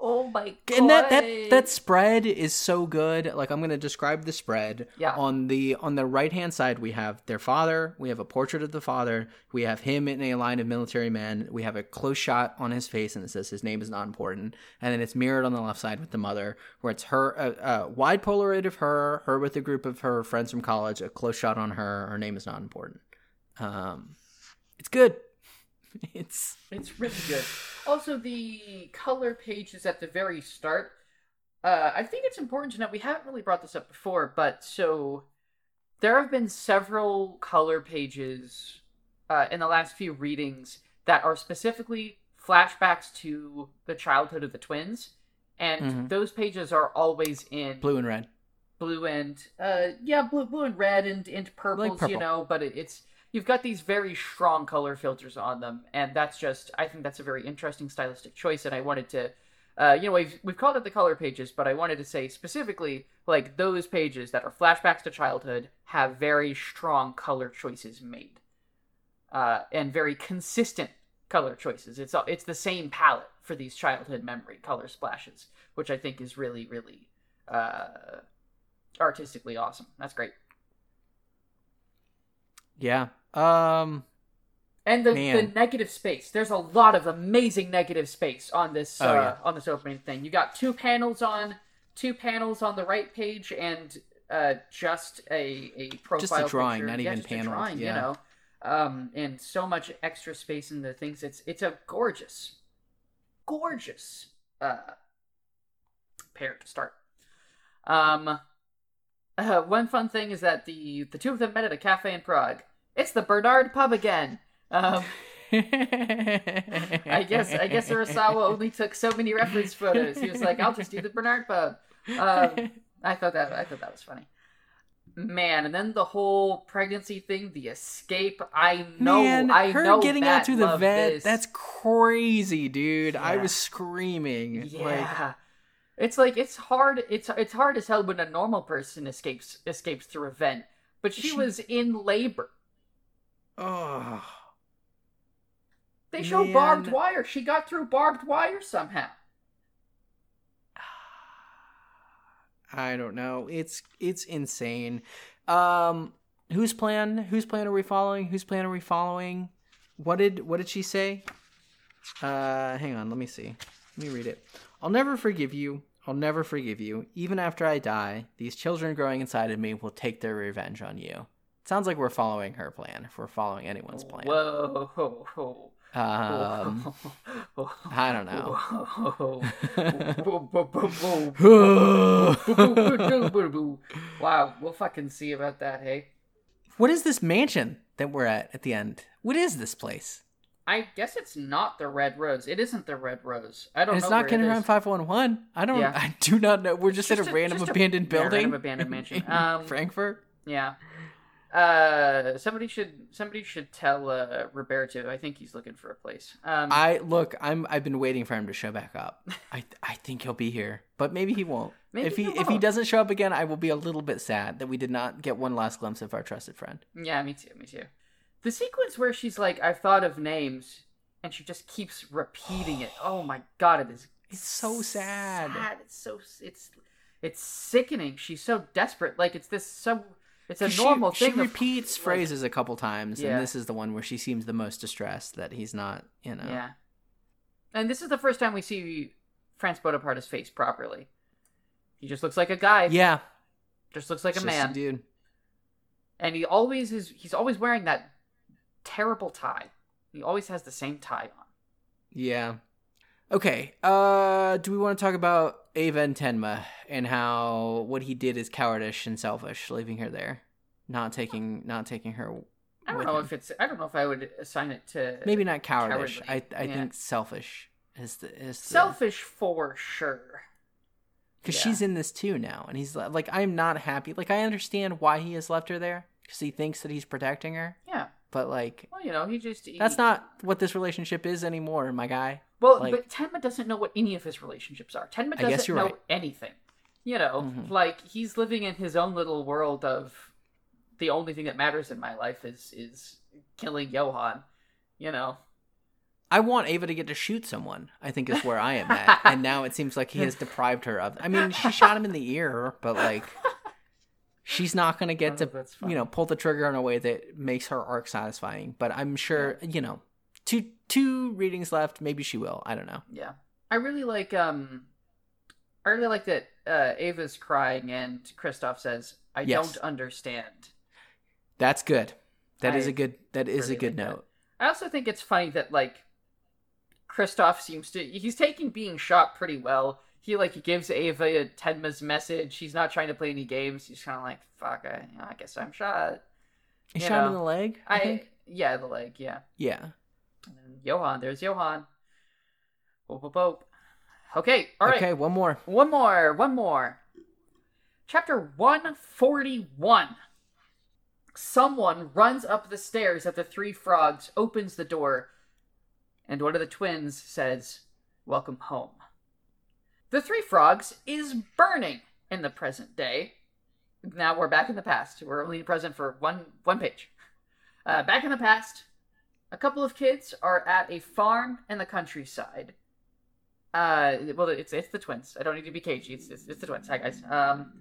Oh my god! and that that that spread is so good like i'm going to describe the spread Yeah. on the on the right hand side we have their father we have a portrait of the father we have him in a line of military men we have a close shot on his face and it says his name is not important and then it's mirrored on the left side with the mother where it's her a, a wide polaroid of her her with a group of her friends from college a close shot on her her name is not important um it's good <laughs> it's It's really good. Also, the color pages at the very start. Uh, I think it's important to note we haven't really brought this up before, but so there have been several color pages uh, in the last few readings that are specifically flashbacks to the childhood of the twins, and Mhm. those pages are always in blue and red. blue and uh yeah blue blue and red and and purples purple. you know but it, it's you've got these very strong color filters on them and that's just i think that's a very interesting stylistic choice and i wanted to uh you know we've we've called it the color pages but i wanted to say specifically like those pages that are flashbacks to childhood have very strong color choices made uh and very consistent color choices it's it's the same palette for these childhood memory color splashes which i think is really really uh artistically awesome. That's great. Yeah. Um. And the, the negative space. There's a lot of amazing negative space on this Oh, uh, yeah. on this opening thing. You got two panels on two panels on the right page and uh, just a a profile drawing, picture. not Yeah, even just a panels, drawing, yeah. You know, um, and so much extra space in the things. It's it's a gorgeous, gorgeous uh, pair to start. Um, uh, one fun thing is that the the two of them met at a cafe in Prague. It's the Bernard pub again. Um, I guess I guess Urasawa <laughs> only took so many reference photos. He was like, "I'll just do the Bernard pub." Um, I thought that I thought that was funny. Man, and then the whole pregnancy thing, the escape. I know, Man, I her know. getting Matt out through the vent, this. that's crazy, dude. I was screaming. yeah. Like, it's like it's hard. It's it's hard as hell when a normal person escapes escapes through a vent, but she She- was in labor. Oh. They show barbed wire. She got through barbed wire somehow. <sighs> I don't know. It's it's insane. Um whose plan whose plan are we following? Whose plan are we following? What did what did she say? Uh hang on, let me see. Let me read it. I'll never forgive you. I'll never forgive you. Even after I die, these children growing inside of me will take their revenge on you. Sounds like we're following her plan. If we're following anyone's plan. Whoa. Ho, ho. Um I don't know. <laughs> wow, we'll fucking see about that, hey? what is this mansion that we're at at the end? What is this place? I guess it's not the Red Rose. It isn't the Red Rose. I don't And it's know. not where Kinderheim 511. I don't Yeah. I do not know. We're just, Just at a a- random just a- abandoned yeah, building. random abandoned mansion. <laughs> Um, Frankfurt. Yeah. Uh, somebody should somebody should tell uh Roberto. I think he's looking for a place. Um, I look, I'm I've been waiting for him to show back up. <laughs> I I think he'll be here, but maybe he won't. Maybe if he, he if he doesn't show up again, I will be a little bit sad that we did not get one last glimpse of our trusted friend. Yeah, me too, me too. The sequence where she's like, I've thought of names, and she just keeps repeating it. Oh my god, it is It's so sad. It's so it's it's sickening. She's so desperate. Like it's this so it's a She- normal she, thing. of- repeats like- phrases a couple times, Yeah. and this is the one where she seems the most distressed that he's not. You know. Yeah. And this is the first time we see Franz Bonaparte's face properly. He just looks like a guy. Yeah. Just looks like a just man. dude. and he always is he's always wearing that terrible tie. He always has the same tie on. Yeah. Okay. Uh do we want to talk about Ava and Tenma and how what he did is cowardish and selfish, leaving her there, not taking not taking her. I don't know him. if it's I don't know if I would assign it to maybe not cowardish. cowardly, I I yeah. think selfish is the is the, selfish for sure. because yeah. she's in this too now, and he's li- like, I'm not happy. Like I understand why he has left her there because he thinks that he's protecting her, Yeah. but like Well, you know, he just he- that's not what this relationship is anymore, my guy. Well, like- but Tenma doesn't know what any of his relationships are. Tenma doesn't know right. anything. You know, Mhm. like he's living in his own little world of the only thing that matters in my life is is killing Johan. You know. I want Ava to get to shoot someone. I think is where I am at, <laughs> and now it seems like he has deprived her of. I mean, she shot him in the ear, but like, she's not gonna get Oh, to you know pull the trigger in a way that makes her arc satisfying. But I'm sure you know, two two readings left. Maybe she will. I don't know. Yeah. I really like um I really like that uh Ava's crying and Kristoff says, I Yes. don't understand. That's good. That is a good. That is really a good like that. note. I also think it's funny that like Kristoff seems to he's taking being shot pretty well. He like gives Ava a Tenma's message. He's not trying to play any games. He's kind of like, "Fuck, I, know, I guess I'm shot." He shot him in the leg. I, I, think? yeah, the leg, yeah. Yeah. And then Johan, there's Johan. Boop, boop, boop. Okay, all right. Okay, one more. One more, one more. Chapter 141. Someone runs up the stairs at the Three Frogs, opens the door, and one of the twins says, Welcome home. The Three Frogs is burning in the present day. Now we're back in the past. We're only present for one one page. Uh, back in the past, a couple of kids are at a farm in the countryside. Uh, well, it's it's the twins. I don't need to be cagey. It's it's, it's the twins. Hi guys. Um,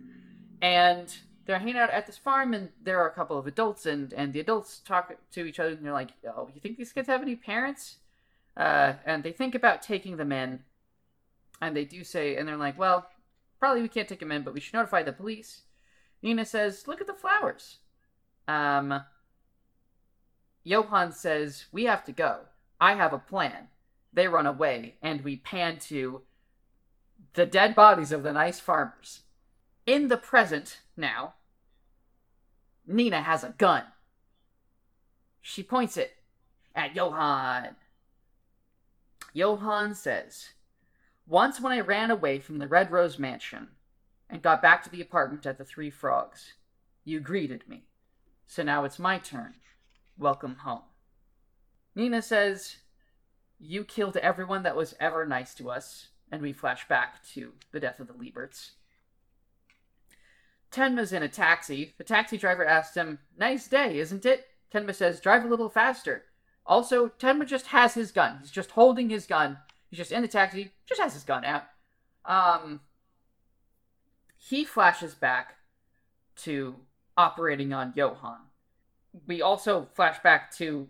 and they're hanging out at this farm, and there are a couple of adults, and and the adults talk to each other, and they're like, "Oh, you think these kids have any parents?" Uh, and they think about taking them in, and they do say, and they're like, "Well, probably we can't take them in, but we should notify the police." Nina says, "Look at the flowers." Um. Johann says, We have to go. I have a plan. They run away, and we pan to the dead bodies of the nice farmers. In the present, now, Nina has a gun. She points it at Johann. Johann says, Once when I ran away from the Red Rose Mansion and got back to the apartment at the Three Frogs, you greeted me. So now it's my turn. Welcome home. Nina says, You killed everyone that was ever nice to us, and we flash back to the death of the Lieberts. Tenma's in a taxi. The taxi driver asks him, Nice day, isn't it? Tenma says, Drive a little faster. Also, Tenma just has his gun. He's just holding his gun. He's just in the taxi, just has his gun out. Um, he flashes back to operating on Johann we also flash back to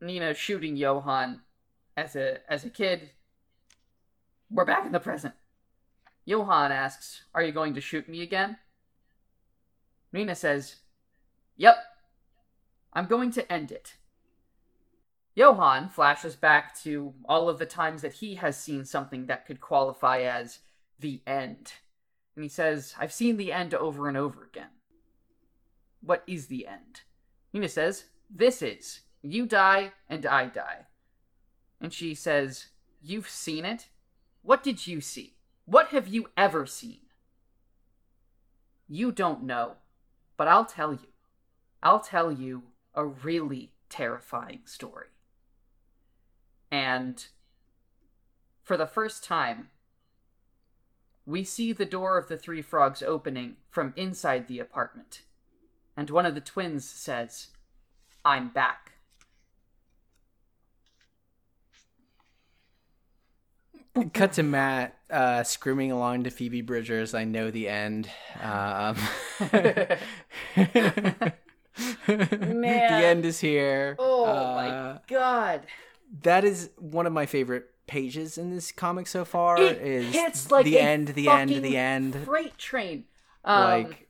Nina shooting Johann as a as a kid. We're back in the present. Johann asks, "Are you going to shoot me again?" Nina says, "Yep. I'm going to end it." Johann flashes back to all of the times that he has seen something that could qualify as the end. And he says, I've seen the end over and over again. What is the end? Nina says, This is. You die and I die. And she says, You've seen it? What did you see? What have you ever seen? You don't know, but I'll tell you. I'll tell you a really terrifying story. And for the first time, we see the door of the Three Frogs opening from inside the apartment and one of the twins says, I'm back. Cut to Matt uh, screaming along to Phoebe Bridgers. I know the end. Um, <laughs> the end is here. Oh Uh, my god. That is one of my favorite pages in this comic so far. It is hits like the a end, the end, the end. Freight train. Um, like,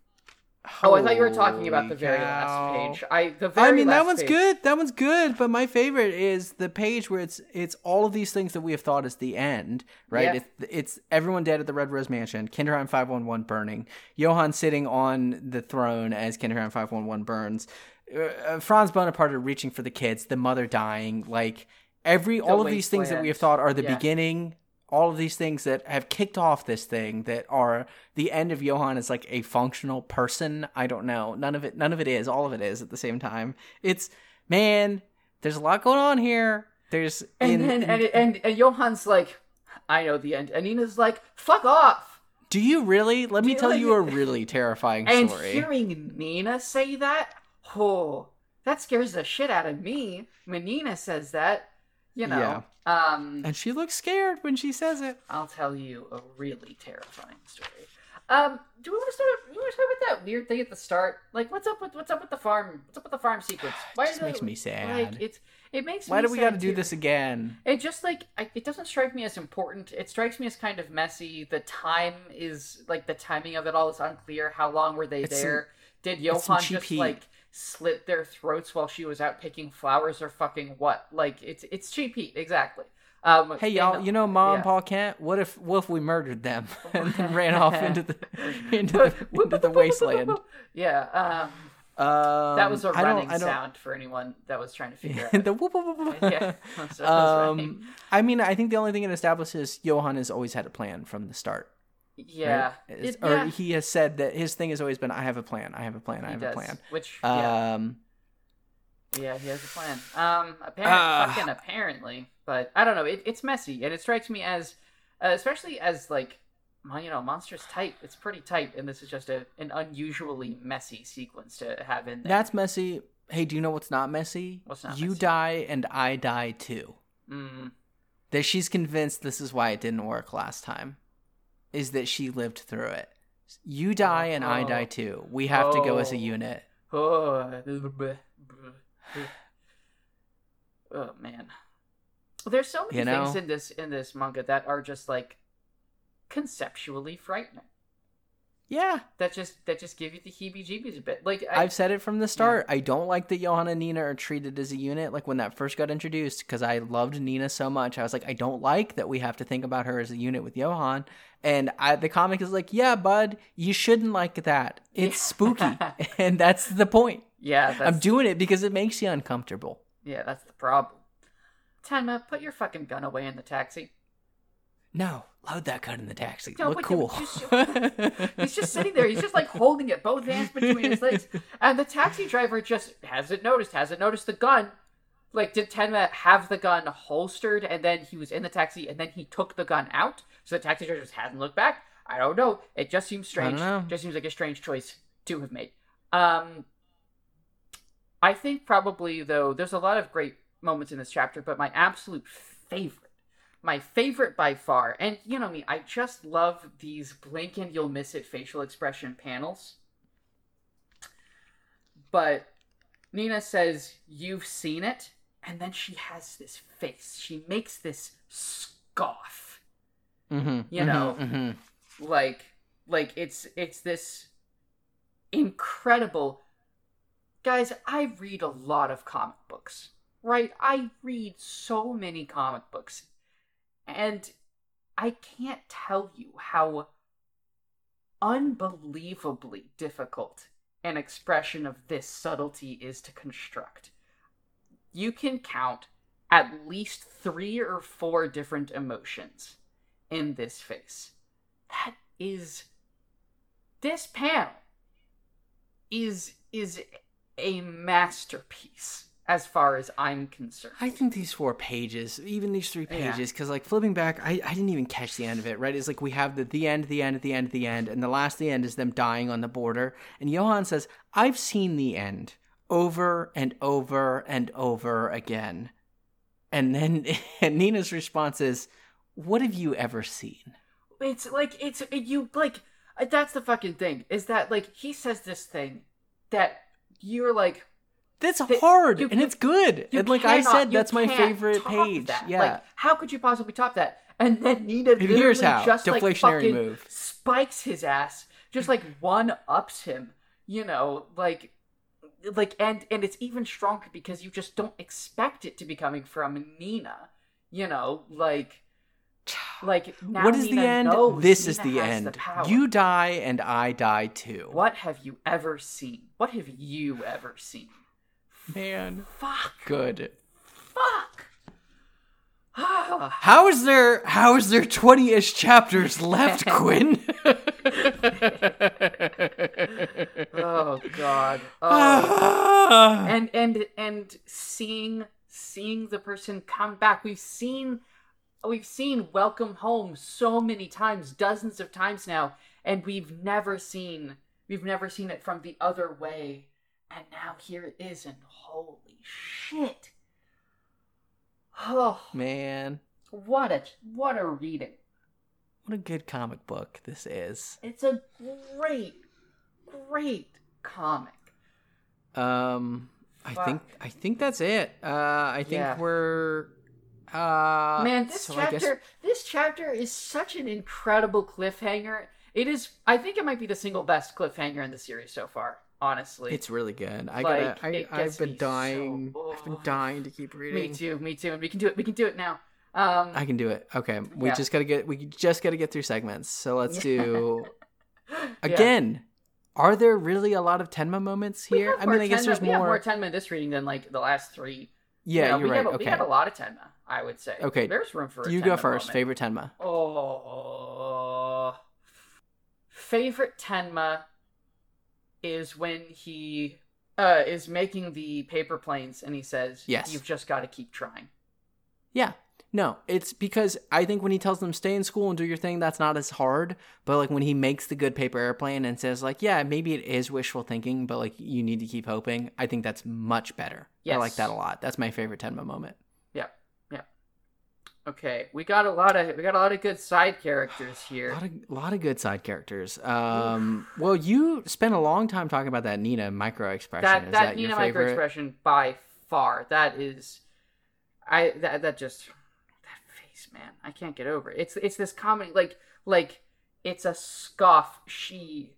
oh, I thought you were talking about the very cow. last page. I the very. I mean that one's page- good. That one's good. But my favorite is the page where it's it's all of these things that we have thought is the end, right? It's it's everyone dead at the Red Rose Mansion. Kinderheim five one one burning. Johann sitting on the throne as Kinderheim five one one burns. Uh, Franz Bonaparte reaching for the kids. The mother dying. Like every all of these things that we have thought are the Yeah. beginning. All of these things that have kicked off this thing that are the end of Johann as like a functional person. I don't know. None of it. None of it is. All of it is at the same time. It's man. There's a lot going on here. There's And in- then and, and and Johann's like, I know the end. And Nina's like, fuck off. do you really? Let me you tell like you a really terrifying And story. hearing Nina say that, oh, that scares the shit out of me. When Nina says that, you know, Yeah. um, and she looks scared when she says it. I'll tell you a really terrifying story. Um, do we want to start? We want to start with that weird thing at the start? Like, what's up with what's up with the farm? What's up with the farm sequence? Why it- makes me sad. Like, it's it makes. Why do we got to do this again? It just like I, it doesn't strike me as important. It strikes me as kind of messy. The time is like the timing of it all is unclear. How long were they It's there? Did some Johann cheap just heat. like slit their throats while she was out picking flowers or fucking what. Like it's it's cheap heat, exactly. Um, Hey y'all, and- you know Mom and yeah. Paul Kent. What if what if we murdered them <laughs> and then ran off into the <laughs> into the, into the wasteland? Yeah, um, Um, that was a don't- running sound for anyone that was trying to <laughs> figure out. the whoop, whoop, whoop, yeah, I um, I mean, I think the only thing it establishes Johan has always had a plan from the start. Right? yeah, Is- It- or yeah, he has said that his thing has always been, "I have a plan. I have a plan. I have does, a plan." Which yeah, Um, yeah, he has a plan. Um, apparently, Ah. fucking apparently, but I don't know. It, it's messy, and it strikes me as, uh, especially as like, you know, monsters tight. It's pretty tight, and this is just a an unusually messy sequence to have in there. that's messy. Hey, do you know what's not messy? What's not you messy? die and I die too. Mm, That she's convinced this is why it didn't work last time. Is that she lived through it. You die and I Oh. die too. We have to go as a Oh. unit. Oh, oh man. There's so many You know? things in this in this manga that are just like conceptually frightening. Yeah, That just that just gives you the heebie-jeebies a bit. Like I, I've said it from the start. I don't like that Johanna and Nina are treated as a unit. Like when that first got introduced, because I loved Nina so much, I was like, I don't like that we have to think about her as a unit with Johan. And I, the comic is like, yeah, bud, you shouldn't like that. It's spooky, <laughs> and that's the point. yeah, that's, I'm doing it because it makes you uncomfortable. yeah, that's the problem. Tenma, put your fucking gun away in the taxi. No, load that gun in the taxi. No, Look cool. just- He's just sitting there. He's just like holding it, both hands between his legs. And the taxi driver just hasn't noticed, hasn't noticed the gun. Like, did Tenma have the gun holstered and then he was in the taxi and then he took the gun out? So the taxi driver just hasn't looked back? I don't know. It just seems strange. Just seems like a strange choice to have made. Um, I think probably, though, there's a lot of great moments in this chapter, but my absolute favorite my favorite by far. And you know me, I just love these blink and you'll miss it facial expression panels. But Nina says, You've seen it. And then she has this face. She makes this scoff. mm-hmm, You know. hmm Like like it's it's this incredible guys, I read a lot of comic books. Right? I read so many comic books. And I can't tell you how unbelievably difficult an expression of this subtlety is to construct. You can count at least three or four different emotions in this face. That is. This panel is is a masterpiece as far as I'm concerned. I think these four pages, even these three pages, because like flipping back, I, I didn't even catch the end of it, right? It's like we have the the end, the end, the end, the end, and the last the end is them dying on the border. And Johan says, I've seen the end over and over and over again. And then <laughs> and Nina's response is, What have you ever seen? It's like it's you like that's the fucking thing is that like he says this thing that you're like That's That hard you- and you- it's good. And like I said, that's my favorite page. that. Yeah. Like, how could you possibly top that? And then Nina And here's how. just like Deflationary fucking move. spikes his ass, just like one ups him. You know, like, like, and and it's even stronger because you just don't expect it to be coming from Nina. You know, like, like now what is the Nina end? knows This is Nina the has end. power. you die and I die too. What have you ever seen? What have you ever seen? Man. Fuck. Good. Fuck. How is there how is there 20ish chapters left, <laughs> Quinn? <laughs> <laughs> oh god. <sighs> Oh. And and and seeing seeing the person come back. We've seen we've seen Welcome Home so many times, dozens of times now, and we've never seen we've never seen it from the other way. And now here it is, and holy shit. Oh, Man, what a what a reading. what a good comic book this is. It's a great, great comic. Um I think I think that's it. Uh I think Yeah. we're uh Man, this so chapter guess- this chapter is such an incredible cliffhanger. It is I think it might be the single best cliffhanger in the series so far, Honestly, It's really good. I like, gotta, I, me been so- dying. I've been dying to keep reading. me too, me too, and we can do it. We can do it. We can do it now. Um, I can do it. Okay, we Yeah. just gotta get. We just gotta get through segments. So let's do <laughs> yeah. again. Are there really a lot of Tenma moments here? I mean, I guess Tenma- there's we have more. more Tenma this reading than like the last three. yeah, You know, you're we right. Have a, okay, We have a lot of Tenma, I would say. Okay, there's room for. A you go first. moment. Favorite Tenma. Oh, favorite Tenma is when he uh, is making the paper planes, and he says, Yes. you've just got to keep trying." Yeah. No, it's because I think when he tells them stay in school and do your thing, that's not as hard. But like when he makes the good paper airplane and says like, yeah, maybe it is wishful thinking, but like you need to keep hoping. I think that's much better. I like that a lot. That's my favorite Tenma moment. Okay, we got a lot of we got a lot of good side characters A <sighs> here. lot of lot of good side characters. Um, well, you spent a long time talking about that Nina micro expression. That is that, that Nina micro expression by far. That is, I that that just that face, man. I can't get over it. It's it's this comedy like like it's a scoff. She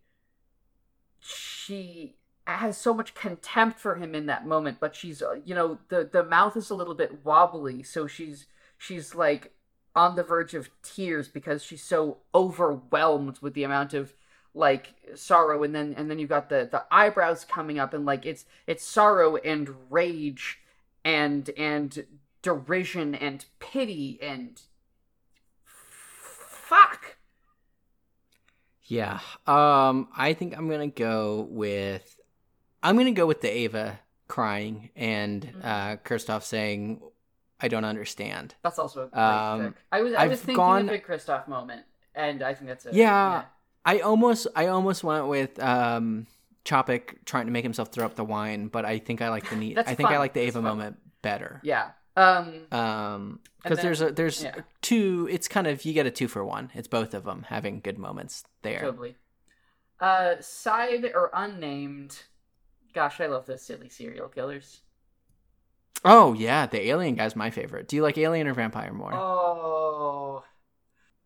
she has so much contempt for him in that moment, but she's uh, you know the the mouth is a little bit wobbly, so she's she's like on the verge of tears because she's so overwhelmed with the amount of like sorrow and then and then you've got the the eyebrows coming up and like it's it's sorrow and rage and and derision and pity and fuck Yeah. Um, I think I'm gonna go with I'm gonna go with the Eva crying and Mhm. uh Kristoff saying, I don't understand. that's also a great Um, i was i was I've thinking gone- of a Kristoff moment and i think that's it Yeah. I almost I almost went with um Capek trying to make himself throw up the wine, but I think I like the neat I think I like the Eva moment better. yeah um Um because there's a there's yeah. two it's kind of you get a two for one. It's both of them having good moments there. totally uh side or unnamed gosh i love those silly serial killers Oh yeah, the alien guy's my favorite. Do you like alien or vampire more? Oh,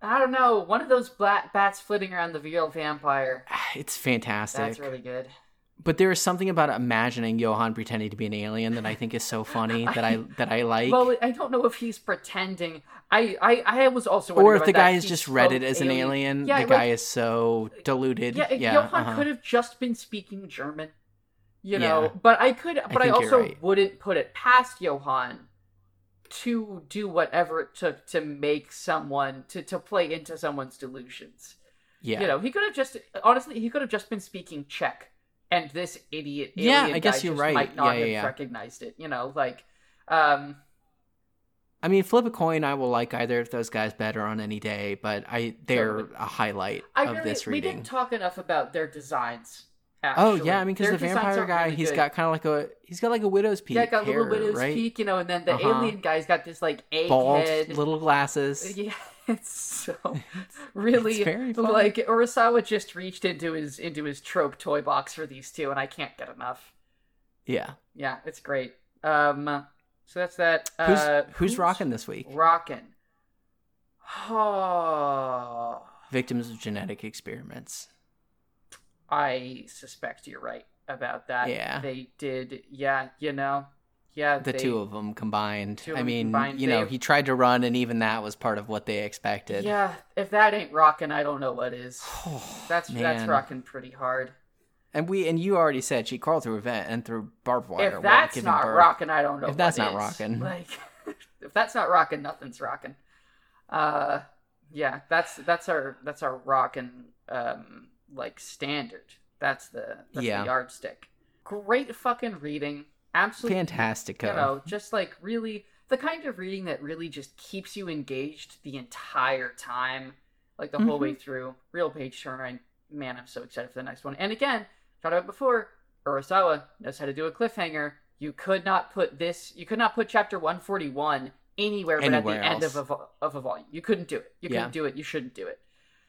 I don't know. One of those black bats flitting around the real vampire. <sighs> It's fantastic. That's really good. But there is something about imagining Johan pretending to be an alien that I think is so funny <laughs> that I that I like. well, I don't know if he's pretending. I I, I was also. or wondering if the that. guy has just read it as an alien, Yeah, the like- guy is so deluded. Yeah, Yeah, Johan uh-huh. could have just been speaking German. You know, Yeah. but I could, but I, you're also right. wouldn't put it past Johan to do whatever it took to make someone to to play into someone's delusions. yeah. You know, he could have just honestly, he could have just been speaking Czech, and this idiot Yeah, I guess you're right. might not Yeah, yeah, have yeah. recognized it. You know, like, um, I mean, flip a coin. I will like either of those guys better on any day, but I they're a highlight I of really this we reading. didn't talk enough about their designs. Oh yeah, I mean, because the vampire guy, really he's good. got kind of like a he's got like a widow's peak yeah, got a hair, little widow's right? peak, you know, and then the Uh-huh. alien guy's got this like egg Bald, head. little glasses. <laughs> Yeah, it's so <laughs> really it's very like Urasawa just reached into his into his trope toy box for these two, and I can't get enough. Yeah. Yeah, it's great. Um, so that's that. Who's Uh, who's rocking this week? Rocking. Oh, <sighs> Victims of genetic experiments. I suspect you're right about that. Yeah. they did. Yeah, you know, yeah, The they, two of them combined. I mean, combined, you know, he tried to run, and even that was part of what they expected. Yeah, if that ain't rocking, I don't know what is. <sighs> That's that's Man. rocking pretty hard. And we and you already said she crawled through a vent and through barbed wire. if that's not birth. rocking, I don't know. If that's not is. rocking. <laughs> like <laughs> if that's not rocking, nothing's rocking. Uh, yeah, that's that's our that's our rocking um like standard. That's the that's Yeah. the yardstick. Great fucking reading, absolutely fantastic. You know, just like really the kind of reading that really just keeps you engaged the entire time, like the whole way Mm-hmm. through. Real page turner. Man, I'm so excited for the next one. And again, talked about before. Urasawa knows how to do a cliffhanger. You could not put this. You could not put chapter 141 anywhere but at the end of a of a volume. You couldn't do it. You Yeah. couldn't do it. You shouldn't do it.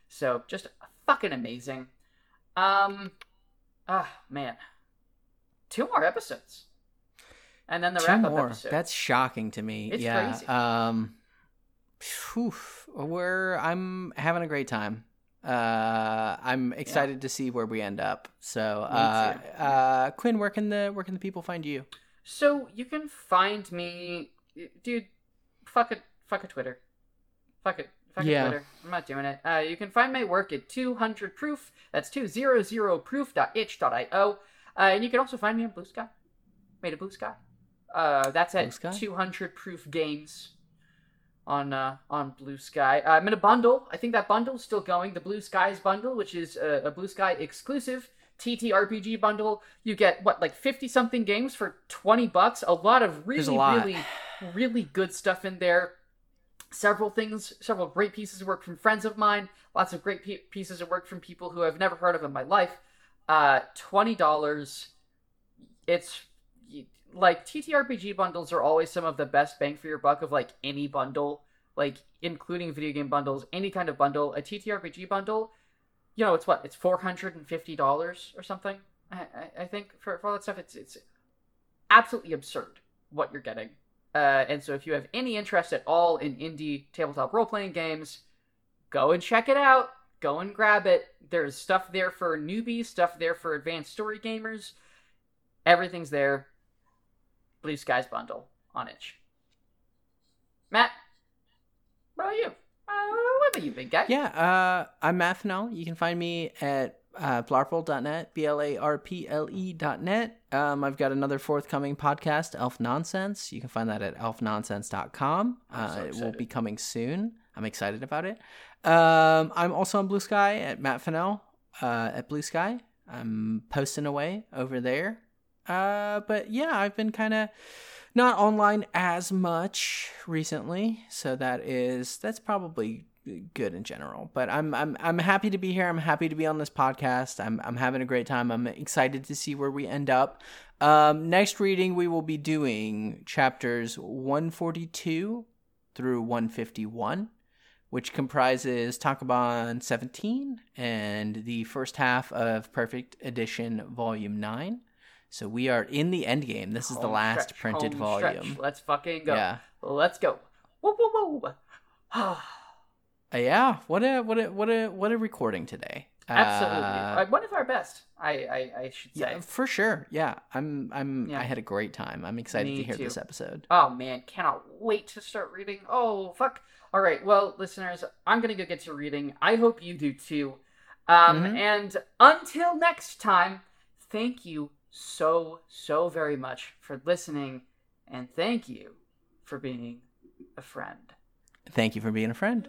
So just fucking amazing. Um, ah man, two more episodes, and then the Two wrap up more. episode. That's shocking to me. It's yeah. crazy. Um, whew, we're I'm having a great time. Uh, I'm excited yeah. to see where we end up. So, uh, uh, Quinn, where can the where can the people find you? So you can find me, dude. Fuck it, fuck a Twitter. Fuck it, fuck yeah. Twitter. I'm not doing it. Uh, you can find my work at 200 proof. That's 200proof.itch.io. Uh, and you can also find me on Blue Sky. Made a Blue Sky. Uh, that's at 200 proof games on uh, on Blue Sky. Uh, I'm in a bundle. I think that bundle's still going. The Blue Skies bundle, which is a, a Blue Sky exclusive TTRPG bundle. You get what like 50 something games for 20 bucks. A lot of really lot. really really good stuff in there. Several things, several great pieces of work from friends of mine. Lots of great pieces of work from people who I've never heard of in my life. Uh, twenty dollars. It's like TTRPG bundles are always some of the best bang for your buck of like any bundle, like including video game bundles, any kind of bundle. A TTRPG bundle, you know, it's what it's four hundred and fifty dollars or something. I, I, I, think for, for all that stuff, it's it's absolutely absurd what you're getting. Uh, and so, if you have any interest at all in indie tabletop role playing games, go and check it out. Go and grab it. There's stuff there for newbies, stuff there for advanced story gamers. Everything's there Blue Skies bundle on itch. Matt, what about you? Uh, what about you, big guy? Yeah, uh, I'm Matt Fennell. You can find me at uh, blarple.net, B L A R P L E.net. Um, I've got another forthcoming podcast, Elf Nonsense. You can find that at elfnonsense.com. Uh, so it will be coming soon. I'm excited about it. Um, I'm also on Blue Sky at Matt Fennell uh, at Blue Sky. I'm posting away over there. Uh, but yeah, I've been kind of not online as much recently, so that is that's probably good in general. But I'm I'm I'm happy to be here. I'm happy to be on this podcast. I'm I'm having a great time. I'm excited to see where we end up. Um, next reading we will be doing chapters 142 through 151 which comprises Tankobon 17 and the first half of Perfect Edition Volume 9. So we are in the end game. This is home the last stretch, printed volume. Stretch. Let's fucking go. Yeah. Let's go. Woo woo woo. <sighs> uh, yeah. What a what a what a what a recording today. Absolutely. Uh, one of our best. I, I, I should say. Yeah, for sure. Yeah. I'm I'm yeah. I had a great time. I'm excited Me to hear too. this episode. Oh man, cannot wait to start reading. Oh fuck. All right. Well, listeners, I'm going to go get to reading. I hope you do too. Um, mm-hmm. and until next time, thank you so, so very much for listening, and thank you for being a friend. Thank you for being a friend.